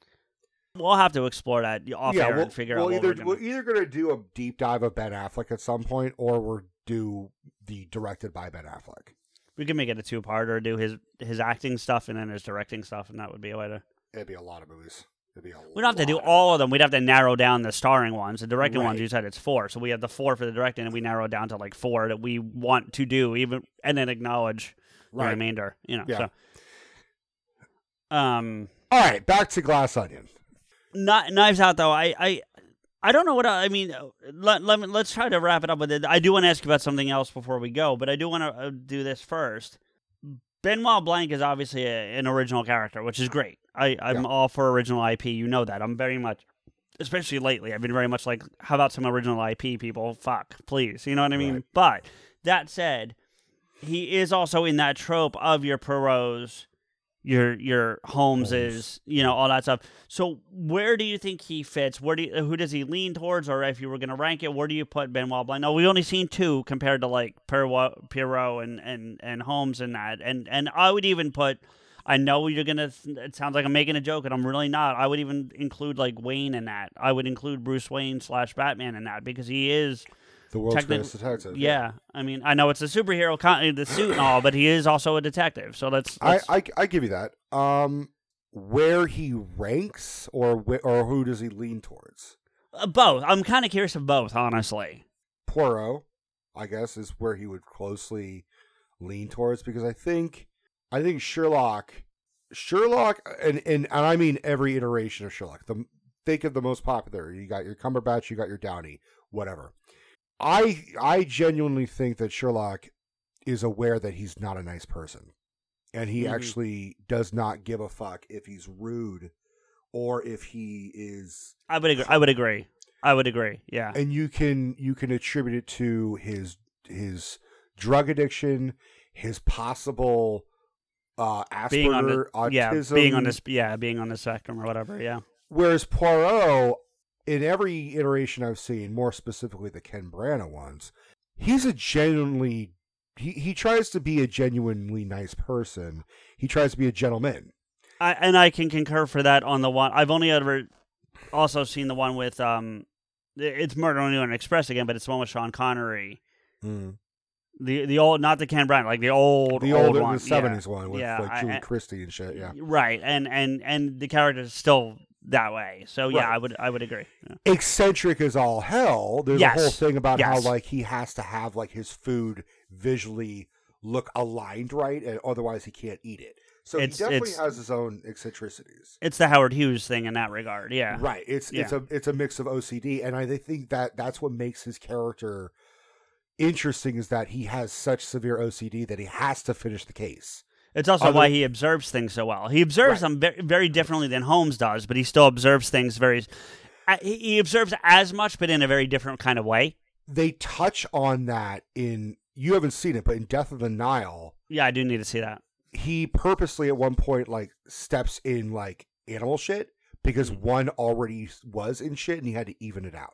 We'll have to explore that off air we'll, and figure we'll out. either we're we're either gonna do a deep dive of Ben Affleck at some point, or we're do the directed by Ben Affleck. We could make it a two part or do his his acting stuff and then his directing stuff, and that would be a way to. It'd be a lot of movies. It'd be a We don't have to do lot. all of them. We'd have to narrow down the starring ones. The directing ones, you said it's four, so we have the four for the directing, and we narrow it down to like four that we want to do, even and then acknowledge the remainder. You know. Yeah. So. Um. All right, back to Glass Onion. Not Knives Out though. I I I don't know what I, I mean. uh, Let, let me let's try to wrap it up with it. I do want to ask you about something else before we go, but I do want to uh, do this first. Benoit Blanc is obviously a, an original character, which is great. I I'm Yeah. all for original IP. You know that. I'm very much, especially lately. I've been very much like, how about some original IP people? Fuck, please. You know what I mean? Right. But that said, he is also in that trope of your Poirot's your your Holmes, Holmes. is, you know, all that stuff. So where do you think he fits? Where do you, who does he lean towards? Or if you were going to rank it, where do you put Benoit Blanc? No, we've only seen two compared to like Perro- Poirot and and and Holmes and that, and and I would even put. I know you're gonna. It sounds like I'm making a joke, and I'm really not. I would even include like Wayne in that. I would include Bruce Wayne slash Batman in that because he is The world's greatest detective. yeah, I mean, I know it's a superhero, con- the suit and all, but he is also a detective. So that's, I, I I give you that. Um, where he ranks, or wh- or who does he lean towards? uh, both. I'm kind of curious of both, honestly. Poirot, I guess, is where he would closely lean towards because I think I think Sherlock, Sherlock, and and, and I mean every iteration of Sherlock. The think of the most popular. You got your Cumberbatch, you got your Downey, whatever. I I genuinely think that Sherlock is aware that he's not a nice person, and he Mhm. actually does not give a fuck if he's rude or if he is I would agree. I would agree. I would agree. Yeah. and you can you can attribute it to his his drug addiction, his possible uh Asperger, Being on the autism. yeah, being on this yeah, being on the spectrum or whatever. Yeah. Whereas Poirot, in every iteration I've seen, more specifically the Ken Branagh ones, he's a genuinely he, he tries to be a genuinely nice person. He tries to be a gentleman. I and I can concur for that on the one. I've only ever also seen the one with um, it's Murder on the Orient Express again, but it's the one with Sean Connery. Mm. The the old, not the Ken Bryant, like the old The old old, one, the seventies one with Yeah, like Julie I- Christie and shit. Yeah, right, and and and the character is still that way. So yeah, Right. I would I would agree. Yeah. eccentric as all hell. There's Yes. a whole thing about how like he has to have like his food visually look aligned right, and otherwise he can't eat it. So It's- he definitely has his own eccentricities. It's the Howard Hughes thing in that regard. Yeah. Right. It's it's a it's a mix of OCD, and I think that that's what makes his character interesting is that he has such severe OCD that he has to finish the case. It's also Other- why he observes things so well. He observes Right. them very, very differently than Holmes does, but he still observes things very. He observes as much, but in a very different kind of way. They touch on that in you haven't seen it, but in Death of the Nile, Yeah, I do need to see that. he purposely at one point like steps in like animal shit because Mm. one already was in shit and he had to even it out.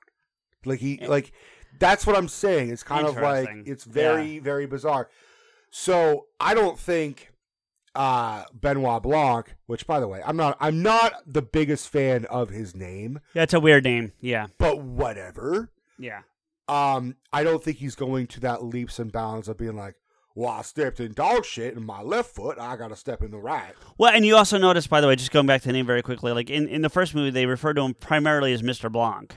Like he like that's what I'm saying. It's kind of like it's very very bizarre. So I don't think uh Benoit Blanc, which by the way, I'm not I'm not the biggest fan of his name, That's a weird name. Yeah, but whatever. yeah. Um I don't think he's going to that leaps and bounds of being like, well, I stepped in dog shit in my left foot. I got to step in the right. Well, and you also notice, by the way, just going back to the name very quickly, like in, in the first movie, they refer to him primarily as Mr. Blanc.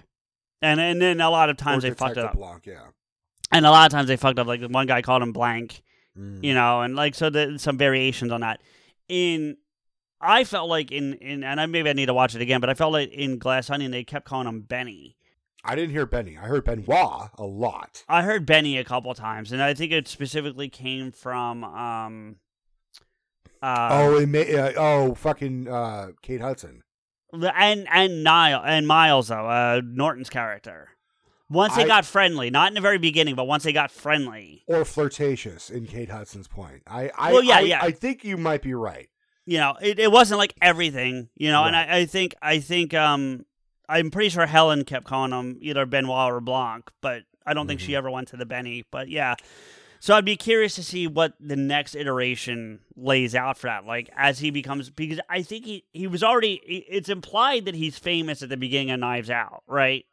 And and then a lot of times Or they fucked it Detective up. Blanc, yeah. And a lot of times they fucked up. Like one guy called him Blank, Mm. you know, and like so there's some variations on that. In I felt like in in and I maybe I need to watch it again, but I felt like in Glass Onion they kept calling him Benny. I didn't hear Benny. I heard Benoit a lot. I heard Benny a couple times, and I think it specifically came from um uh oh, it may, uh, oh, fucking uh, Kate Hudson. and and Niall and Miles though, uh Norton's character. Once they I- got friendly, not in the very beginning, but once they got friendly, Or flirtatious in Kate Hudson's point. I, I, Well, yeah, I, yeah. I think you might be right. you know, it, it wasn't like everything, you know, and I, I think I think um I'm pretty sure Helen kept calling him either Benoit or Blanc, but I don't think Mm-hmm. she ever went to the Benny. But yeah. So I'd be curious to see what the next iteration lays out for that. Like as he becomes because I think he, he was already it's implied that he's famous at the beginning of Knives Out, right?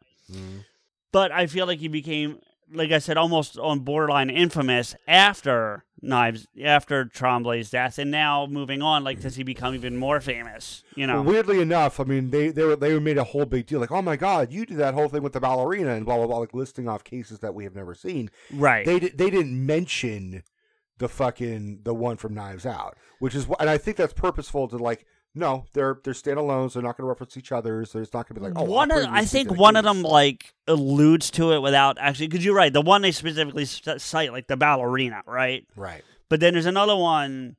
But I feel like he became like I said, almost on borderline infamous after Knives, after Thrombey's death, and now moving on. Like, does he become even more famous? You know, Well, weirdly enough, I mean, they they were they made a whole big deal, like, oh my god, you did that whole thing with the ballerina and blah blah blah, like listing off cases that we have never seen. right? They they didn't mention the fucking the one from Knives Out, which is and I think that's purposeful to like. No, they're they're standalones. They're not going to reference each other's. There's not going to be like oh. one I'll of, I think one of them like alludes to it without actually. Because you're right, the one they specifically s- cite, like the ballerina, right? right. But then there's another one.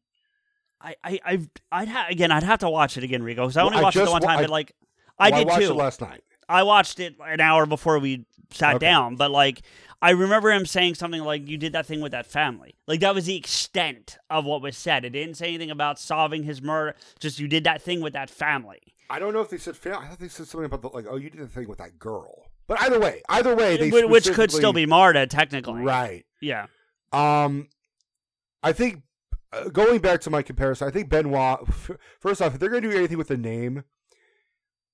I I I've, I'd ha- again I'd have to watch it again, Rico. Because I Well, only I watched it one time, I- but like I Well, did watched too. it last night. I watched it an hour before we sat Okay. down, but like I remember him saying something like, "You did that thing with that family." Like that was the extent of what was said. It didn't say anything about solving his murder. Just you did that thing with that family. I don't know if they said family. I thought they said something about the, like, oh, you did the thing with that girl. But either way, either way, they Wh- which could still be Marta technically. right. Yeah. Um, I think uh, going back to my comparison, I think Benoit. First off, if they're going to do anything with the name,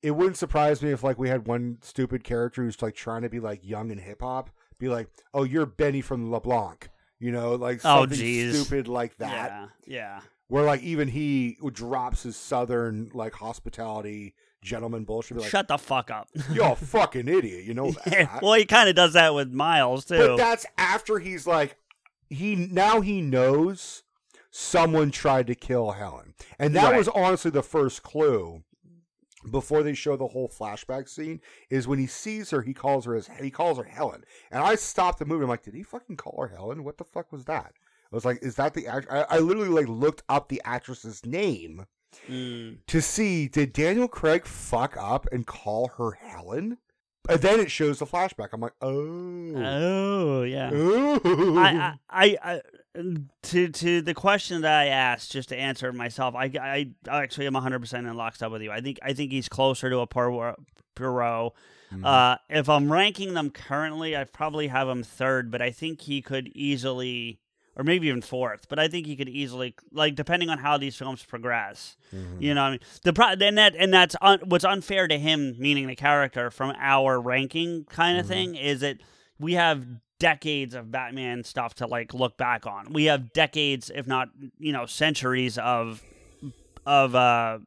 it wouldn't surprise me if like we had one stupid character who's like trying to be like young and hip hop, be like, "Oh, you're Benny from LeBlanc," you know, like Oh, something jeez. stupid like that. Yeah. Yeah. Where like even he drops his southern like hospitality gentleman bullshit. Be like, Shut the fuck up. You're a fucking idiot. You know that. well, he kind of does that with Miles too. But that's after he's like he now he knows someone tried to kill Helen. And that Right. was honestly the first clue before they show the whole flashback scene is when he sees her he calls her as he calls her Helen. And I stopped the movie I'm like did he fucking call her Helen? What the fuck was that? I was like is that the act I, I literally like looked up the actress's name Mm. to see did Daniel Craig fuck up and call her Helen? And then it shows the flashback. I'm like, oh, Oh yeah. Ooh. I, I, I, I, to to the question that I asked, just to answer myself, I, I, I actually am 100 percent in lockstep with you. I think I think he's closer to a. Poirot. Mhm. Uh, if I'm ranking them currently, I probably have him third, but I think he could easily, or maybe even fourth. But I think he could easily, like, depending on how these films progress. Mhm. You know, what I mean, the pro- and that and that's un- what's unfair to him, meaning the character, from our ranking kind of Mhm. thing, is that we have decades of Batman stuff to like look back on. We have decades, if not you know, centuries of of uh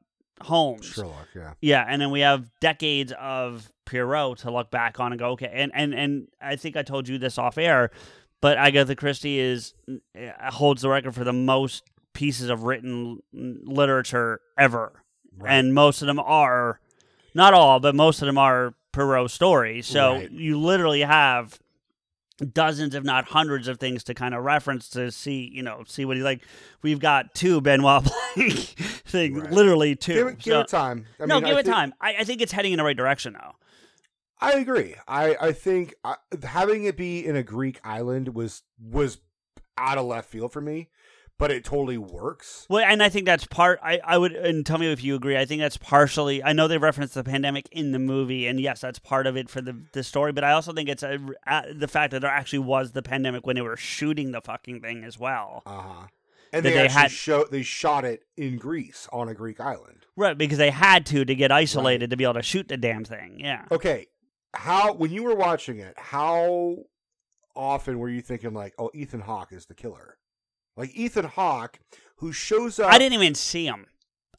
Holmes. Sherlock, yeah. Yeah, and then we have decades of Poirot to look back on and go, okay, and and and I think I told you this off air, but Agatha Christie is uh, holds the record for the most pieces of written literature ever, Right. and most of them are, not all, but most of them are Poirot stories. So Right. you literally have dozens, if not hundreds, of things to kind of reference to see, you know, see what he's like. We've got two Benoit Blanc thing, Right. literally two. give it, give So- it time. I no, mean, give I it think- time. I, I think it's heading in the right direction though. I agree. I I think I, having it be in a Greek island was was out of left field for me, but it totally works. Well, and I think that's part. I, I would, and tell me if you agree. I think that's partially. I know they referenced the pandemic in the movie, and yes, that's part of it for the the story. But I also think it's a, uh, the fact that there actually was the pandemic when they were shooting the fucking thing as well, Uh huh. And they, they had- show they shot it in Greece on a Greek island. right? Because they had to to get isolated to be able to shoot the damn thing. Yeah. Okay, how when you were watching it, how often were you thinking like, "Oh, Ethan Hawke is the killer"? Like Ethan Hawke, who shows up. I didn't even see him.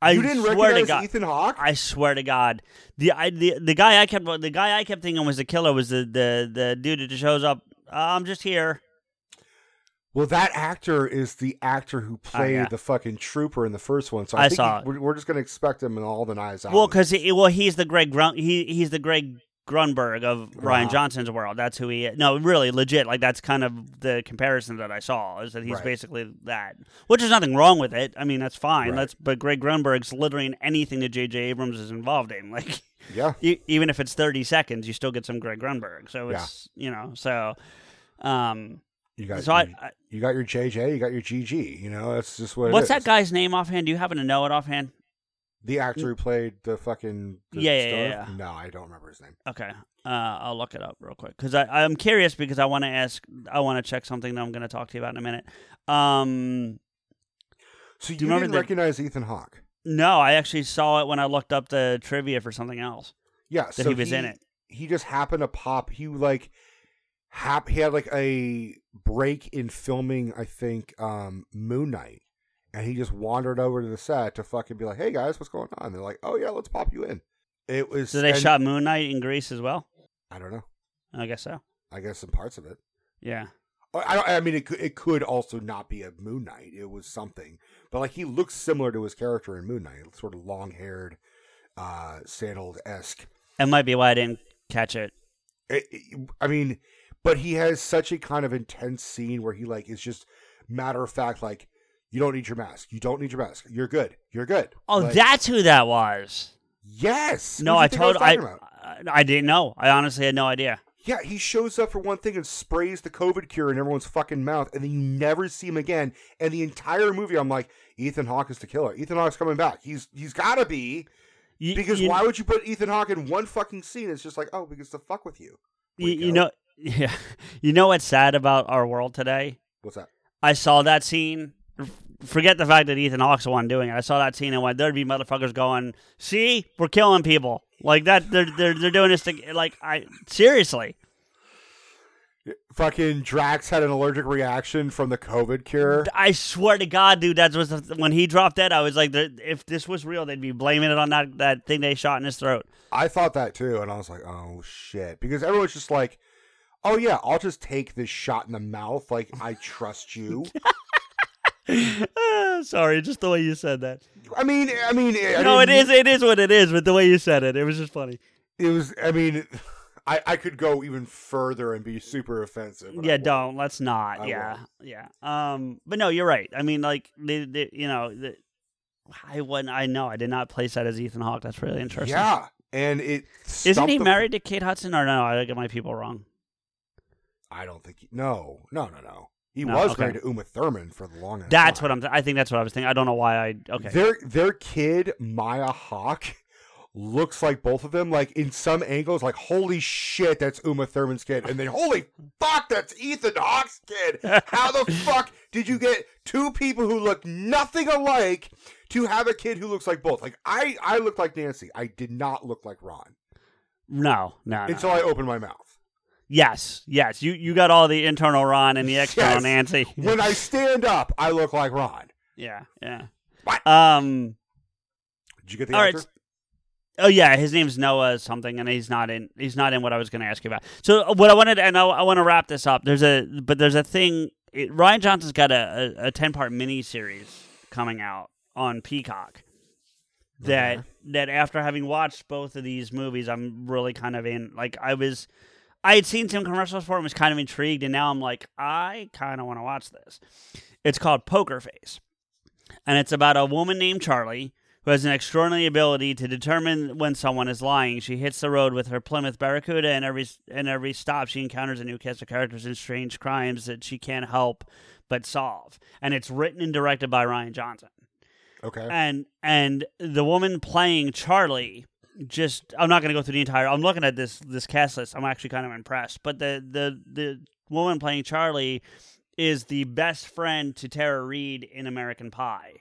I you didn't swear to recognize God. Ethan Hawke? I swear to God, the I, the the guy I kept the guy I kept thinking was the killer was the the the dude that just shows up. "Uh, I'm just here. Well, that actor is the actor who played Oh, yeah. the fucking trooper in the first one. So I, I think saw he- it. we're, we're just gonna expect him in all the knives out. Well, because well, he's the Greg Grun- he he's the Greg Grunberg of Rian. Johnson's world. That's who he is. No, really, legit. Like that's kind of the comparison that I saw is that he's Right. basically that, which is nothing wrong with it. I mean, that's fine. Right. That's but Greg Grunberg's literally in anything that J.J. Abrams is involved in. Like yeah, e- even if it's thirty seconds, you still get some Greg Grunberg. So Yeah. it's you know so. Um, you got so you, I you got your JJ, you got your GG. You know, that's just what. what's is. that guy's name offhand? Do you happen to know it offhand? The actor who played the fucking the Yeah, yeah, stuff? yeah, No, I don't remember his name. Okay, uh, I'll look it up real quick because I'm curious because I want to ask, I want to check something that I'm going to talk to you about in a minute. Um, So you, you remember didn't the- recognize Ethan Hawke? no, I actually saw it when I looked up the trivia for something else Yeah, that so he was in it. He just happened to pop. He like, hap, he had like a break in filming. I think um Moon Knight, and he just wandered over to the set to fucking be like, "Hey guys, what's going on?" They're like, "Oh yeah, let's pop you in." It was. So they and- shot Moon Knight in Greece as well. I don't know. I guess so. I guess some parts of it. Yeah. I, don't- I mean, it could, it could also not be a Moon Knight. It was something, but like he looks similar to his character in Moon Knight, sort of long haired, uh, sandaled esque. That might be why I didn't catch it. I mean, but he has such a kind of intense scene where he like is just matter of fact, like you don't need your mask, you don't need your mask, you're good, you're good. Oh, Like, that's who that was. Yes. No, I told was I. I didn't know. I honestly had no idea. Yeah, he shows up for one thing and sprays the COVID cure in everyone's fucking mouth, and then you never see him again. And the entire movie, I'm like, Ethan Hawke is the killer. Ethan Hawke's coming back. He's he's got to be You, because you, why would you put Ethan Hawke in one fucking scene? It's just like, oh, because to fuck with you. You, you know, yeah. You know what's sad about our world today? What's that? I saw that scene. Forget the fact that Ethan Hawke's the one doing it. I saw that scene and went, there'd be motherfuckers going, "See, we're killing people like that. They're they're they're doing this to like I seriously." Fucking Drax had an allergic reaction from the COVID cure. I swear to God, dude, that was the, when he dropped dead. I was like, "The- if this was real, they'd be blaming it on that that thing they shot in his throat. I thought that too, and I was like, oh shit, because everyone's just like, oh yeah, I'll just take this shot in the mouth. Like I trust you. Sorry, just the way you said that. I mean, I mean, I no, it is it is what it is, but the way you said it, it was just funny. It was. I mean, I I could go even further and be super offensive. Yeah, don't. Let's not. I yeah, yeah. Um, but no, you're right. I mean, like, they, they, you know, the, I wouldn't. I know. I did not place that as Ethan Hawke. That's really interesting. Yeah, and it Isn't he married to Kate Hudson or no? I get my people wrong. I don't think. He, no, no, no, no. He No, was okay. married to Uma Thurman for the longest. That's time. what I'm. I think that's what I was thinking. I don't know why I. Okay. Their their kid Maya Hawke looks like both of them. Like in some angles, like holy shit, that's Uma Thurman's kid, and then holy fuck, that's Ethan Hawke's kid. How the fuck did you get two people who look nothing alike to have a kid who looks like both? Like I I look like Nancy. I did not look like Ron no, no, no. until I opened my mouth. Yes, yes. You you got all the internal Ron and the external Yes. Nancy. When I stand up, I look like Ron. yeah, yeah. What? Um. Did you get the All right. actor? Oh yeah, his name's Noah something, and he's not in. He's not in what I was going to ask you about. So uh, what I wanted, and I, I want to wrap this up. There's a, but there's a thing. It, Ryan Johnson's got a, a, a ten part mini series coming out on Peacock. That Okay. that after having watched both of these movies, I'm really kind of in. Like I was, I had seen some commercials for it, and was kind of intrigued, and now I'm like, I kind of want to watch this. It's called Poker Face, and it's about a woman named Charlie who has an extraordinary ability to determine when someone is lying. She hits the road with her Plymouth Barracuda, and every and every stop she encounters a new cast of characters and strange crimes that she can't help but solve. And it's written and directed by Rian Johnson. Okay. And and the woman playing Charlie just I'm not going to go through the entire I'm looking at this this cast list. I'm actually kind of impressed. But the the the woman playing Charlie is the best friend to Tara Reid in American Pie.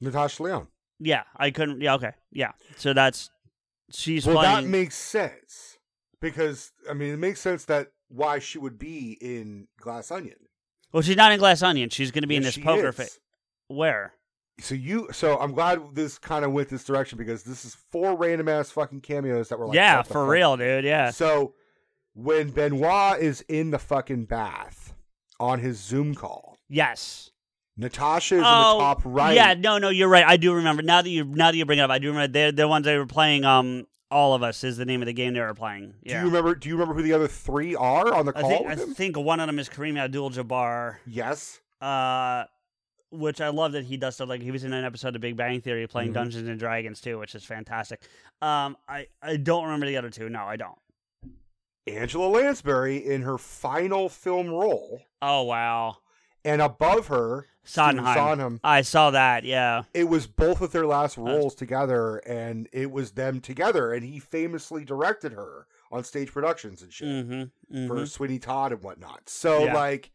Natasha Lyonne. Yeah, I couldn't. Yeah, okay, yeah. So that's she's Well, playing. that makes sense because I mean, it makes sense that why she would be in Glass Onion. well, she's not in Glass Onion. She's going to be in this poker is. face. Where? So you, so I'm glad this kind of went this direction because this is four random ass fucking cameos that were like, yeah, for fuck? real, dude. Yeah. So when Benoit is in the fucking bath on his Zoom call, Yes. Natasha is oh, in the top right. Yeah. No, no, you're right. I do remember. Now that you now that you bring it up, I do remember. They're the ones they were playing. Um, all of us is the name of the game they were playing. Do you remember? Do you remember who the other three are on the I call think I think one of them is Kareem Abdul-Jabbar. yes. Uh, which I love that he does stuff like he was in an episode of Big Bang Theory playing Mhm. Dungeons and Dragons too, which is fantastic. Um, I I don't remember the other two. No, I don't. Angela Lansbury in her final film role, Oh wow, and above her, Sondheim. Sondheim. I saw that. Yeah. It was both of their last roles together, and it was them together. And he famously directed her on stage productions and shit Mm-hmm. for Sweeney Todd and whatnot. So Yeah. like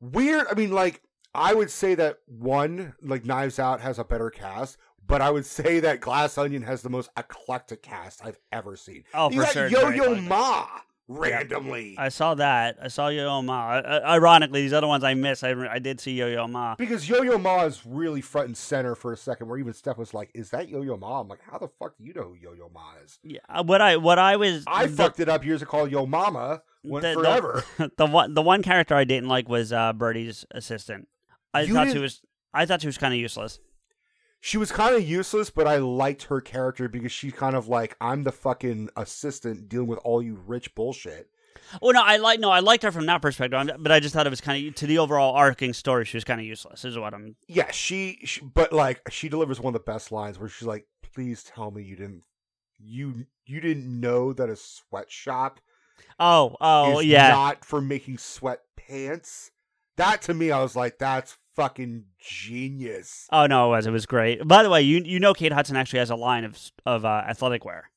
weird. I mean, like I would say that one, like Knives Out, has a better cast. But I would say that Glass Onion has the most eclectic cast I've ever seen. Oh, you for got sure. Yo Yo. Ma randomly. I saw that. I saw Yo Yo Ma. Uh, ironically, these other ones I missed. I, I did see Yo Yo Ma. Because Yo Yo Ma is really front and center for a second, where even Steph was like, "Is that Yo Yo Ma?" I'm like, "How the fuck do you know who Yo Yo Ma is?" Yeah. uh, What I what I was I the, fucked it up years ago. Yo Mama went the- the- forever. the one the one character I didn't like was uh, Birdie's assistant. I You thought she was I thought she was kind of useless. she was kind of useless, but I liked her character because she's kind of like, "I'm the fucking assistant dealing with all you rich bullshit." Well, no, I like no, I liked her from that perspective, but I just thought it was kind of to the overall arcing story. She was kind of useless. Is what I'm. Yeah, she, she, but like, she delivers one of the best lines where she's like, "Please tell me you didn't you you didn't know that a sweatshop Oh, oh, is yeah. not for making sweatpants. That to me, I was like, that's fucking genius. Oh no, it was. It was great. By the way, you you know Kate Hudson actually has a line of of uh, athletic wear.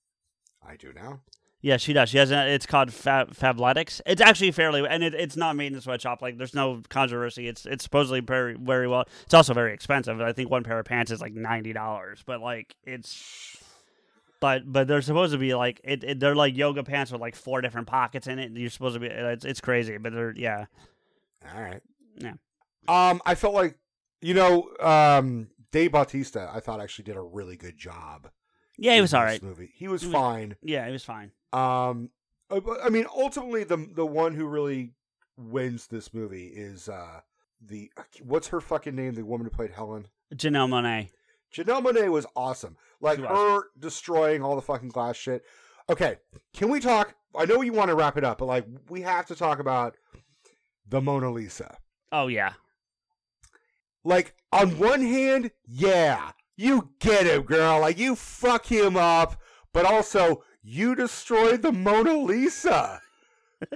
I do now. Yeah, she does. She has a, it's called Fab, Fabletics. It's actually fairly, and it, it's not made in a sweatshop. Like, there's no controversy. It's it's supposedly very very well. It's also very expensive. I think one pair of pants is like ninety dollars. But like, it's but but they're supposed to be like it, it. They're like yoga pants with like four different pockets in it. You're supposed to be. It's it's crazy. But they're yeah. All right. Yeah. Um, I felt like you know, um, Dave Bautista. I thought actually did a really good job. Yeah, he was all right. Movie. He was He was- fine. Yeah, he was fine. Um, uh, I mean, ultimately, the the one who really wins this movie is uh the what's her fucking name? The woman who played Helen. Janelle Monáe. Janelle Monáe was awesome. Like was. her destroying all the fucking glass shit. Okay, can we talk? I know you want to wrap it up, but like we have to talk about the Mona Lisa. Oh yeah. Like on one hand, yeah, you get him, girl. Like you fuck him up, but also you destroyed the Mona Lisa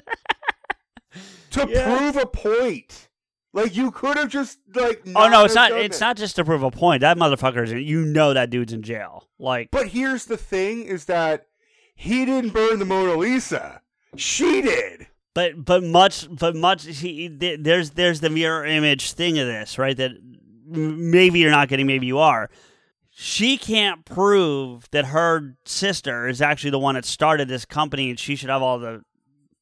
to Yeah. prove a point. Like you could have just like. Oh no, it's not. It's that. not just to prove a point. That motherfucker's. You know that dude's in jail. Like But here's the thing: is that he didn't burn the Mona Lisa. She did. But but much but much he, there's there's the mirror image thing of this right that maybe you're not getting maybe you are she can't prove that her sister is actually the one that started this company and she should have all the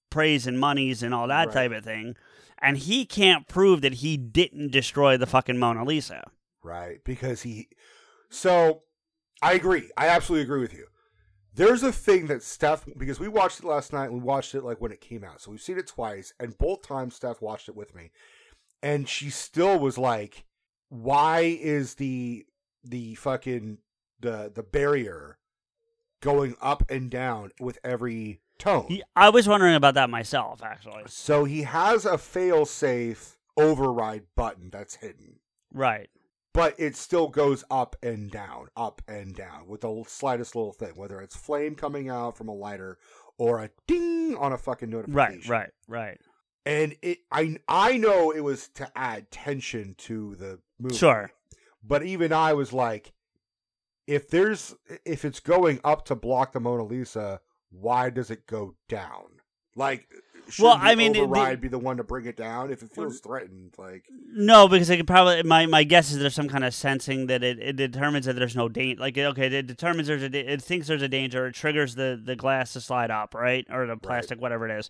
praise and monies and all that Right. type of thing and he can't prove that he didn't destroy the fucking mona lisa Right, because he. So, I agree. I absolutely agree with you. There's a thing that Steph, because we watched it last night and we watched it like when it came out. So we've seen it twice, and both times Steph watched it with me. And she still was like, why is the the fucking the the barrier going up and down with every tone? I was wondering about that myself actually So he has a fail safe override button that's hidden. right but it still goes up and down, up and down with the slightest little thing, whether it's flame coming out from a lighter or a ding on a fucking notification. right right right And it, I, I know it was to add tension to the movie. sure But even I was like, if there's, if it's going up to block the Mona Lisa, why does it go down? Like, should Well, I mean, the- the- be the one to bring it down if it feels threatened? Like, No, because it could probably. My, my guess is there's some kind of sensing that it, it determines that there's no danger. Like okay, it determines there's a it thinks there's a danger. It triggers the the glass to slide up, right, or the plastic, whatever it is.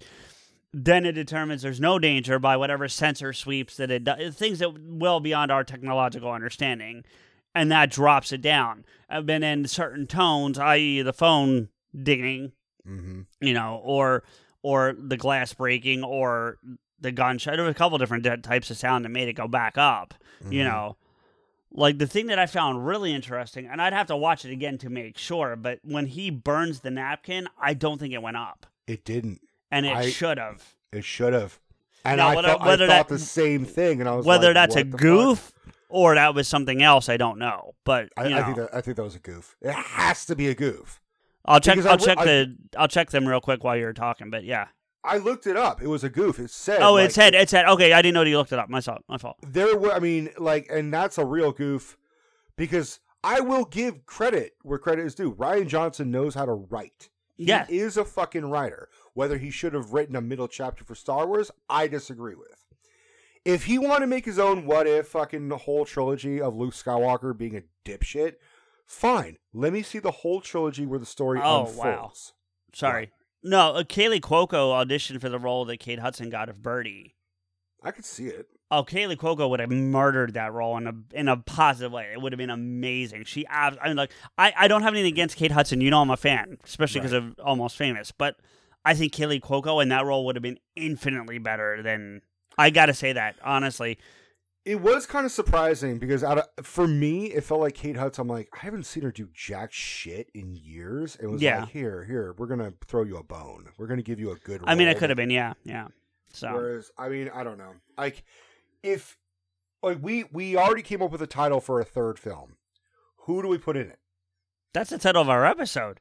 Then it determines there's no danger by whatever sensor sweeps that it does. Things that well beyond our technological understanding, and that drops it down. And then in certain tones, i.e., the phone dinging, mm-hmm. you know, or or the glass breaking, or the gunshot. There were a couple different types of sound that made it go back up. You Mhm. know, like the thing that I found really interesting, and I'd have to watch it again to make sure. But when he burns the napkin, I don't think it went up, it didn't. and it should have. It should have. And Now, I, whether- thought, I thought that- the same thing, and I was Whether like, that's a the fuck? goof or that was something else, I don't know. But I, you I think that I think that was a goof. It has to be a goof. I'll check. because I'll check I- the. I'll check them real quick while you're talking. But yeah. I looked it up. It was a goof. It said. Oh, like, it said. It said. Okay, I didn't know you looked it up. My fault. My fault. there were. I mean, like, and that's a real goof because I will give credit where credit is due. Rian Johnson knows how to write. He Yeah. is a fucking writer. Whether he should have written a middle chapter for Star Wars, I disagree with. If he wanted to make his own what if fucking whole trilogy of Luke Skywalker being a dipshit, fine. Let me see the whole trilogy where the story Oh, unfolds. wow. Sorry. No, uh, Kaley Cuoco auditioned for the role that Kate Hudson got of Birdie. I could see it. Oh, Kaley Cuoco would have murdered that role in a in a positive way. It would have been amazing. She, I mean, like, I, I don't have anything against Kate Hudson. You know, I'm a fan, especially because of Almost Famous. But I think Kaley Cuoco in that role would have been infinitely better than. I got to say that honestly. It was kind of surprising because out of, for me, it felt like Kate Hudson. I'm like, I haven't seen her do jack shit in years. It was Yeah. like, here, here, we're gonna throw you a bone. We're gonna give you a good. I mean, it could have been, yeah, yeah. So Whereas, I mean, I don't know. Like, if like we we already came up with a title for a third film, who do we put in it? that's the title of our episode.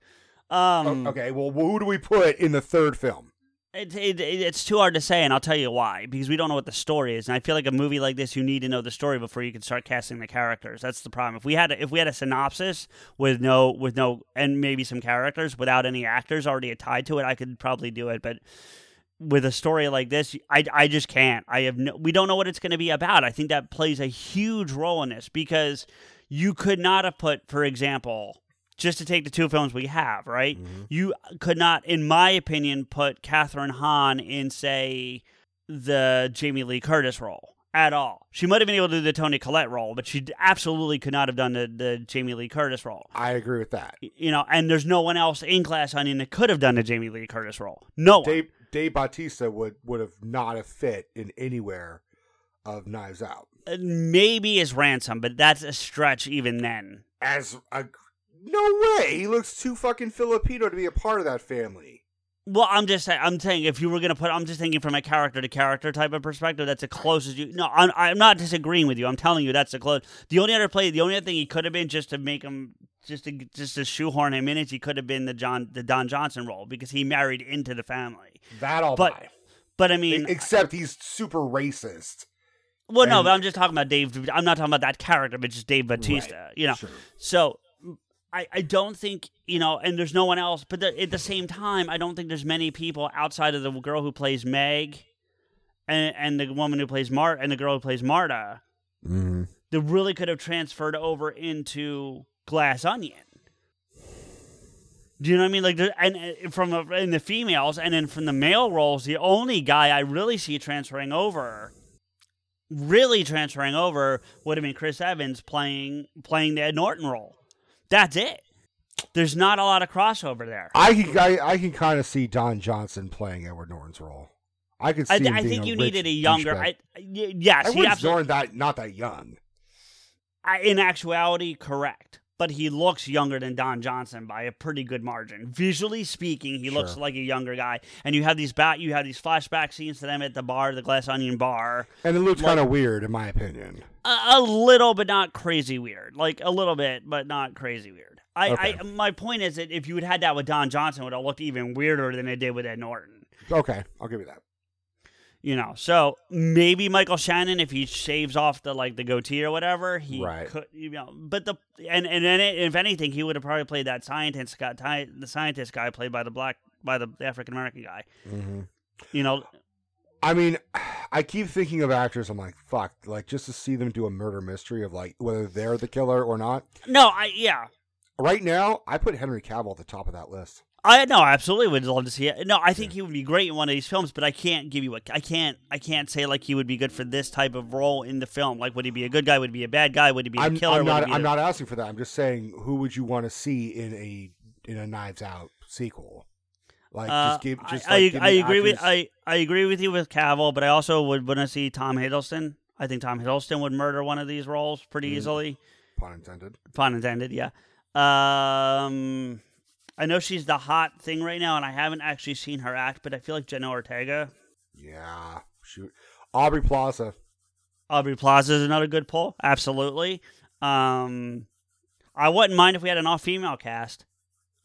Um, okay, well, who do we put in the third film? It, it, it- it's too hard to say, and I'll tell you why. Because we don't know what the story is, and I feel like a movie like this, you need to know the story before you can start casting the characters. That's the problem. If we had a, if we had a synopsis with no with no and maybe some characters without any actors already tied to it, I could probably do it. But with a story like this, I, I just can't. I have no. We don't know what it's going to be about. I think that plays a huge role in this because you could not have put, for example, just to take the two films we have, right? You could not, in my opinion, put Kathryn Hahn in, say, the Jamie Lee Curtis role at all. She might have been able to do the Toni Collette role, but she absolutely could not have done the, the Jamie Lee Curtis role. I agree with that. You know, and there's no one else in Glass Onion that could have done the Jamie Lee Curtis role. No one. Dave Dave Bautista would would have not have fit in anywhere of Knives Out Uh, Maybe as Ransom, but that's a stretch even then. as a no way. He looks too fucking Filipino to be a part of that family. Well, I'm just saying. I'm saying if you were gonna put, I'm just thinking from a character to character type of perspective. That's the closest you. No, I'm, I'm not disagreeing with you. I'm telling you that's the close. The only other play, the only other thing he could have been just to make him, just to just to shoehorn him in, is he could have been the John, the Don Johnson role because he married into the family. That all But- buy. But I mean, Except he's super racist. well, no, but I'm just talking about Dave. I'm not talking about that character, but just Dave Bautista. You know, Sure. So I, I don't think you know, and there's no one else. But the, at the same time, I don't think there's many people outside of the girl who plays Meg, and and the woman who plays Mart, and the girl who plays Marta, Mm-hmm. that really could have transferred over into Glass Onion. Do you know what I mean? Like, and uh, from the, in the females, and then from the male roles, the only guy I really see transferring over, really transferring over, would have been Chris Evans playing playing the Ed Norton role. That's it. There's not a lot of crossover there. I can I, I can kind of see Don Johnson playing Edward Norton's role. I could see. I, him I think a you needed a younger. I, yes, Edward. Norton that not that young. I, in actuality, correct. But he looks younger than Don Johnson by a pretty good margin. Visually speaking, he looks like a younger guy. And you have these bat, you have these flashback scenes to them at the bar, the Glass Onion bar. And it looks Like- kind of weird, in my opinion. A, a little, but not crazy weird. Like a little bit, but not crazy weird. I, Okay. I my point is that if you had had that with Don Johnson, it would have looked even weirder than it did with Ed Norton. Okay, I'll give you that. You know, so maybe Michael Shannon, if he shaves off the like the goatee or whatever, he Right. could. You know, but the and and then if anything, he would have probably played that scientist guy, the scientist guy played by the black by the African American guy. hmm You know, I mean, I keep thinking of actors. I'm like, fuck, like just to see them do a murder mystery of like whether they're the killer or not. no, I yeah, Right now, I put Henry Cavill at the top of that list. I no, I absolutely would love to see it. No, I think he would be great in one of these films, but I can't give you a, I can't, I can't say like he would be good for this type of role in the film. Like, would he be a good guy? Would he be a bad guy? Would he be a I'm, killer? I'm not. I'm a- not asking for that. I'm just saying, who would you want to see in a in a Knives Out sequel? Like, Uh, just give. Just I, like, I, I me agree with I, I agree with you with Cavill, but I also would want to see Tom Hiddleston. I think Tom Hiddleston would murder one of these roles pretty Mm. easily. pun intended. Pun intended, yeah. Um, I know she's the hot thing right now, and I haven't actually seen her act, but I feel like Jenna Ortega, Yeah, shoot, Aubrey Plaza. Aubrey Plaza is another good pull. Absolutely. Um, I wouldn't mind if we had an all-female cast,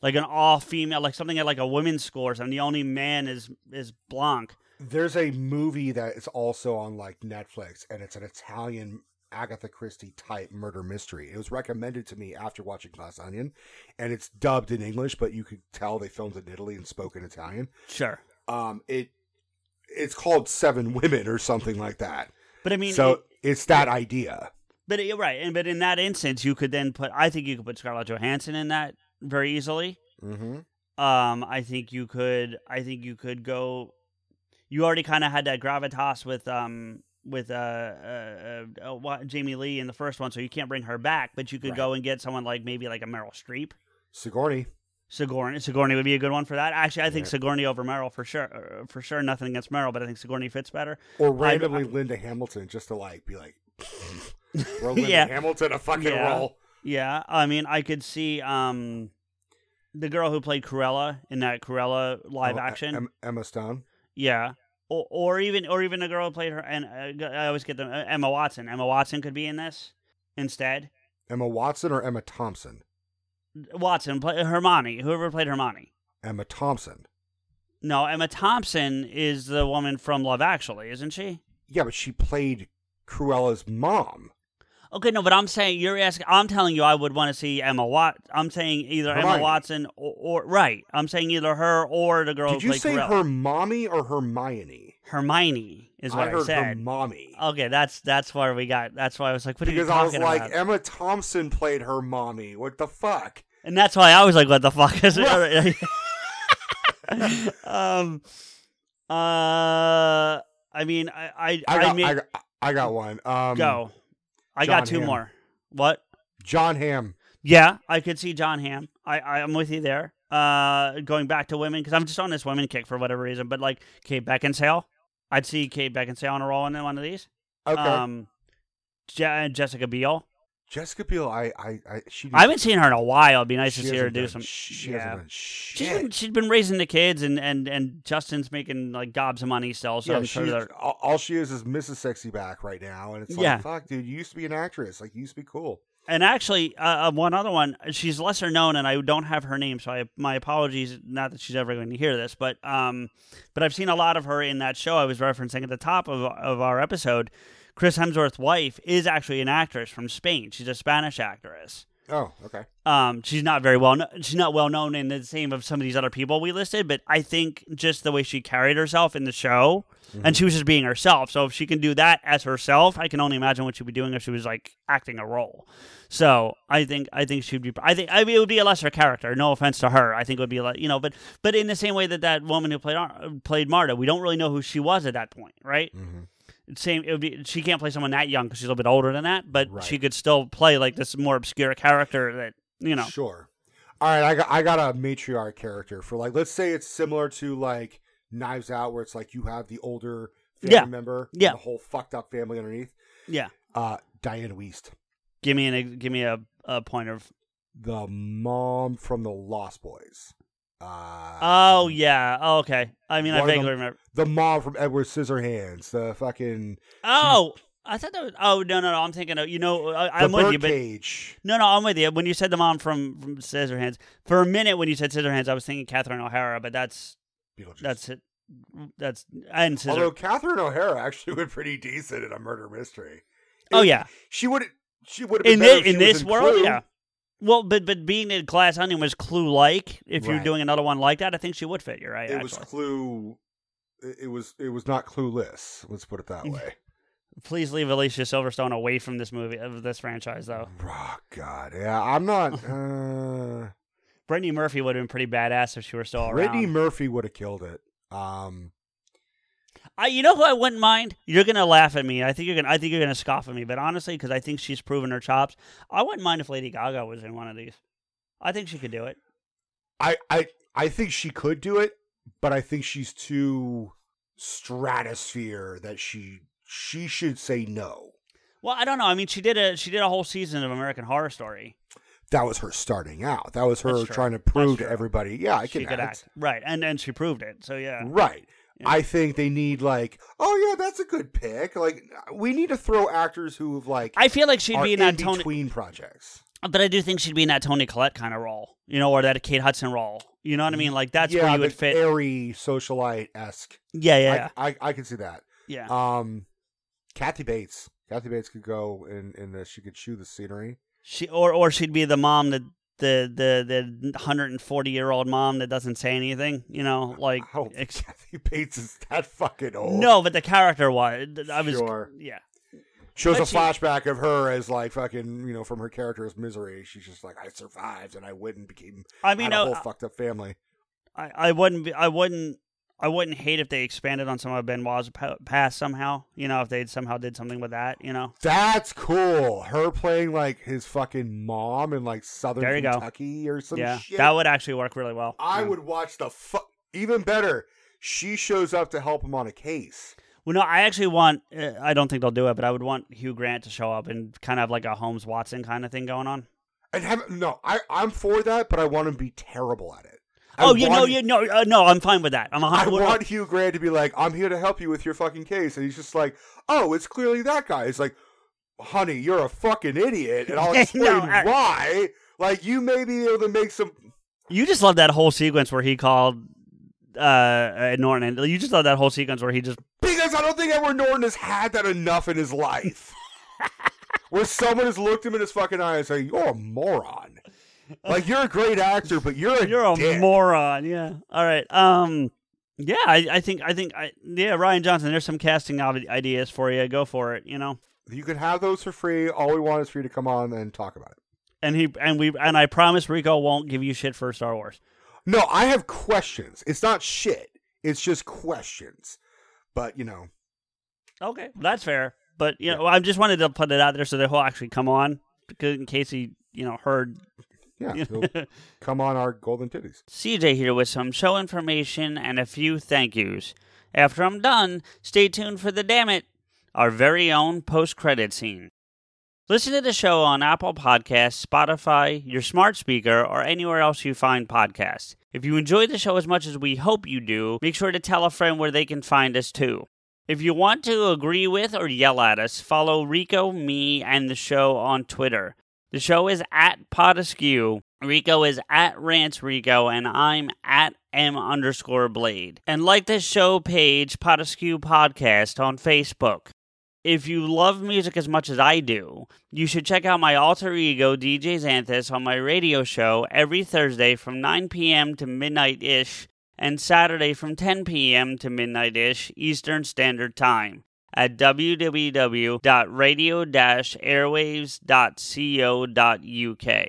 like an all-female, like something at like a women's score. And the only man is is Blanc. There's a movie that is also on like Netflix, and it's an Italian Agatha Christie type murder mystery. It was recommended to me after watching Glass Onion, and it's dubbed in English, but you could tell they filmed it in Italy and spoke in Italian. Sure, Um, it it's called Seven Women or something like that. but I mean, so it- it's that idea. But you're right, and but in that instance, you could then put. I think you could put Scarlett Johansson in that very easily. Mm-hmm. Um, I think you could. I think you could go. You already kind of had that gravitas with um with uh, uh, uh, Jamie Lee in the first one, so you can't bring her back. But you could Right. go and get someone like maybe like a Meryl Streep. Sigourney. Sigourney, Sigourney would be a good one for that. Actually, I think Yeah. Sigourney over Meryl for sure. uh, For sure, nothing against Meryl, but I think Sigourney fits better. Or I- randomly Linda Hamilton just to like be like throw Linda Yeah. Hamilton a fucking Yeah. role. Yeah, I mean, I could see um the girl who played Cruella in that Cruella live Oh, action. Emma Stone. yeah, or, or even or even the girl who played her. And uh, I always get them. Uh, Emma Watson. Emma Watson could be in this instead. Emma Watson or Emma Thompson? Watson, play, Hermione, whoever played Hermione. Emma Thompson. No, Emma Thompson is the woman from Love Actually, isn't she? Yeah, but she played Cruella's mom. Okay, no, but I'm saying you're asking. I'm telling you, I would want to see Emma Wat. I'm saying either Emma Watson or, or right. I'm saying either her or the girl Did you say Cruella. her mommy or Hermione? Hermione is what I I, heard her mommy. Okay, that's that's where we got. That's why I was like, what are you talking about? Because I was like, about? Emma Thompson played her mommy. What the fuck? And that's why I was like, what the fuck is it? um, uh, I mean, I, I, I got, mean, I, got, I got one. Um, go. I John got two Hamm. more. What? Jon Hamm. Yeah, I could see Jon Hamm. I, I I'm with you there. Uh, going back to women because I'm just on this women kick for whatever reason. But like Kate Beckinsale, I'd see Kate Beckinsale on a roll in one of these. Okay. Um, Je- Jessica Biel. Jessica Biel. I, I, I she. I haven't seen her in a while. It'd be nice to see her do some. She yeah. hasn't done She's been, she's been raising the kids, and, and, and Justin's making like gobs of money still. So yeah, I'm sure they're all, all she is is Mrs. Sexy back right now, and it's like, Yeah. fuck, dude, you used to be an actress. Like, you used to be cool. And actually, uh, uh, one other one, she's lesser known, and I don't have her name, so I, my apologies. Not that she's ever going to hear this, but um, but I've seen a lot of her in that show I was referencing at the top of of our episode. Chris Hemsworth's wife is actually an actress from Spain. She's a Spanish actress. Oh, okay. Um, she's not very well. kno- She's not well known in the same of some of these other people we listed, but I think just the way she carried herself in the show, and she was just being herself. So if she can do that as herself, I can only imagine what she'd be doing if she was like acting a role. So I think I think she'd be. I think I mean it would be a lesser character. No offense to her. I think it would be like you know, but but in the same way that that woman who played played Marta, we don't really know who she was at that point, right? Mhm. Same. It would be. She can't play someone that young because she's a little bit older than that, but Right. she could still play like this more obscure character that you know. Sure. All right, I got I got a matriarch character for like let's say it's similar to like Knives Out where it's like you have the older family Yeah. member, Yeah. the whole fucked up family underneath. Yeah. Uh Dianne Wiest, Give me an give me a, a point of. the mom from the Lost Boys. Uh Oh yeah. Oh, okay. I mean, I vaguely them- remember. the mom from Edward Scissorhands, the fucking Oh, I thought that was. Oh no no no. I'm thinking of you know. I, I'm with you, but no no. I'm with you. When you said the mom from from Scissorhands, for a minute when you said Scissorhands, I was thinking Catherine O'Hara, but that's that's it. That's and Scissor. Although Catherine O'Hara actually went pretty decent in a murder mystery. oh yeah. she would she would have been In this in this world, Clue. yeah. Well, but but being in Glass Onion was Clue like. If you're doing another one like that, I think she would fit. You're right. it actually. was Clue. It was it was not clueless. Let's put it that way. Please leave Alicia Silverstone away from this movie of this franchise, though. Oh God, yeah, I'm not. Uh, Brittany Murphy would have been pretty badass if she were still Brittany around. Murphy would have killed it. Um, I, you know who I wouldn't mind? You're gonna laugh at me. I think you're gonna. I think you're gonna scoff at me. But honestly, because I think she's proven her chops, I wouldn't mind if Lady Gaga was in one of these. I think she could do it. I I I think she could do it, but I think she's too stratosphere that she she should say no. Well, I don't know. I mean, she did a she did a whole season of American Horror Story. That was her starting out. That was her trying to prove to everybody, yeah, I she can could act. act. right, and and she proved it. So yeah, Right. Yeah. I think they need like, oh yeah, that's a good pick. Like we need to throw actors who have like I feel like she'd be in in that Toni, between projects. but I do think she'd be in that Toni Collette kind of role, you know, or that Kate Hudson role. You know what I mean? Like that's yeah, where you would fit. airy socialite esque. yeah, yeah. I, I I can see that. yeah. Um, Kathy Bates. Kathy Bates could go and and uh, she could chew the scenery. She or or she'd be the mom that the the the 140 year old mom that doesn't say anything. You know, like don't ex- Kathy Bates is that fucking old. no, but the character was. I was Sure. yeah. shows a she- flashback of her as like fucking you know from her character's misery. She's just like I survived and I went and became I mean, a whole fucked up family. I I wouldn't be. I wouldn't. I wouldn't hate if they expanded on some of Benoit's pa- past somehow. You know, if they somehow did something with that. You know, That's cool. Her playing like his fucking mom in like southern There you go. Kentucky or some yeah, shit. that would actually work really well. I Yeah. would watch the fu- even better. She shows up to help him on a case. Well, no, I actually want. Uh, I don't think they'll do it, but I would want Hugh Grant to show up and kind of like a Holmes Watson kind of thing going on. And have no, I I'm for that, but I want him to be terrible at it. I oh, no, want- yeah, no, uh, no, I'm fine with that. I'm a I hundred. want Hugh Grant to be like, I'm here to help you with your fucking case, and he's just like, oh, it's clearly that guy. It's like, honey, you're a fucking idiot, and I'll No, explain I- why. Like you may be able to make some. You just love that whole sequence where he called uh, uh Norton. And you just love that whole sequence where he just Because I don't think Edward Norton has had that enough in his life. where someone has looked him in his fucking eye and say, "You're a moron." Like you're a great actor, but you're a you're a dick. moron. Yeah. All right. Um. Yeah, I, I think I think I yeah Rian Johnson. There's some casting ideas for you. Go for it. You know. You can have those for free. All we want is for you to come on and talk about it. And he and we and I promise Rico won't give you shit for Star Wars. No, I have questions. It's not shit. It's just questions. But you know, Okay, that's fair. But you know, I just wanted to put it out there so that he'll actually come on, because in case he you know heard. Yeah, he'll come on our golden titties. CJ here with some show information and a few thank yous. After I'm done, stay tuned for the damn it, our very own post credit scene. Listen to the show on Apple Podcasts, Spotify, your smart speaker, or anywhere else you find podcasts. If you enjoy the show as much as we hope you do, make sure to tell a friend where they can find us too. If you want to agree with or yell at us, follow Rico, me, and the show on Twitter. The show is at Podeskew. Rico is at Rants Rico, and I'm at M underscore Blade. And like the show page, Podeskew Podcast on Facebook. If you love music as much as I do, you should check out my alter ego, DJ Xanthus, on my radio show every Thursday from 9 p.m. to midnight ish, and Saturday from 10 p.m. to midnight ish Eastern Standard Time at www.radio-airwaves.co.uk.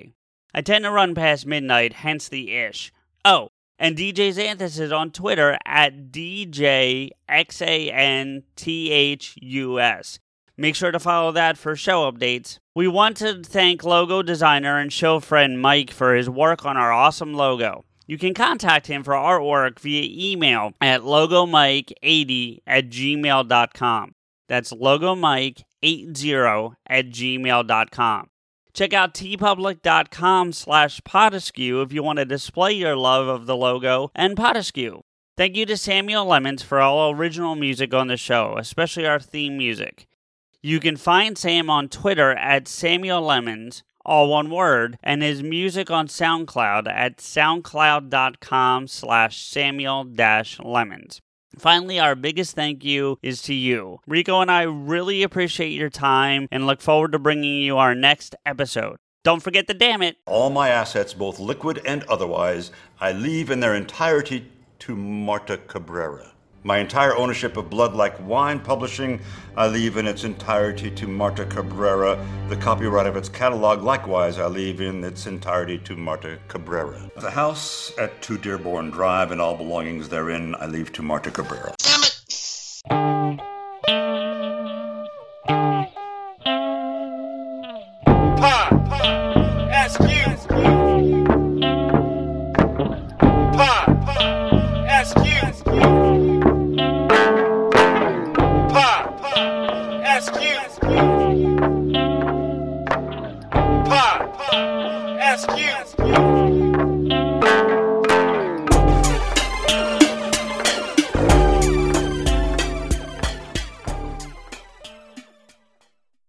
I tend to run past midnight, hence the ish. Oh, and DJ Xanthus is on Twitter at DJXANTHUS. Make sure to follow that for show updates. We want to thank logo designer and show friend Mike for his work on our awesome logo. You can contact him for artwork via email at logomike80 at gmail.com. That's logomike80 at gmail.com. Check out teepublic.com slash Potaskew if you want to display your love of the logo and Potaskew. Thank you to Samuel Lemons for all original music on the show, especially our theme music. You can find Sam on Twitter at Samuel Lemons, all one word, and his music on SoundCloud at soundcloud.com slash Samuel Lemons. Finally, our biggest thank you is to you. Rico and I really appreciate your time and look forward to bringing you our next episode. Don't forget to damn it. All my assets, both liquid and otherwise, I leave in their entirety to Marta Cabrera. My entire ownership of Blood Like Wine Publishing, I leave in its entirety to Marta Cabrera. The copyright of its catalog, likewise, I leave in its entirety to Marta Cabrera. The house at 2 Dearborn Drive and all belongings therein, I leave to Marta Cabrera. SQ.